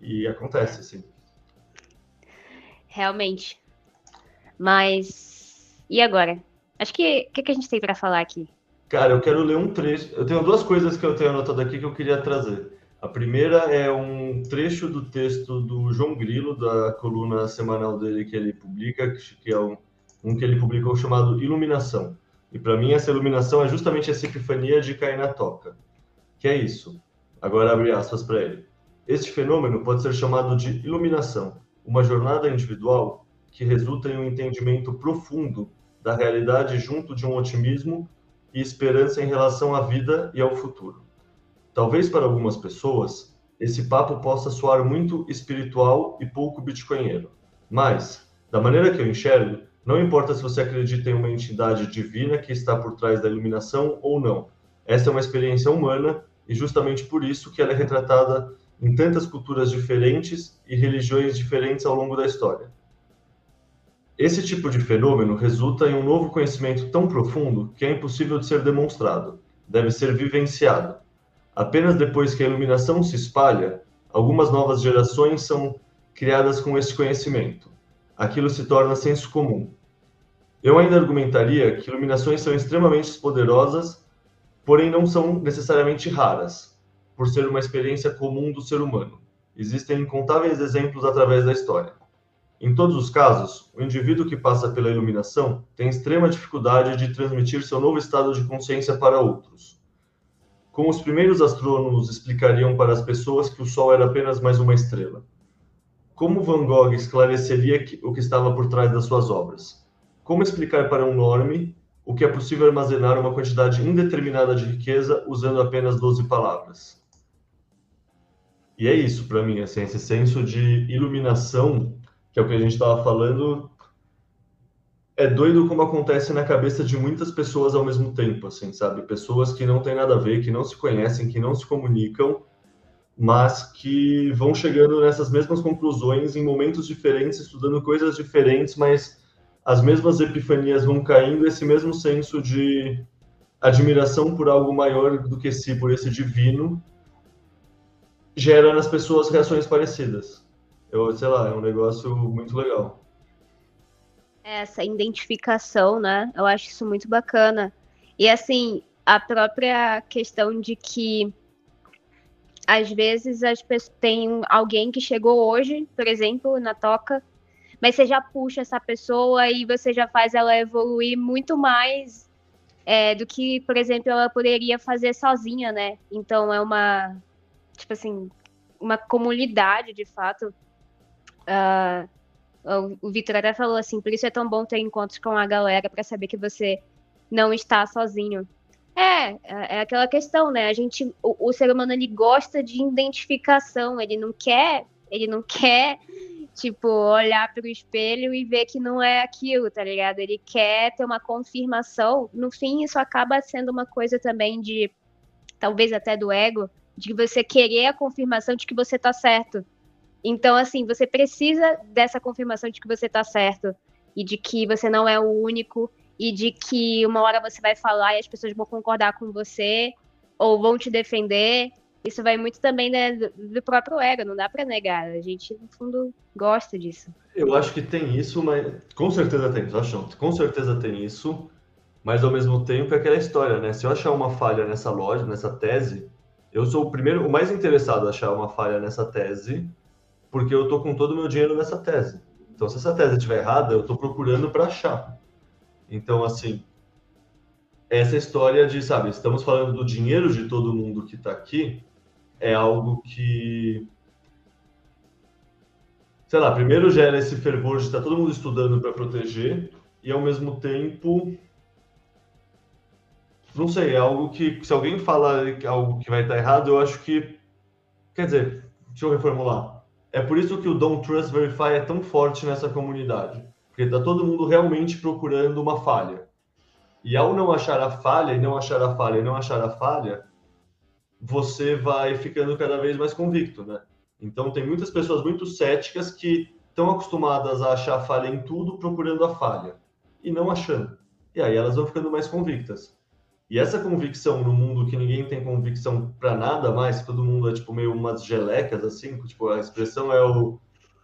E acontece, assim. Realmente. Mas. E agora? Acho que. O que, que a gente tem para falar aqui? Cara, eu quero ler um trecho. Eu tenho duas coisas que eu tenho anotado aqui que eu queria trazer. A primeira é um trecho do texto do João Grilo, da coluna semanal dele que ele publica, que é um, um que ele publicou chamado Iluminação. E para mim essa iluminação é justamente essa epifania de cair na toca. Que é isso. Agora abre aspas para ele. Este fenômeno pode ser chamado de iluminação, uma jornada individual que resulta em um entendimento profundo da realidade junto de um otimismo e esperança em relação à vida e ao futuro. Talvez para algumas pessoas esse papo possa soar muito espiritual e pouco bitcoinheiro. Mas, da maneira que eu enxergo, não importa se você acredita em uma entidade divina que está por trás da iluminação ou não. Essa é uma experiência humana e justamente por isso que ela é retratada em tantas culturas diferentes e religiões diferentes ao longo da história. Esse tipo de fenômeno resulta em um novo conhecimento tão profundo que é impossível de ser demonstrado, deve ser vivenciado. Apenas depois que a iluminação se espalha, algumas novas gerações são criadas com esse conhecimento. Aquilo se torna senso comum. Eu ainda argumentaria que iluminações são extremamente poderosas, porém não são necessariamente raras, por ser uma experiência comum do ser humano. Existem incontáveis exemplos através da história. Em todos os casos, o indivíduo que passa pela iluminação tem extrema dificuldade de transmitir seu novo estado de consciência para outros. Como os primeiros astrônomos explicariam para as pessoas que o Sol era apenas mais uma estrela? Como Van Gogh esclareceria o que estava por trás das suas obras? Como explicar para um norme o que é possível armazenar uma quantidade indeterminada de riqueza usando apenas 12 palavras? E é isso para mim, assim, esse senso de iluminação que é o que a gente estava falando, é doido como acontece na cabeça de muitas pessoas ao mesmo tempo, assim, sabe? Pessoas que não têm nada a ver, que não se conhecem, que não se comunicam, mas que vão chegando nessas mesmas conclusões em momentos diferentes, estudando coisas diferentes, mas as mesmas epifanias vão caindo, esse mesmo senso de admiração por algo maior do que si, por esse divino, gera nas pessoas reações parecidas eu, sei lá, é um negócio muito legal. Essa identificação, né? Eu acho isso muito bacana. E assim, a própria questão de que às vezes as pessoas tem alguém que chegou hoje, por exemplo, na toca, mas você já puxa essa pessoa e você já faz ela evoluir muito mais é, do que, por exemplo, ela poderia fazer sozinha, né? Então é uma, tipo assim, uma comunidade de fato Uh, o Vitor até falou assim, por isso é tão bom ter encontros com a galera para saber que você não está sozinho. É, é aquela questão, né? A gente, o, o, ser humano ele gosta de identificação, ele não quer, ele não quer tipo olhar para o espelho e ver que não é aquilo, tá ligado? Ele quer ter uma confirmação. No fim, isso acaba sendo uma coisa também de talvez até do ego, de você querer a confirmação de que você tá certo. Então, assim, você precisa dessa confirmação de que você está certo e de que você não é o único e de que uma hora você vai falar e as pessoas vão concordar com você ou vão te defender. Isso vai muito também né, do próprio ego, não dá para negar. A gente, no fundo, gosta disso. Eu acho que tem isso, mas com certeza tem, acham? Com certeza tem isso, mas ao mesmo tempo é aquela história, né? Se eu achar uma falha nessa loja, nessa tese, eu sou o primeiro, o mais interessado a achar uma falha nessa tese porque eu estou com todo o meu dinheiro nessa tese. Então, se essa tese estiver errada, eu estou procurando para achar. Então, assim, essa história de, sabe, estamos falando do dinheiro de todo mundo que está aqui, é algo que, sei lá, primeiro gera esse fervor de estar tá todo mundo estudando para proteger, e ao mesmo tempo, não sei, é algo que, se alguém fala algo que vai estar errado, eu acho que, quer dizer, deixa eu reformular é por isso que o Don't Trust Verify é tão forte nessa comunidade, porque está todo mundo realmente procurando uma falha. E ao não achar a falha, e não achar a falha, e não achar a falha, você vai ficando cada vez mais convicto, né? Então tem muitas pessoas muito céticas que estão acostumadas a achar falha em tudo, procurando a falha e não achando. E aí elas vão ficando mais convictas. E essa convicção no mundo que ninguém tem convicção para nada mais, todo mundo é tipo meio umas gelecas assim, tipo a expressão é o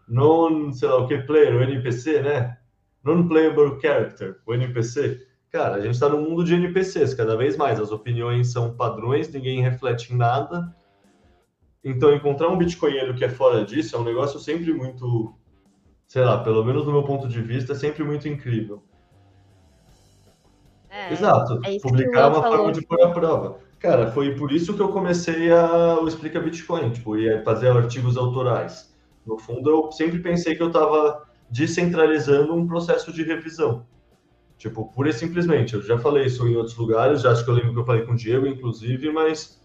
non, sei lá o que player, o NPC, né? Non-playable character, o NPC. Cara, a gente está no mundo de NPCs cada vez mais. As opiniões são padrões, ninguém reflete em nada. Então, encontrar um bitcoinheiro que é fora disso é um negócio sempre muito, sei lá, pelo menos do meu ponto de vista, é sempre muito incrível. É, Exato. É Publicar uma falou. forma de pôr a prova. Cara, foi por isso que eu comecei a o Explica Bitcoin, tipo, ia fazer artigos autorais. No fundo, eu sempre pensei que eu estava descentralizando um processo de revisão. Tipo, pura e simplesmente. Eu já falei isso em outros lugares, já acho que eu lembro que eu falei com o Diego, inclusive, mas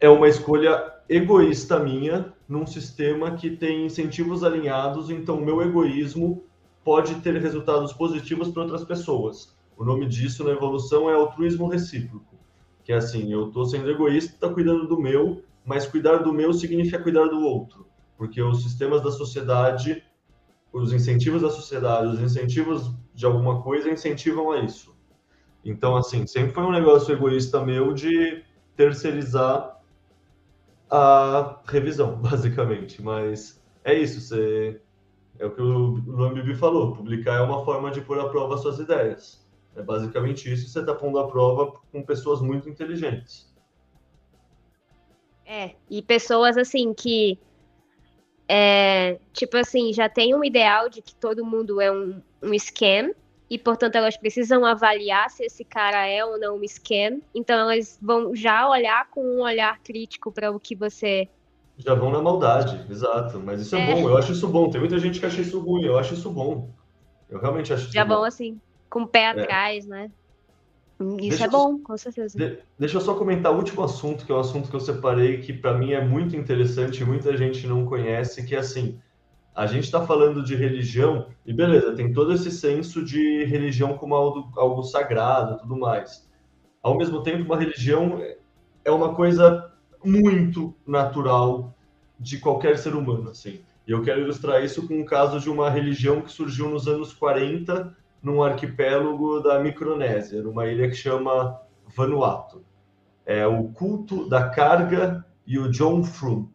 é uma escolha egoísta minha num sistema que tem incentivos alinhados, então meu egoísmo pode ter resultados positivos para outras pessoas. O nome disso na evolução é altruísmo recíproco, que é assim, eu estou sendo egoísta, cuidando do meu, mas cuidar do meu significa cuidar do outro, porque os sistemas da sociedade, os incentivos da sociedade, os incentivos de alguma coisa incentivam a isso. Então, assim, sempre foi um negócio egoísta meu de terceirizar a revisão, basicamente. Mas é isso, você é o que o Luan Bibi falou, publicar é uma forma de pôr à prova suas ideias. É basicamente isso, você está pondo à prova com pessoas muito inteligentes. É, e pessoas assim que é, tipo assim, já tem um ideal de que todo mundo é um, um scam, e portanto elas precisam avaliar se esse cara é ou não um scam. Então elas vão já olhar com um olhar crítico para o que você. Já vão na maldade, exato. Mas isso é, é, bom, eu acho isso bom. Tem muita gente que acha isso ruim, eu acho isso bom. Eu realmente acho isso já vão assim, com o pé é. atrás, né? Isso deixa é bom, eu, com certeza. De, deixa eu só comentar o último assunto, que é o um assunto que eu separei, que para mim é muito interessante e muita gente não conhece, que é assim, a gente está falando de religião, e beleza, tem todo esse senso de religião como algo, algo sagrado tudo mais. Ao mesmo tempo, uma religião é uma coisa muito natural de qualquer ser humano, assim. E eu quero ilustrar isso com um caso de uma religião que surgiu nos anos 40 num arquipélago da Micronésia, numa ilha que chama Vanuatu. É o culto da carga e o John Frum.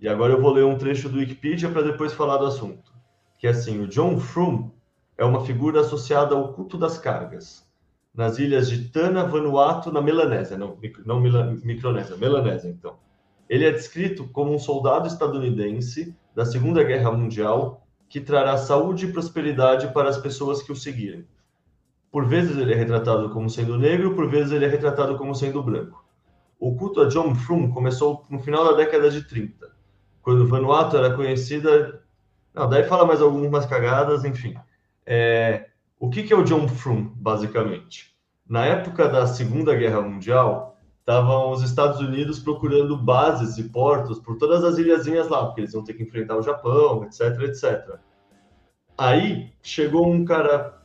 E agora eu vou ler um trecho do Wikipedia para depois falar do assunto. Que é assim, o John Frum é uma figura associada ao culto das cargas nas ilhas de Tana, Vanuatu, na Melanésia, não, não Micronésia, Melanésia, então. Ele é descrito como um soldado estadunidense da Segunda Guerra Mundial que trará saúde e prosperidade para as pessoas que o seguirem. Por vezes ele é retratado como sendo negro, por vezes ele é retratado como sendo branco. O culto a John Frum começou no final da década de 30, quando Vanuatu era conhecida. Não, daí fala mais algumas cagadas, enfim. É... O que, que é o John Frum, basicamente? Na época da Segunda Guerra Mundial, estavam os Estados Unidos procurando bases e portos por todas as ilhazinhas lá, porque eles iam ter que enfrentar o Japão, etc, etc. Aí chegou um cara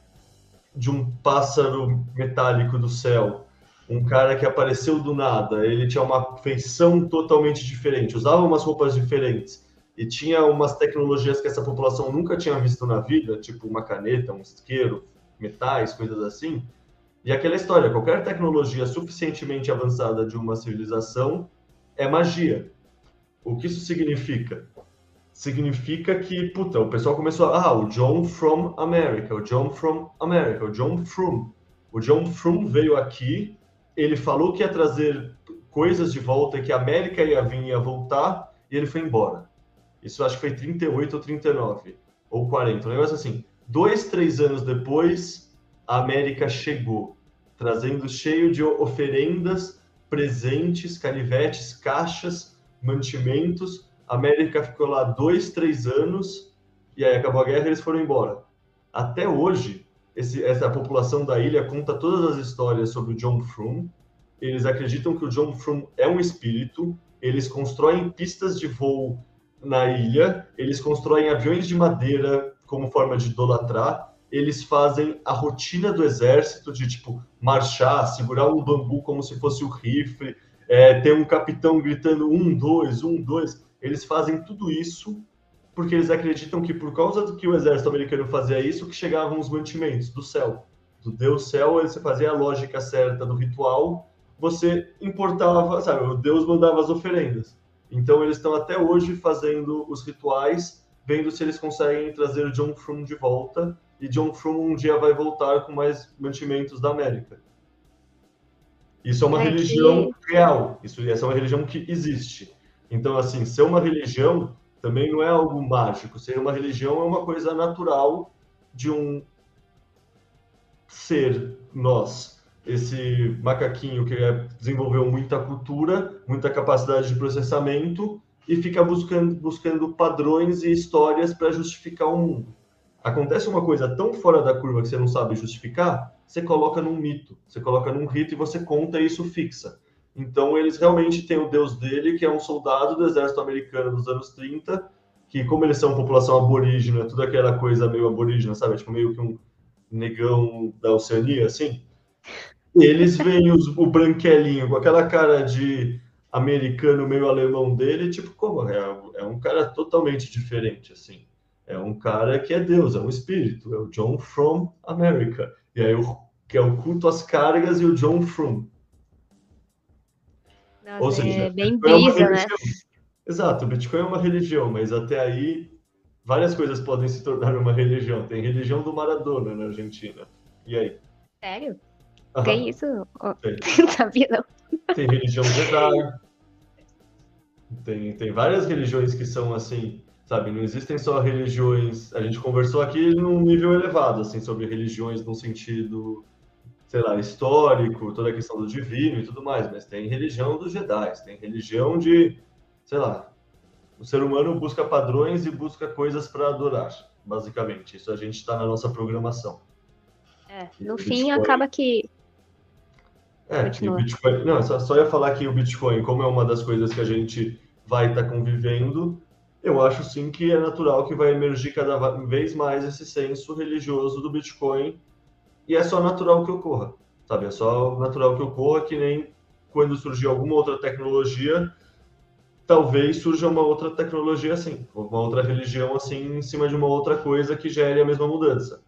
de um pássaro metálico do céu, um cara que apareceu do nada, ele tinha uma feição totalmente diferente, usava umas roupas diferentes e tinha umas tecnologias que essa população nunca tinha visto na vida, tipo uma caneta, um isqueiro, metais, coisas assim e aquela história, qualquer tecnologia suficientemente avançada de uma civilização é magia. O que isso significa? Significa que, puta, o pessoal começou a, ah, o John from America, o John from America, o John Frum. O John Frum veio aqui, ele falou que ia trazer coisas de volta, que a América ia vir e ia voltar, e ele foi embora. Isso acho que foi 38 ou 39, ou 40, um negócio assim. Dois, três anos depois, a América chegou, trazendo cheio de oferendas, presentes, canivetes, caixas, mantimentos. A América ficou lá dois, três anos e aí acabou a guerra e eles foram embora. Até hoje, esse, essa população da ilha conta todas as histórias sobre o John Frum. Eles acreditam que o John Frum é um espírito. Eles constroem pistas de voo na ilha. Eles constroem aviões de madeira como forma de idolatrar eles fazem a rotina do exército de tipo marchar, segurar um bambu como se fosse o rifle, é, ter um capitão gritando um, dois, um, dois. Eles fazem tudo isso porque eles acreditam que por causa do que o exército americano fazia isso, que chegavam os mantimentos do céu. Do Deus céu, você fazia a lógica certa do ritual, você importava, sabe, o Deus mandava as oferendas. Então eles estão até hoje fazendo os rituais, vendo se eles conseguem trazer John Frum de volta e John Frum um dia vai voltar com mais mantimentos da América. Isso é uma é religião que... real, isso essa é uma religião que existe. Então, assim, ser uma religião também não é algo mágico. Ser uma religião é uma coisa natural de um ser nós. Esse macaquinho que desenvolveu muita cultura, muita capacidade de processamento e fica buscando, buscando padrões e histórias para justificar o mundo acontece uma coisa tão fora da curva que você não sabe justificar, você coloca num mito, você coloca num rito e você conta e isso fixa. Então, eles realmente têm o deus dele, que é um soldado do exército americano dos anos 30, que, como eles são população aborígena, tudo aquela coisa meio aborígena, sabe? Tipo, meio que um negão da Oceania, assim. Eles veem os, o branquelinho com aquela cara de americano meio alemão dele, tipo, como? É, é um cara totalmente diferente, assim. É um cara que é Deus, é um espírito, é o John from America. E aí o que é o culto às cargas e o John. Nossa, Ou seja, é bem brisa, né? Exato, o Bitcoin é uma religião, mas até aí várias coisas podem se tornar uma religião. Tem religião do Maradona na Argentina. E aí? Sério? Aham. Tem isso? Tem. Sabia não. Tem religião Jedi. Tem, tem várias religiões que são assim, sabe? Não existem só religiões. A gente conversou aqui num nível elevado, assim, sobre religiões no sentido, sei lá, histórico, toda a questão do divino e tudo mais. Mas tem religião dos Jedi, tem religião de, sei lá, o ser humano busca padrões e busca coisas para adorar, basicamente. Isso a gente está na nossa programação. É, no fim acaba que. É, o Bitcoin. Não, só, só ia falar que o Bitcoin, como é uma das coisas que a gente vai estar tá convivendo, eu acho sim que é natural que vai emergir cada vez mais esse senso religioso do Bitcoin. E é só natural que ocorra, sabe? É só natural que ocorra, que nem quando surgir alguma outra tecnologia, talvez surja uma outra tecnologia assim, uma outra religião assim, em cima de uma outra coisa que gere a mesma mudança.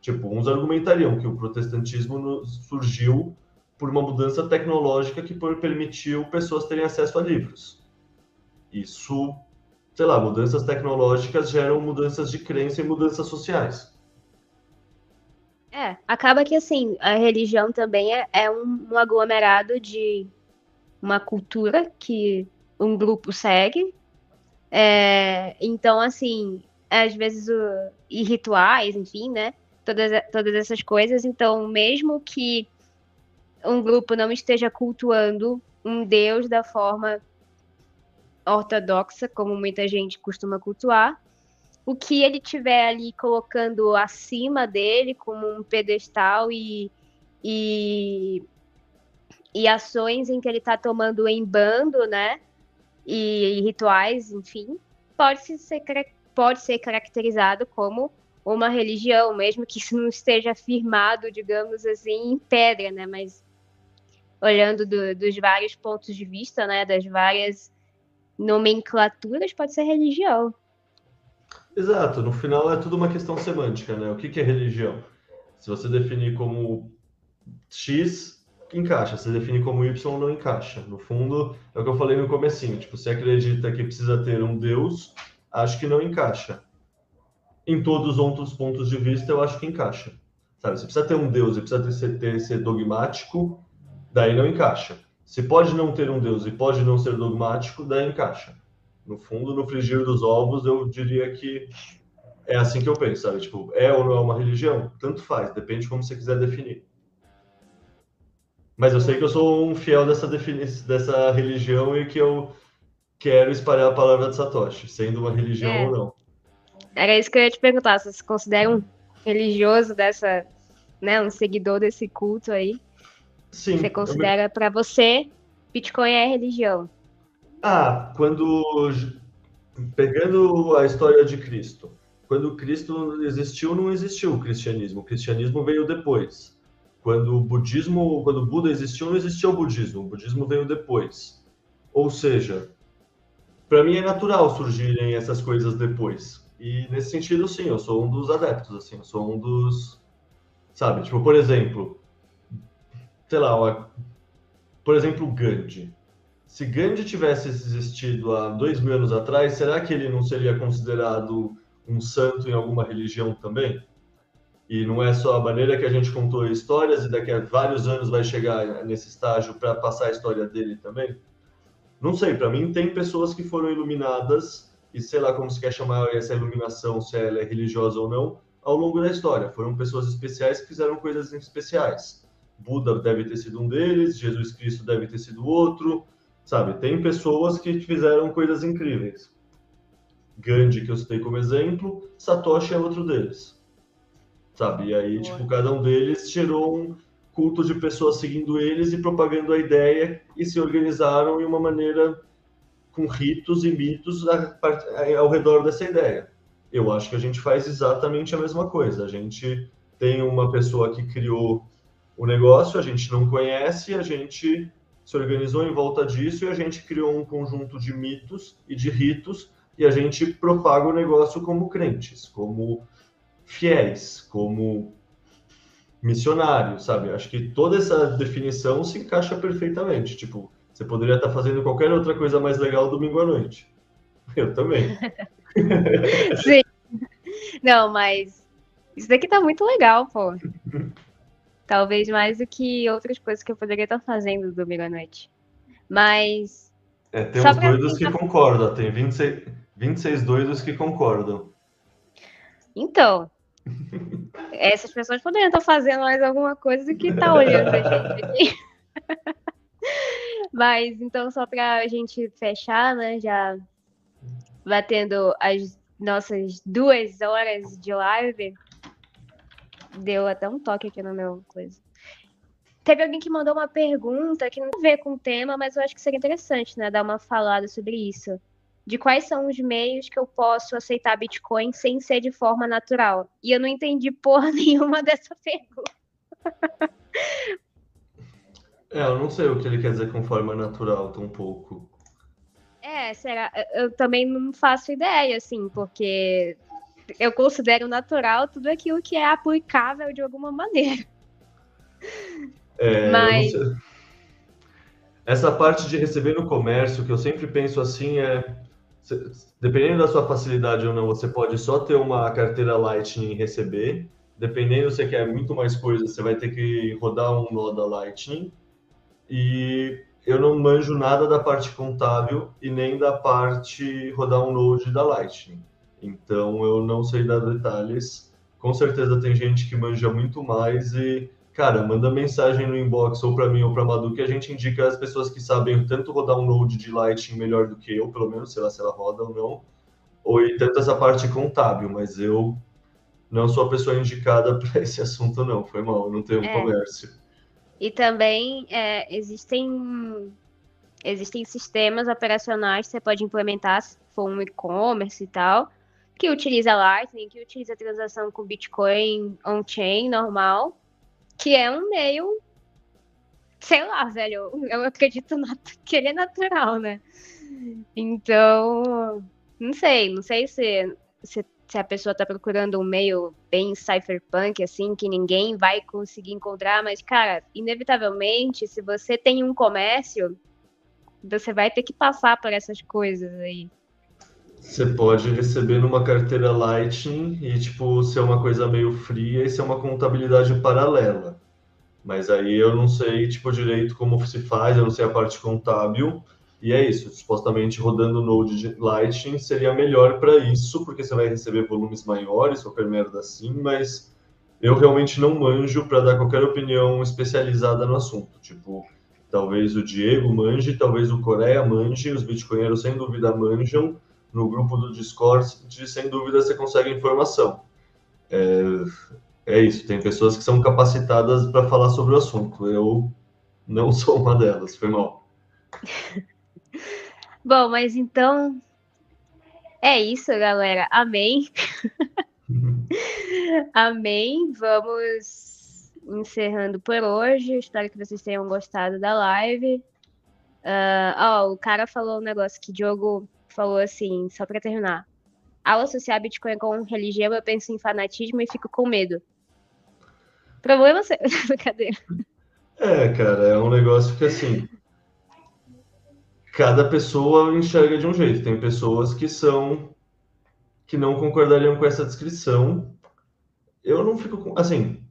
Tipo, uns argumentariam que o protestantismo surgiu por uma mudança tecnológica que permitiu pessoas terem acesso a livros. Isso, sei lá, mudanças tecnológicas geram mudanças de crença e mudanças sociais. É, acaba que assim, a religião também é, é um, um aglomerado de uma cultura que um grupo segue. É, então, assim, às vezes, o, e rituais, enfim, né? Todas, todas essas coisas. Então, mesmo que um grupo não esteja cultuando um Deus da forma ortodoxa, como muita gente costuma cultuar, o que ele tiver ali colocando acima dele como um pedestal e, e, e ações em que ele está tomando em bando, né? e, e rituais, enfim, pode ser, pode ser caracterizado como uma religião, mesmo que isso não esteja firmado, digamos assim, em pedra, né? Mas olhando do, dos vários pontos de vista, né? Das várias nomenclaturas, pode ser religião. Exato. No final é tudo uma questão semântica, né? O que, que é religião? Se você definir como X, encaixa. Se definir como Y, não encaixa. No fundo, é o que eu falei no comecinho. Tipo, você acredita que precisa ter um Deus, acho que não encaixa. Em todos os outros pontos de vista, eu acho que encaixa. Sabe? Você precisa ter um Deus e precisa ter, ter, ser dogmático, daí não encaixa. Se pode não ter um Deus e pode não ser dogmático, daí encaixa. No fundo, no frigir dos ovos, eu diria que é assim que eu penso, sabe? Tipo, é ou não é uma religião? Tanto faz, depende de como você quiser definir. Mas eu sei que eu sou um fiel dessa, dessa religião e que eu quero espalhar a palavra de Satoshi, sendo uma religião é. ou não. Era isso que eu ia te perguntar, se você considera um religioso dessa, né, um seguidor desse culto aí? Sim. Você considera, para você, Bitcoin é religião? Ah, quando... Pegando a história de Cristo. Quando Cristo existiu, não existiu o cristianismo. O cristianismo veio depois. Quando o budismo, quando o Buda existiu, não existia o budismo. O budismo veio depois. Ou seja, para mim é natural surgirem essas coisas depois. E nesse sentido, sim, eu sou um dos adeptos, assim, eu sou um dos, sabe, tipo, por exemplo, sei lá, por exemplo, Gandhi. Se Gandhi tivesse existido há dois mil anos atrás, será que ele não seria considerado um santo em alguma religião também? E não é só a maneira que a gente contou histórias e daqui a vários anos vai chegar nesse estágio para passar a história dele também? Não sei, para mim tem pessoas que foram iluminadas e sei lá como se quer chamar essa iluminação, se ela é religiosa ou não, ao longo da história. Foram pessoas especiais que fizeram coisas especiais. Buda deve ter sido um deles, Jesus Cristo deve ter sido outro, sabe? Tem pessoas que fizeram coisas incríveis. Gandhi, que eu citei como exemplo, Satoshi é outro deles sabe? E aí, tipo, cada um deles gerou um culto de pessoas seguindo eles e propagando a ideia e se organizaram em uma maneira com ritos e mitos ao redor dessa ideia. Eu acho que a gente faz exatamente a mesma coisa. A gente tem uma pessoa que criou o negócio, a gente não conhece, a gente se organizou em volta disso e a gente criou um conjunto de mitos e de ritos e a gente propaga o negócio como crentes, como fiéis, como missionários, sabe? Acho que toda essa definição se encaixa perfeitamente. Tipo, Você poderia estar fazendo qualquer outra coisa mais legal domingo à noite. Eu também. Sim. Não, mas isso daqui tá muito legal, pô. Talvez mais do que outras coisas que eu poderia estar fazendo domingo à noite. Mas. É, tem uns doidos que concordam, tem 26, 26 doidos que concordam. Então, essas pessoas poderiam estar fazendo mais alguma coisa do que tá olhando a gente aqui. Mas então, só para a gente fechar, né? Já batendo as nossas duas horas de live. Deu até um toque aqui no meu coisa. Teve alguém que mandou uma pergunta que não tem a ver com o tema, mas eu acho que seria interessante, né? Dar uma falada sobre isso. De quais são os meios que eu posso aceitar Bitcoin sem ser de forma natural? E eu não entendi porra nenhuma dessa pergunta. É, eu não sei o que ele quer dizer com forma natural, tão pouco. É, será? Eu também não faço ideia, assim, porque eu considero natural tudo aquilo que é aplicável de alguma maneira. É, Mas... Essa parte de receber no comércio, que eu sempre penso assim, é. Dependendo da sua facilidade ou não, você pode só ter uma carteira Lightning e receber. Dependendo se você quer muito mais coisas, você vai ter que rodar um nó da Lightning e eu não manjo nada da parte contábil e nem da parte rodar um node da Lightning. Então eu não sei dar detalhes. Com certeza tem gente que manja muito mais e, cara, manda mensagem no inbox ou para mim ou para Madu que a gente indica as pessoas que sabem tanto rodar um node de Lightning melhor do que eu, pelo menos, sei lá se ela roda ou não, ou e tanto essa parte contábil, mas eu não sou a pessoa indicada para esse assunto não, foi mal, não tenho é. comércio. E também é, existem, existem sistemas operacionais que você pode implementar, se for um e-commerce e tal, que utiliza Lightning, que utiliza transação com Bitcoin on-chain normal, que é um meio, sei lá, velho, eu acredito que ele é natural, né? Então, não sei, não sei se, se se a pessoa está procurando um meio bem cypherpunk, assim, que ninguém vai conseguir encontrar, mas, cara, inevitavelmente, se você tem um comércio, você vai ter que passar por essas coisas aí. Você pode receber numa carteira Lightning e, tipo, ser uma coisa meio fria e ser uma contabilidade paralela. Mas aí eu não sei, tipo, direito como se faz, eu não sei a parte contábil. E é isso, supostamente rodando Node de Lightning seria melhor para isso, porque você vai receber volumes maiores, qualquer merda assim, mas eu realmente não manjo para dar qualquer opinião especializada no assunto. Tipo, talvez o Diego manje, talvez o Coreia manje, os bitcoinheiros sem dúvida manjam. No grupo do Discord, sem dúvida, você consegue informação. É, é isso, tem pessoas que são capacitadas para falar sobre o assunto. Eu não sou uma delas, foi mal. Bom, mas então é isso, galera. Amém. Amém. Vamos encerrando por hoje. Espero que vocês tenham gostado da live. Uh, ó, o cara falou um negócio que Diogo falou assim, só para terminar. Ao associar Bitcoin com religião, eu penso em fanatismo e fico com medo. Problema seu. Brincadeira. É, cara, é um negócio que assim cada pessoa enxerga de um jeito. Tem pessoas que são que não concordariam com essa descrição. Eu não fico com, assim,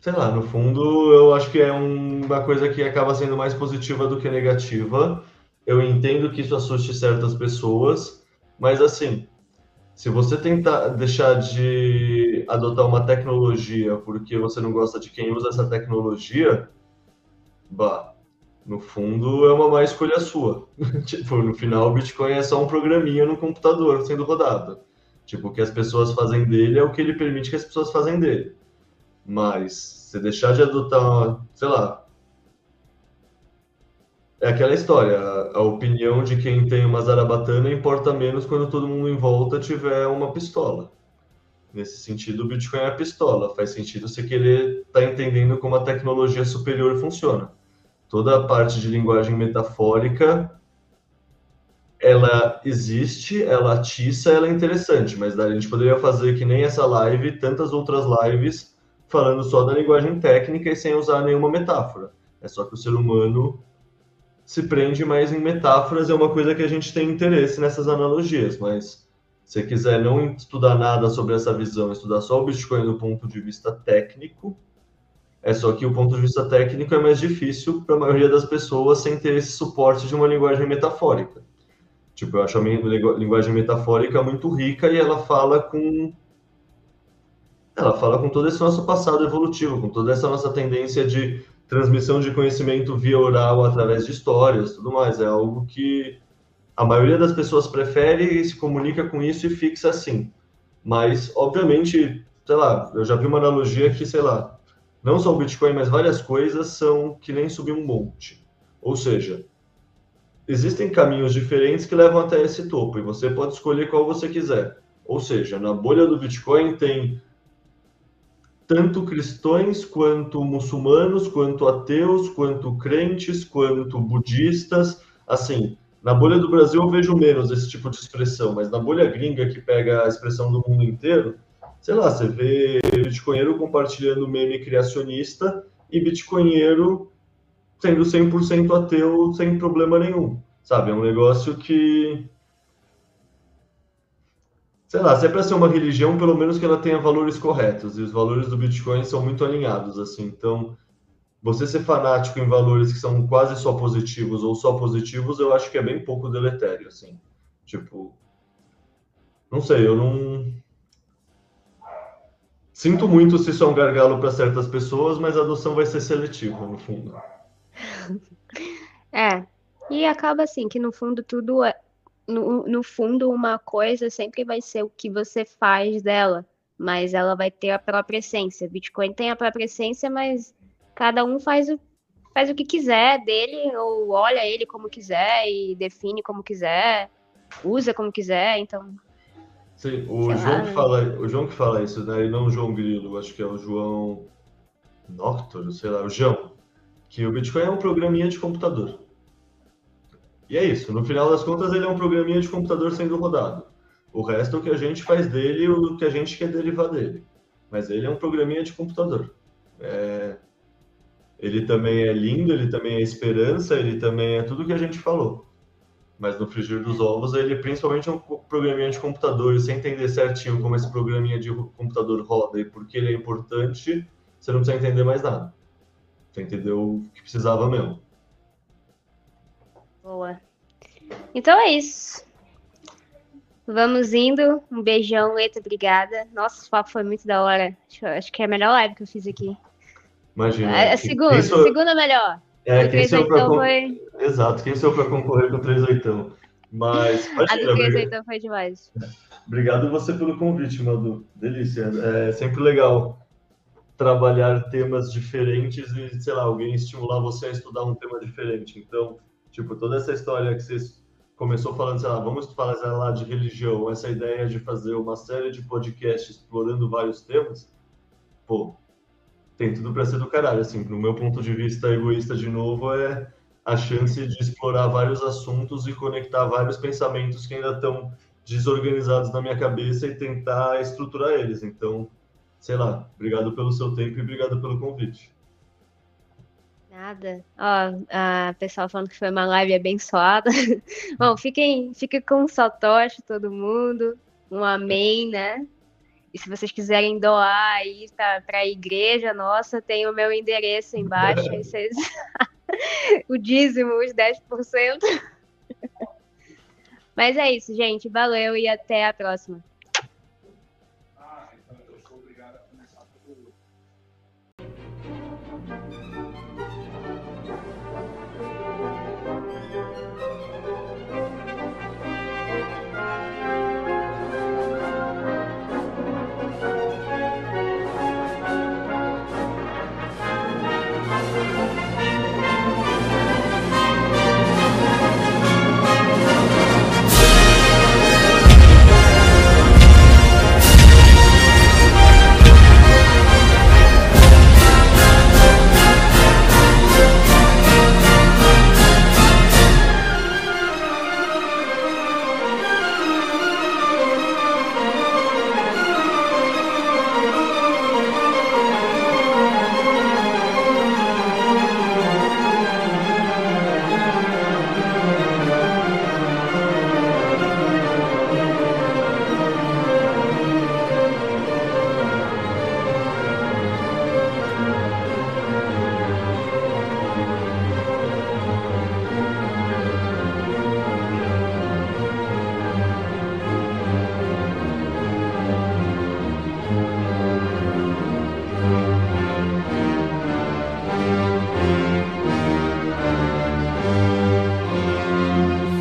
sei lá, no fundo, eu acho que é uma coisa que acaba sendo mais positiva do que negativa. Eu entendo que isso assuste certas pessoas, mas assim, se você tentar deixar de adotar uma tecnologia porque você não gosta de quem usa essa tecnologia, bah, no fundo, é uma má escolha sua. tipo, no final, o Bitcoin é só um programinha no computador sendo rodado. Tipo, o que as pessoas fazem dele é o que ele permite que as pessoas fazem dele. Mas, se deixar de adotar, sei lá. É aquela história, a, a opinião de quem tem uma zarabatana importa menos quando todo mundo em volta tiver uma pistola. Nesse sentido, o Bitcoin é a pistola. Faz sentido você querer estar tá entendendo como a tecnologia superior funciona toda a parte de linguagem metafórica ela existe, ela atiça, ela é interessante, mas a gente poderia fazer que nem essa live, tantas outras lives falando só da linguagem técnica e sem usar nenhuma metáfora. É só que o ser humano se prende mais em metáforas, é uma coisa que a gente tem interesse nessas analogias, mas se quiser não estudar nada sobre essa visão, estudar só o Bitcoin do ponto de vista técnico, é só que o ponto de vista técnico é mais difícil para a maioria das pessoas sem ter esse suporte de uma linguagem metafórica. Tipo, eu acho a minha linguagem metafórica muito rica e ela fala com ela fala com todo esse nosso passado evolutivo, com toda essa nossa tendência de transmissão de conhecimento via oral através de histórias, tudo mais. É algo que a maioria das pessoas prefere e se comunica com isso e fixa assim. Mas, obviamente, sei lá, eu já vi uma analogia que, sei lá, não só o Bitcoin, mas várias coisas são que nem subir um monte. Ou seja, existem caminhos diferentes que levam até esse topo e você pode escolher qual você quiser. Ou seja, na bolha do Bitcoin tem tanto cristãos quanto muçulmanos, quanto ateus, quanto crentes, quanto budistas. Assim, na bolha do Brasil eu vejo menos esse tipo de expressão, mas na bolha gringa que pega a expressão do mundo inteiro, sei lá, você vê bitcoinheiro compartilhando meme criacionista e bitcoinheiro sendo 100% ateu sem problema nenhum, sabe? É um negócio que sei lá, se é para ser uma religião, pelo menos que ela tenha valores corretos, e os valores do Bitcoin são muito alinhados, assim, então você ser fanático em valores que são quase só positivos ou só positivos, eu acho que é bem pouco deletério, assim, tipo, não sei, eu não sinto muito se isso é um gargalo para certas pessoas, mas a adoção vai ser seletiva, no fundo. É, e acaba assim, que no fundo tudo é, no, no fundo, uma coisa sempre vai ser o que você faz dela, mas ela vai ter a própria essência. Bitcoin tem a própria essência, mas cada um faz o, faz o que quiser dele, ou olha ele como quiser e define como quiser, usa como quiser, então. Sim, o João, lá, que fala, o João que fala isso, né? E não o João Grilo, acho que é o João Noctor, sei lá, o João, que o Bitcoin é um programinha de computador. E é isso. No final das contas, ele é um programinha de computador sendo rodado. O resto é o que a gente faz dele, o que a gente quer derivar dele. Mas ele é um programinha de computador. É... Ele também é lindo, ele também é esperança, ele também é tudo que a gente falou. Mas no frigir dos ovos, ele principalmente é um programinha de computador. E sem entender certinho como esse programinha de computador roda e por que ele é importante, você não precisa entender mais nada. Você entendeu o que precisava mesmo. Boa. Então é isso. Vamos indo. Um beijão, Leta, obrigada. Nossa, o papo foi muito da hora. Acho, acho, que é a melhor live que eu fiz aqui. Imagina. A, a segunda, sou... a segunda melhor. É, quem sou pra con... foi... Exato, quem sou para concorrer com o 38? Mas. Imagina, a do 38 foi demais. Obrigado você pelo convite, Madu. Delícia. É sempre legal trabalhar temas diferentes e, sei lá, alguém estimular você a estudar um tema diferente. Então, Tipo, toda essa história que vocês começou falando, sei lá, vamos falar lá de religião, essa ideia de fazer uma série de podcasts explorando vários temas, pô, tem tudo para ser do caralho, assim, no meu ponto de vista egoísta de novo é a chance de explorar vários assuntos e conectar vários pensamentos que ainda estão desorganizados na minha cabeça e tentar estruturar eles. Então, sei lá, obrigado pelo seu tempo e obrigado pelo convite. Nada. Ó, a pessoal falando que foi uma live abençoada. Bom, fiquem, fiquem com o Satoshi, todo mundo. Um amém, né? E se vocês quiserem doar aí para a igreja nossa, tem o meu endereço embaixo. aí vocês... o dízimo, os 10%. Mas é isso, gente. Valeu e até a próxima.